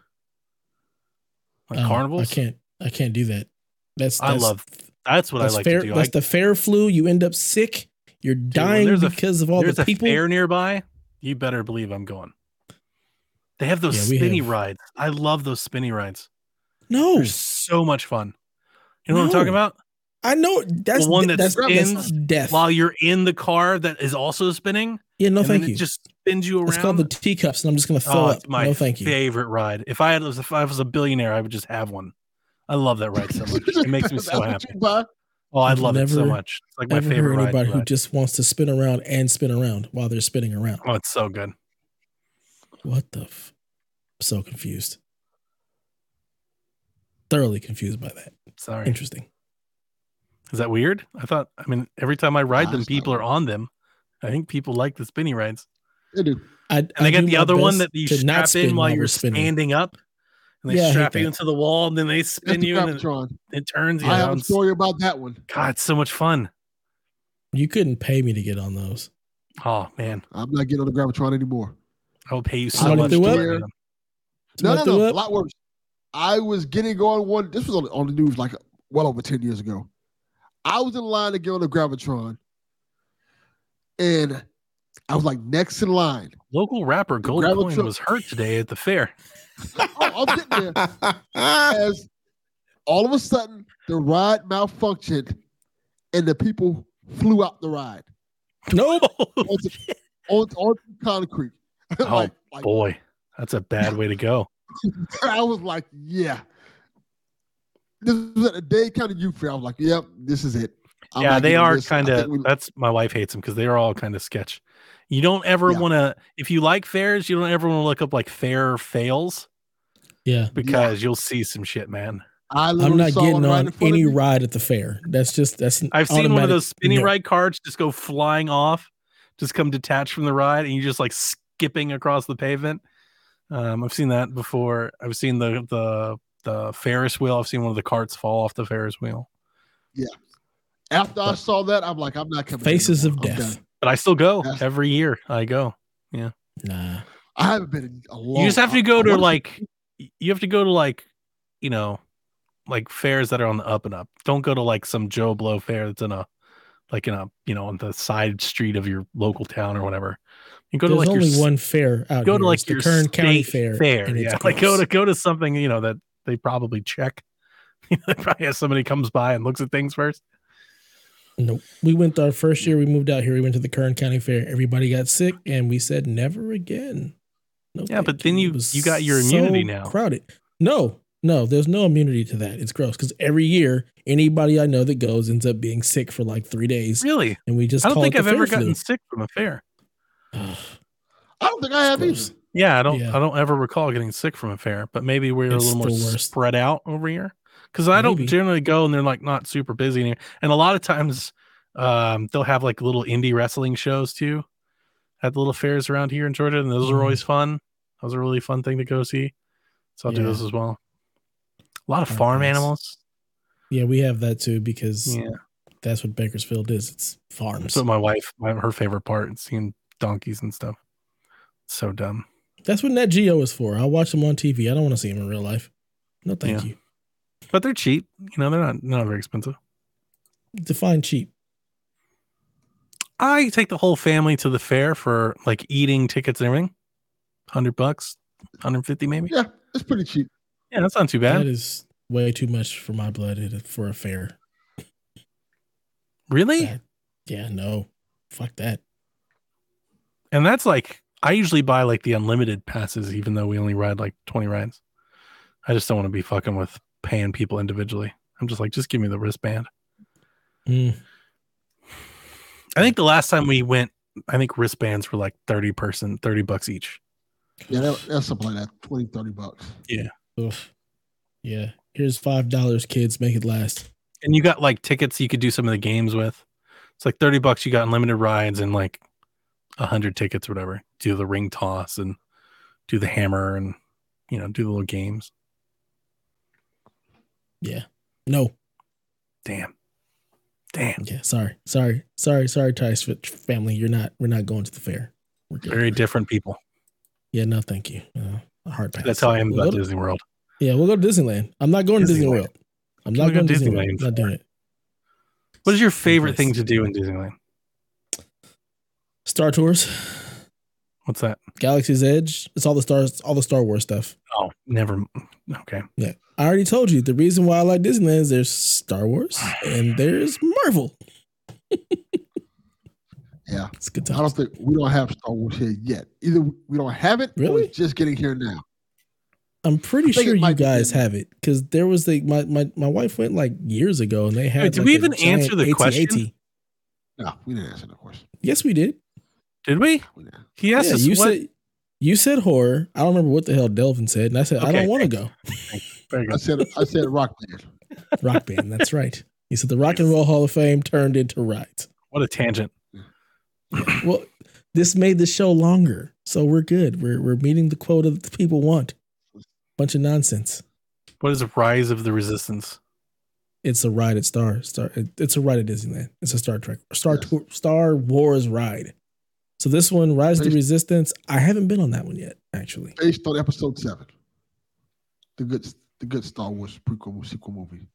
like Oh, carnivals. I can't. I can't do that. That's, I that's love- That's what I like fair. to do. That's I, the fair flu. You end up sick. You're dying a- because of all the people. there's the a fair nearby. You better believe I'm going. They have those Yeah, spinny have- rides. I love those spinny rides. no, They're so much fun. You know what I'm talking about? I know that's The one that that's, spins that's death. While you're in the car that is also spinning, yeah, no, and thank you. it just spins you around. it's called the teacups, and I'm just gonna throw oh, up. my no, thank you. favorite ride. If I had, if I was a billionaire, I would just have one. I love that ride so much. (laughs) It makes me so happy. Oh, I love it so much. It's like my Never favorite heard anybody to who just wants to spin around and spin around while they're spinning around. Oh, it's so good. What the? F- so confused. Thoroughly confused by that. Sorry. Interesting. Is that weird? I thought. I mean, every time I ride Nah, them, people are on them. I think people like the spinny rides. They do. I, And they got the other one that you strap in while you're spinning. standing up, and they Yeah, strap you into the wall, and then they spin the you, and it, Gravitron. it turns you. I have a story about that one. God, it's so much fun. You couldn't pay me to get on those. Oh man, I'm not getting on the Gravitron anymore. I will pay you so Somebody much. threw to up? No, no, no. A lot worse. I was getting on one. This was on, on the news like well over 10 years ago. I was in line to get on the Gravitron. And I was like next in line. Local rapper Gold Gravitron- Coin was hurt today at the fair. (laughs) Oh, I'm getting there. (laughs) As all of a sudden the ride malfunctioned and the people flew out the ride No, (laughs) onto, onto, onto concrete. Oh, like, like Boy, that's a bad way to go. I was like, yeah. This was at the Dade County Youth Fair. I was like, yep, this is it. I'm yeah, they are kind of. we- That's my wife hates them because they are all kind of sketch. You don't ever Yeah. want to. If you like fairs, you don't ever want to look up like fair fails Yeah. because you'll see some shit, man. I I'm not getting on in of any ride at the fair. That's just that's. an I've seen one of those spinny no. ride carts just go flying off, just come detached from the ride, and you just like skipping across the pavement. Um, I've seen that before. I've seen the the the Ferris wheel. I've seen one of the carts fall off the Ferris wheel. After I saw that, I'm like, I'm not coming. Faces of. I'm death. done. But I still go Yes. every year. I go. Yeah. Nah. I haven't been in a long. you just have to go I to wanna- like you have to go to like you know like fairs that are on the up and up don't go to like some joe blow fair that's in a like in a you know on the side street of your local town or whatever you go There's to like only your one fair out go here. to like It's your the Kern County state Fair. and it's yeah like go to go to something you know that they probably check (laughs) they probably have somebody comes by and looks at things first Nope. We went our first year. We moved out here. We went to the Kern County Fair. Everybody got sick, and we said never again. No, Yeah, thank but then you- you got your immunity now. Crowded. No, no, there's no immunity to that. It's gross because every year, anybody I know that goes ends up being sick for like three days, Really? and we just I don't call think it I've ever fair gotten flu. sick from a fair. (sighs) I don't think I have either. Yeah, I don't. Yeah. I don't ever recall getting sick from a fair, but maybe we're It's a little more worst. spread out over here. Because I don't generally go, and they're like not super busy, here. and a lot of times, um, they'll have like little indie wrestling shows too, at the little fairs around here in Georgia, and those are Mhm. always fun. That was a really fun thing to go see. So I'll do Yeah. those as well. A lot of Oh, farm nice. animals. Yeah, we have that too because Yeah, that's what Bakersfield is. It's farms. that's what my wife, her favorite part, is seeing donkeys and stuff. So dumb. That's what Nat Geo is for. I'll watch them on TV. I don't want to see them in real life. No, thank Yeah. you. But they're cheap. You know, they're not not very expensive. Define cheap. I take the whole family to the fair for like eating tickets and everything. Hundred bucks, hundred fifty maybe. Yeah, it's pretty cheap. Yeah, that's not too bad. That is way too much for my blood for a fair. Really? That- yeah, no. Fuck that. And that's like I usually buy like the unlimited passes, even though we only ride like twenty rides. I just don't want to be fucking with paying people individually. I'm just like, just give me the wristband. Mm, I think the last time we went, I think wristbands were like thirty person, thirty bucks each. Yeah, that, that's something like that 20, 30 bucks. oof. Yeah. Here's five dollars, kids. Make it last. And you got like tickets you could do some of the games with. It's like thirty bucks. You got unlimited rides and like a hundred tickets or whatever. Do the ring toss and do the hammer and you know do the little games. Yeah. No. Damn, damn. Yeah. Sorry. Sorry. Sorry. Sorry, Tice family. You're not. We're not going to the fair. We're good. Very different people. Yeah. No. Thank you. Uh, a hard pass. That's how I am We'll about to- Disney World. Yeah, we'll go to Disneyland. I'm not going to Disney World. I'm not going to to Disney Disneyland World. Not doing it. What is your favorite thing to do in Disneyland? Star Tours, What's that? Galaxy's Edge. It's all the stars, all the Star Wars stuff. Oh, never. Okay. Yeah, I already told you the reason why I like Disneyland is there's Star Wars and (sighs) there's Marvel. (laughs) Yeah. It's good I don't think we don't have Star Wars here yet. Either we don't have it or Really? it's just getting here now. I'm pretty sure you might be guys have it because there was the my, my my wife went like years ago and they had. Wait, did like, we even answer the AT-AT. question? No, we didn't answer that question. Yes, we did. Did we? We didn't. He asked yeah, us you what. said you said horror. I don't remember what the hell Delvin said, and I said I don't want to go. Very I said I said rock band. Rock band. That's right. He said the Rock and Roll Hall of Fame turned into rides. What a tangent. Well, this made the show longer, so we're good. We're we're meeting the quota that the people want. Bunch of nonsense. What is the Rise of the Resistance? It's a ride at Star Star. It's a ride at Disneyland. It's a Star Trek Star Yes. Tour, Star Wars ride. So this one, Rise of the Resistance. I haven't been on that one yet, actually. Based on episode seven. The good the good Star Wars prequel sequel movie.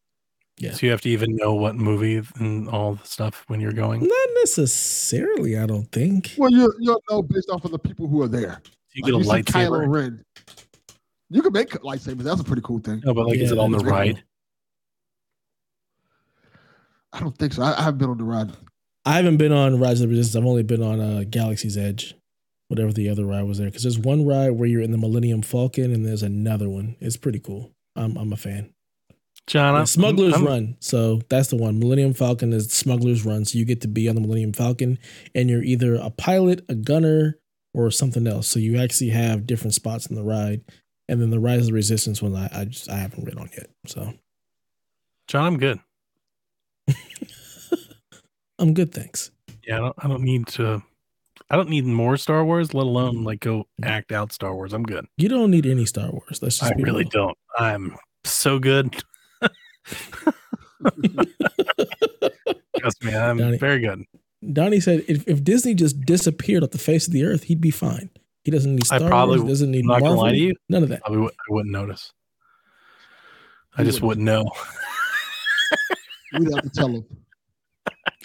Yeah. So you have to even know what movie and all the stuff when you're going. Not necessarily. I don't think. Well, you you'll know based off of the people who are there. You Like, get a see lightsaber. Kylo Ren. You can make lightsabers. That's a pretty cool thing. No, but like, is it on the that is cool. ride? I don't think so. I, I haven't been on the ride. I haven't been on Rise of the Resistance. I've only been on uh, Galaxy's Edge, whatever the other ride was there. Because there's one ride where you're in the Millennium Falcon, and there's another one. It's pretty cool. I'm I'm a fan. John, Yeah, I'm- Smuggler's I'm- Run. So that's the one. Millennium Falcon is Smuggler's Run. So you get to be on the Millennium Falcon, and you're either a pilot, a gunner, or something else. So you actually have different spots in the ride. And then the Rise of the Resistance one, I, I just I haven't read on yet. So John, I'm good. (laughs) I'm good, thanks. Yeah, I don't. I don't need to. I don't need more Star Wars, let alone like go act out Star Wars. I'm good. You don't need any Star Wars. Let's just I really real. don't. I'm so good. (laughs) Trust me, I'm Donnie. very good. Donnie said if, if Disney just disappeared off the face of the earth, he'd be fine. He doesn't need Star I probably- Wars. Doesn't need I'm not gonna Marvel. lie to you. None of that. Probably would, I wouldn't notice. I You just wouldn't know. We'd have to tell them.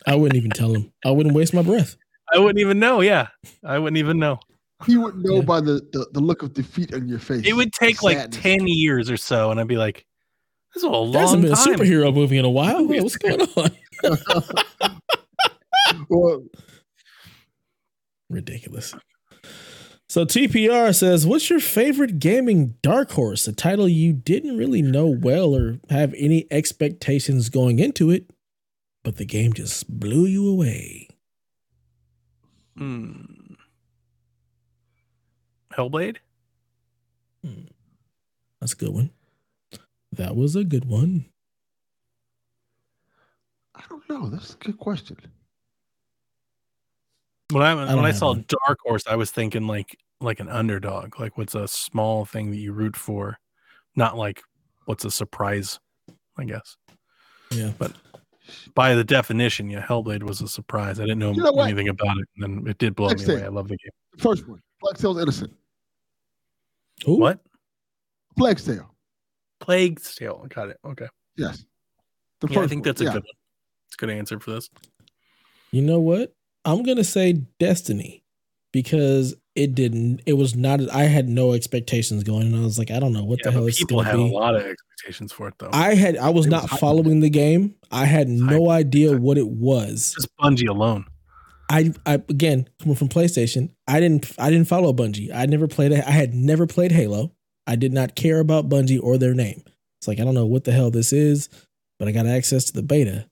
I wouldn't even tell him. I wouldn't waste my breath. I wouldn't even know. Yeah, I wouldn't even know. He wouldn't know Yeah. by the, the, the look of defeat on your face. It would take like ten years or so, and I'd be like, "This is a long There hasn't been a superhero movie in a while. (laughs) Hey, what's going on? (laughs) Well, Ridiculous. So TPR says, "What's your favorite gaming dark horse? A title you didn't really know well or have any expectations going into it, but the game just blew you away." Hmm. Hellblade? That's a good one. That was a good one. I don't know. That's a good question. When I, don't when I saw one. Dark Horse, I was thinking like like an underdog. Like what's a small thing that you root for? Not like what's a surprise, I guess. Yeah. But by the definition, yeah, Hellblade was a surprise. I didn't know, You know anything about it, and then it did blow Next me away. I love the game. The first one, Plague Tale: Innocence. Ooh, What? Plague Tale. Plague Tale. Got it. Okay. Yes. The Yeah, I think one, that's a yeah. good one. It's a good answer for this. You know what? I'm gonna say Destiny because it didn't. It was not. I had no expectations going, and I was like, I don't know what Yeah, the hell is it's people gonna had be. a lot of expectations for it, though. I had. I was not following the game. I had no idea what it was. Just Bungie alone. I, I again coming from PlayStation. I didn't. I didn't follow Bungie. I never played. I had never played Halo. I did not care about Bungie or their name. It's like I don't know what the hell this is, but I got access to the beta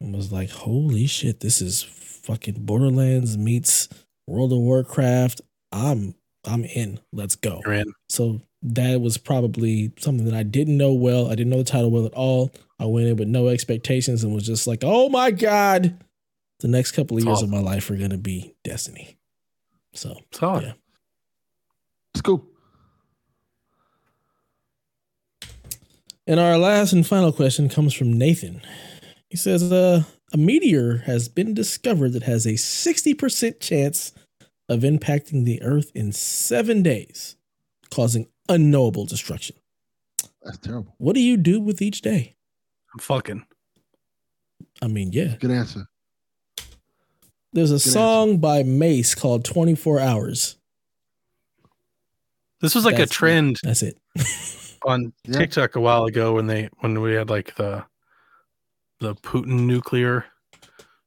and was like, holy shit, this is fucking Borderlands meets World of Warcraft. I'm I'm in. Let's go. You're in. So that was probably something that I didn't know well. I didn't know the title well at all. I went in with no expectations and was just like, oh my God. The next couple of It's years awesome. of my life are going to be Destiny. So, Solid. Yeah. It's cool. and our last and final question comes from Nathan. He says, uh, a meteor has been discovered that has a 60% chance of impacting the Earth in seven days, causing unknowable destruction. That's terrible. What do you do with each day? I'm fucking. I mean, yeah. Good answer. There's a answer. song by Mace called 24 Hours. This was like That's- a trend That's it. (laughs) on Yeah. TikTok a while ago when they when we had like the the Putin nuclear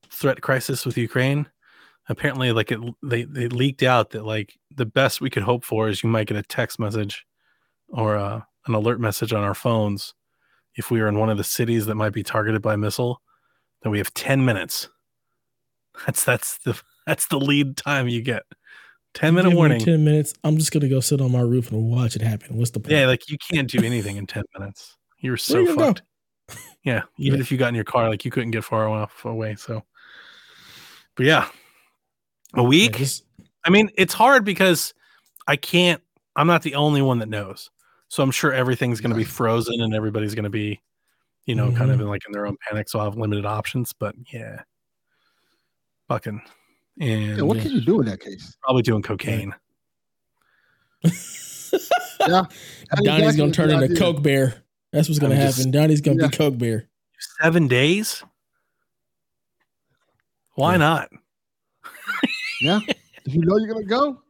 threat crisis with Ukraine. Apparently, like it they they leaked out that like the best we could hope for is you might get a text message or uh, an alert message on our phones if we are in one of the cities that might be targeted by missile. That we have ten minutes. That's that's the that's the lead time you get. Ten minute Give me warning. 10 minutes. I'm just going to go sit on my roof and watch it happen. What's the point? Yeah, like you can't do anything in 10 minutes. You're so you gonna go? fucked. Yeah, (laughs) even Yeah. if you got in your car, like you couldn't get far enough away. So, but yeah, a Yeah, week. just- I mean, it's hard because I can't, I'm not the only one that knows. So I'm sure everything's going to be frozen and everybody's going to be, you know, kind Mm-hmm. of in like in their own panic. So I'll have limited options. But yeah, fucking, and Yeah, what can you do in that case? probably doing cocaine. Yeah. (laughs) Donnie's going to turn into Coke Bear. That's what's going to I'm happen. just- Donnie's going to Yeah. be Coke Bear. Seven days? Why Yeah. not? Yeah. If you know you're gonna go,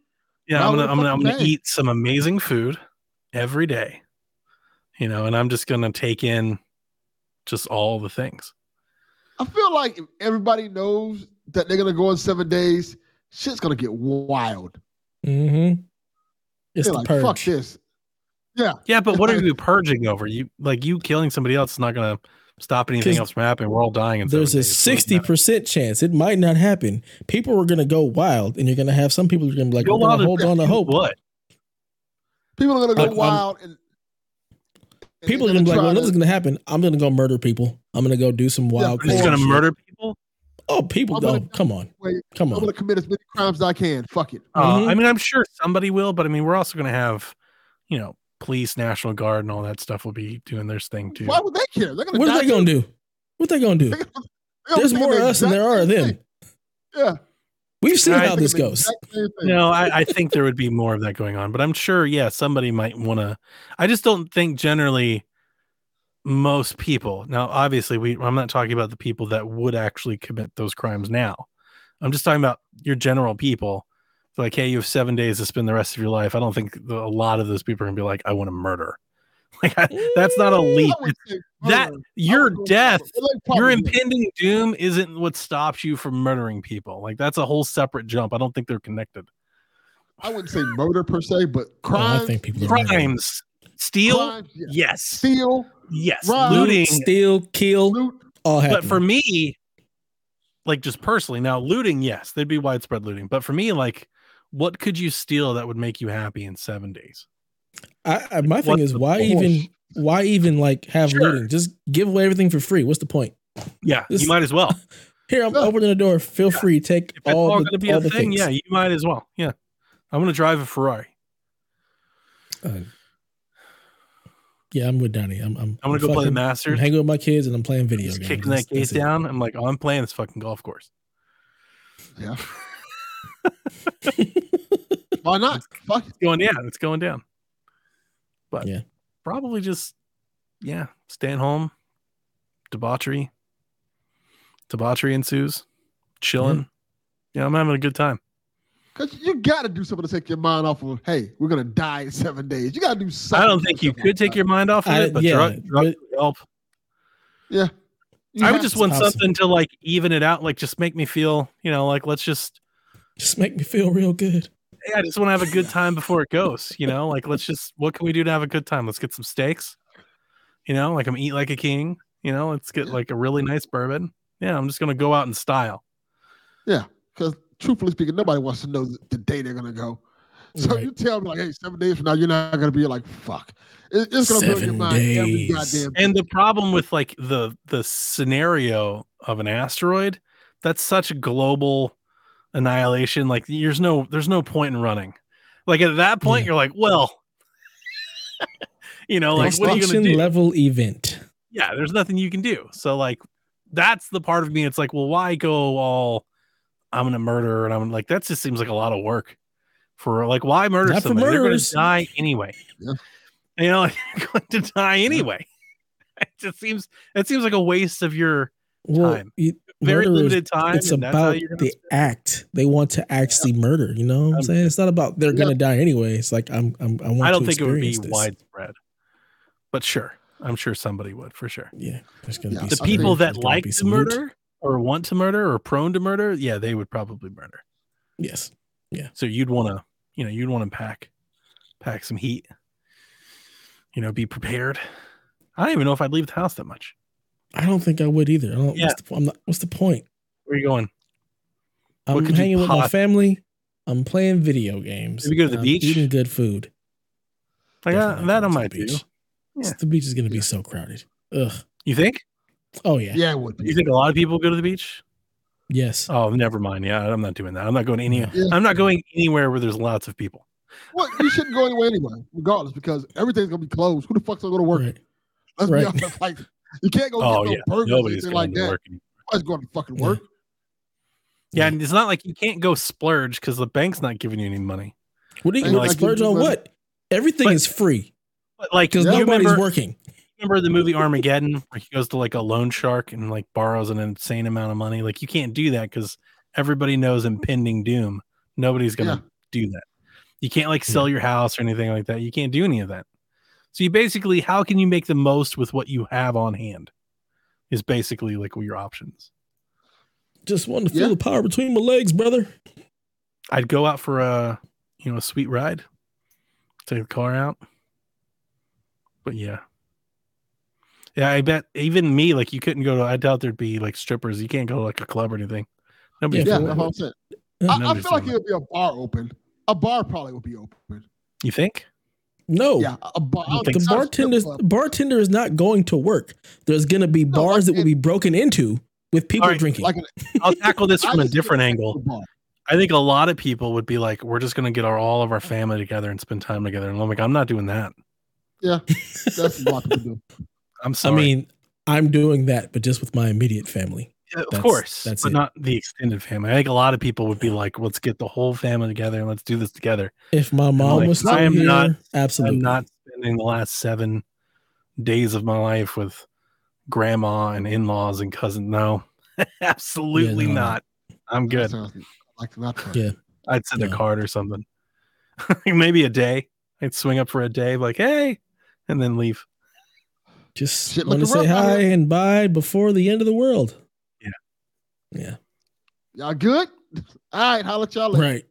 Yeah, I'm gonna I'm gonna, I'm gonna eat some amazing food every day. You know, and I'm just gonna take in just all the things. I feel like if everybody knows that they're gonna go in seven days, shit's gonna get wild. Mm-hmm. It's They're the like, purge. fuck this. Yeah. Yeah, but what are (laughs) you purging over? You like you killing somebody else is not gonna stop anything 'Cause else from happening. We're all dying in There's a days, so it doesn't sixty percent chance it might not happen. People are gonna go wild, and you're gonna have some people are gonna be like, Go wild gonna hold on to hope." What? People are gonna go I'm- I'm- wild and, and People are they're gonna be like, "Well, to- nothing's gonna happen. I'm gonna go murder people. I'm gonna go do some wild." You're just gonna shit." murder people? Oh, people! I'm though, come on, Wait, come on. I'm gonna commit as many crimes as I can. Fuck it. Uh, Mhm. I mean, I'm sure somebody will, but I mean, we're also gonna have, you know, police, national guard, and all that stuff will be doing their thing too. Why would they care? They're gonna What are they gonna do? What they gonna do? They're gonna- they're There's gonna more of us than there are of them. Yeah. We've seen Right. how this They're gonna do the goes. exact same thing. No, I, I think there would be more of that going on, but I'm sure, yeah, somebody might want to. I just don't think generally most people. Now, obviously, we I'm not talking about the people that would actually commit those crimes now. I'm just talking about your general people. Like, hey, you have seven days to spend the rest of your life. I don't think the, a lot of those people are gonna be like, I want to murder. (laughs) Like I, that's not a leap. I would say That your death, murder. Like, probably your impending doom isn't what stops you from murdering people. Like that's a whole separate jump. I don't think they're connected. I wouldn't say murder per se, but (laughs) crime. I think people are. Crimes, steal, crimes, yes. yes, Steal, yes, Rob, looting. steal, kill, loot. all happen. But for me, like just personally, now looting, yes, there'd be widespread looting. But for me, like, what could you steal that would make you happy in seven days? I, I, my thing is why point? even why even like have Sure. looting? Just give away everything for free. What's the point? Yeah, This- you might as well. (laughs) Here, I'm Yeah. opening the door. Feel free, take If all, all the, going to be all a the thing, things. yeah, you might as well. Yeah, I'm going to drive a Ferrari. Uh, yeah, I'm with Donnie. I'm I'm, I'm going to go play the fucking- I'm Masters. hanging with my kids and I'm playing video Just games. kicking that gate that's it. down. I'm like, oh, I'm playing this fucking golf course. Yeah. (laughs) Why not? Fuck. It's going down. It's going down. But Yeah. probably just yeah, staying home, debauchery, debauchery ensues, chilling. Mm-hmm. Yeah, I'm having a good time. Cause you gotta do something to take your mind off of. Hey, we're gonna die in seven days. You gotta do something. I don't think you could take your mind off of I- it, but yeah, drug, drugs would help. Yeah. You I would just want possible. something to like even it out, like just make me feel, you know, like let's just Just make me feel real good. yeah, I just want to have a good time before it goes, you know, like let's just what can we do to have a good time? Let's get some steaks, you know, like I'm eat like a king, you know, let's get like a really nice bourbon. Yeah, I'm just gonna go out in style. Yeah. Because truthfully speaking, nobody wants to know the, the day they're gonna go. So Right. you tell me like, hey, seven days from now, you're not gonna be like, fuck. It, it's gonna blow your Seven mind every days. goddamn. And the problem with like the the scenario of an asteroid, that's such a global annihilation. Like there's no there's no point in running. Like at that point, Yeah. you're like, well, (laughs) you know, like what are you gonna do? level event. yeah, there's nothing you can do. So like that's the part of me. It's like, well, why go all I'm gonna murder and I'm like that just seems like a lot of work for like why murder Not somebody? They're gonna die anyway. Yeah. You know, (laughs) like, you're going to die anyway. (laughs) It just seems it seems like a waste of your Well, Time. you- very murderers, limited time. It's and that's how about you're gonna the spend act. They want to actually murder. You know what I'm Um, saying? It's not about they're Yeah. gonna die anyway. It's like I'm, I'm I want. I don't to think it would be this. widespread, but sure, I'm sure somebody would for sure. Yeah, there's gonna Yeah. be The some- people that like to some loot. murder or want to murder or prone to murder, yeah, they would probably murder. Yes, Yeah. So you'd want to, you know, you'd want to pack, pack some heat. You know, be prepared. I don't even know if I'd leave the house that much. I don't think I would either. I don't. Yeah. What's, the, I'm not, what's the point? Where are you going? I'm could you hanging with my family. I'm playing video games. Maybe go to the I'm beach? eating good food. Like, Definitely that I going to the might do. beach. Yeah. The beach is gonna be Yeah. so crowded. Ugh. You think? Oh yeah. yeah, it would be. You think a lot of people go to the beach? Yes. Oh, never mind. Yeah, I'm not doing that. I'm not going any. Yeah. Yeah. I'm not going anywhere where there's lots of people. Well, you shouldn't go anywhere anyway, regardless, because everything's gonna be closed. Who the fuck's gonna go to work? Right. Let's Right. be honest. Like, you can't go Oh get yeah, no burgers or nobody's anything going like to that. work. Nobody's going to fucking Yeah. work. Yeah, and it's not like you can't go splurge because the bank's not giving you any money. What are you And gonna like splurge on? but- What? Everything But- is free But like, because nobody's remember, working. remember the movie Armageddon (laughs) where he goes to like a loan shark and like borrows an insane amount of money? Like you can't do that because everybody knows impending doom. Nobody's gonna Yeah. do that. You can't like sell your house or anything like that. You can't do any of that. So you basically, how can you make the most with what you have on hand? Is basically like your options. Just wanted to feel Yeah. the power between my legs, brother. I'd go out for a you know a sweet ride, take the car out. But yeah, yeah, I bet even me like you couldn't go to. I doubt there'd be like strippers. You can't go to like a club or anything. Nobody. Yeah, Yeah, that's what- what I'm saying. I, I feel like it would be a bar open. A bar probably would be open. You think? No. Yeah, a bar. You I think the not bartender bartender is not going to work. There's going to be No, bars like that will be broken into with people Alright, drinking. like an, I'll (laughs) tackle this from a different angle. I think a lot of people would be like, "We're just gonna get our all of our family together and spend time together." And I'm like, "I'm not doing that. Yeah, (laughs) that's a lot to do. I'm sorry. I mean, I'm doing that, but just with my immediate family. Of that's- course, that's but it. not the extended family. I think a lot of people would be like, "Let's get the whole family together and let's do this together." If my mom like, was still I am here, not- absolutely. I'm not spending the last seven days of my life with grandma and in-laws and cousins. No, (laughs) absolutely no, no. not. I'm good. Like not fun. Yeah. I'd send a card or something. (laughs) Maybe a day. I'd swing up for a day, like, hey, and then leave. Just want to say hi and bye before the end of the world. Yeah. Yeah. Y'all good? (laughs) All right, holla at y'all later. Right.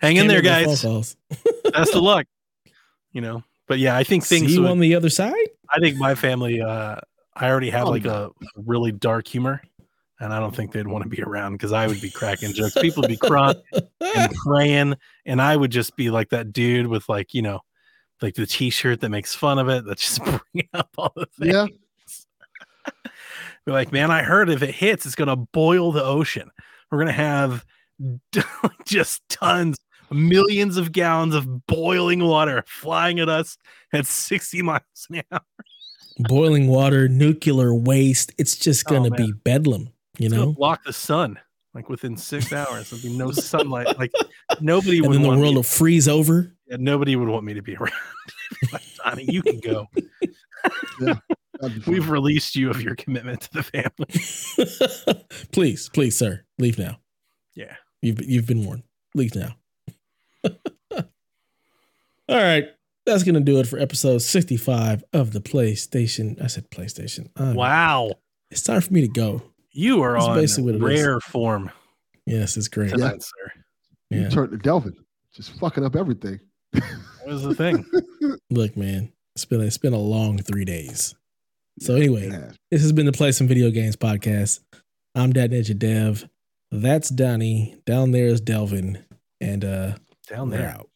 Hang in there, guys. phone calls. Best of luck. You know, but yeah, I think things. See you would- on the other side. I think my family. uh I already have Oh, like no. a really dark humor, and I don't think they'd want to be around because I would be cracking jokes. People would be crying and (laughs) praying, and I would just be like that dude with like you know, like the T-shirt that makes fun of it. That's just (laughs) bringing up all the things. Yeah. Be like, man, I heard if it hits, it's gonna boil the ocean. We're gonna have (laughs) just tons, millions of gallons of boiling water flying at us at 60 miles an hour. Boiling water, nuclear waste. It's just Oh, gonna man. be bedlam. You It's know. block the sun like within six hours. There'll be no sunlight. Like nobody And would then the want world me, will freeze over. yeah, nobody would want me to be (laughs) around. (laughs) Like, Donnie, you can go. That'd be fun. We've released you of your commitment to the family. (laughs) please, please, sir, leave now. Yeah. You've you've been warned. Leave now. (laughs) All right. That's gonna do it for episode 65 of the PlayStation. I said PlayStation. Um, Wow. It's time for me to go. You are That's on basically what it is. rare form Yes, it's great. tonight, sir. You Yeah. turned to Delvin, just fucking up everything. That was the thing. (laughs) Look, man, it's been it's been a long three days. So anyway, It has. this has been the Play Some Video Games podcast. I'm Dad Ninja Dev. That's Donnie. Down there is Delvin. And uh Down there. out.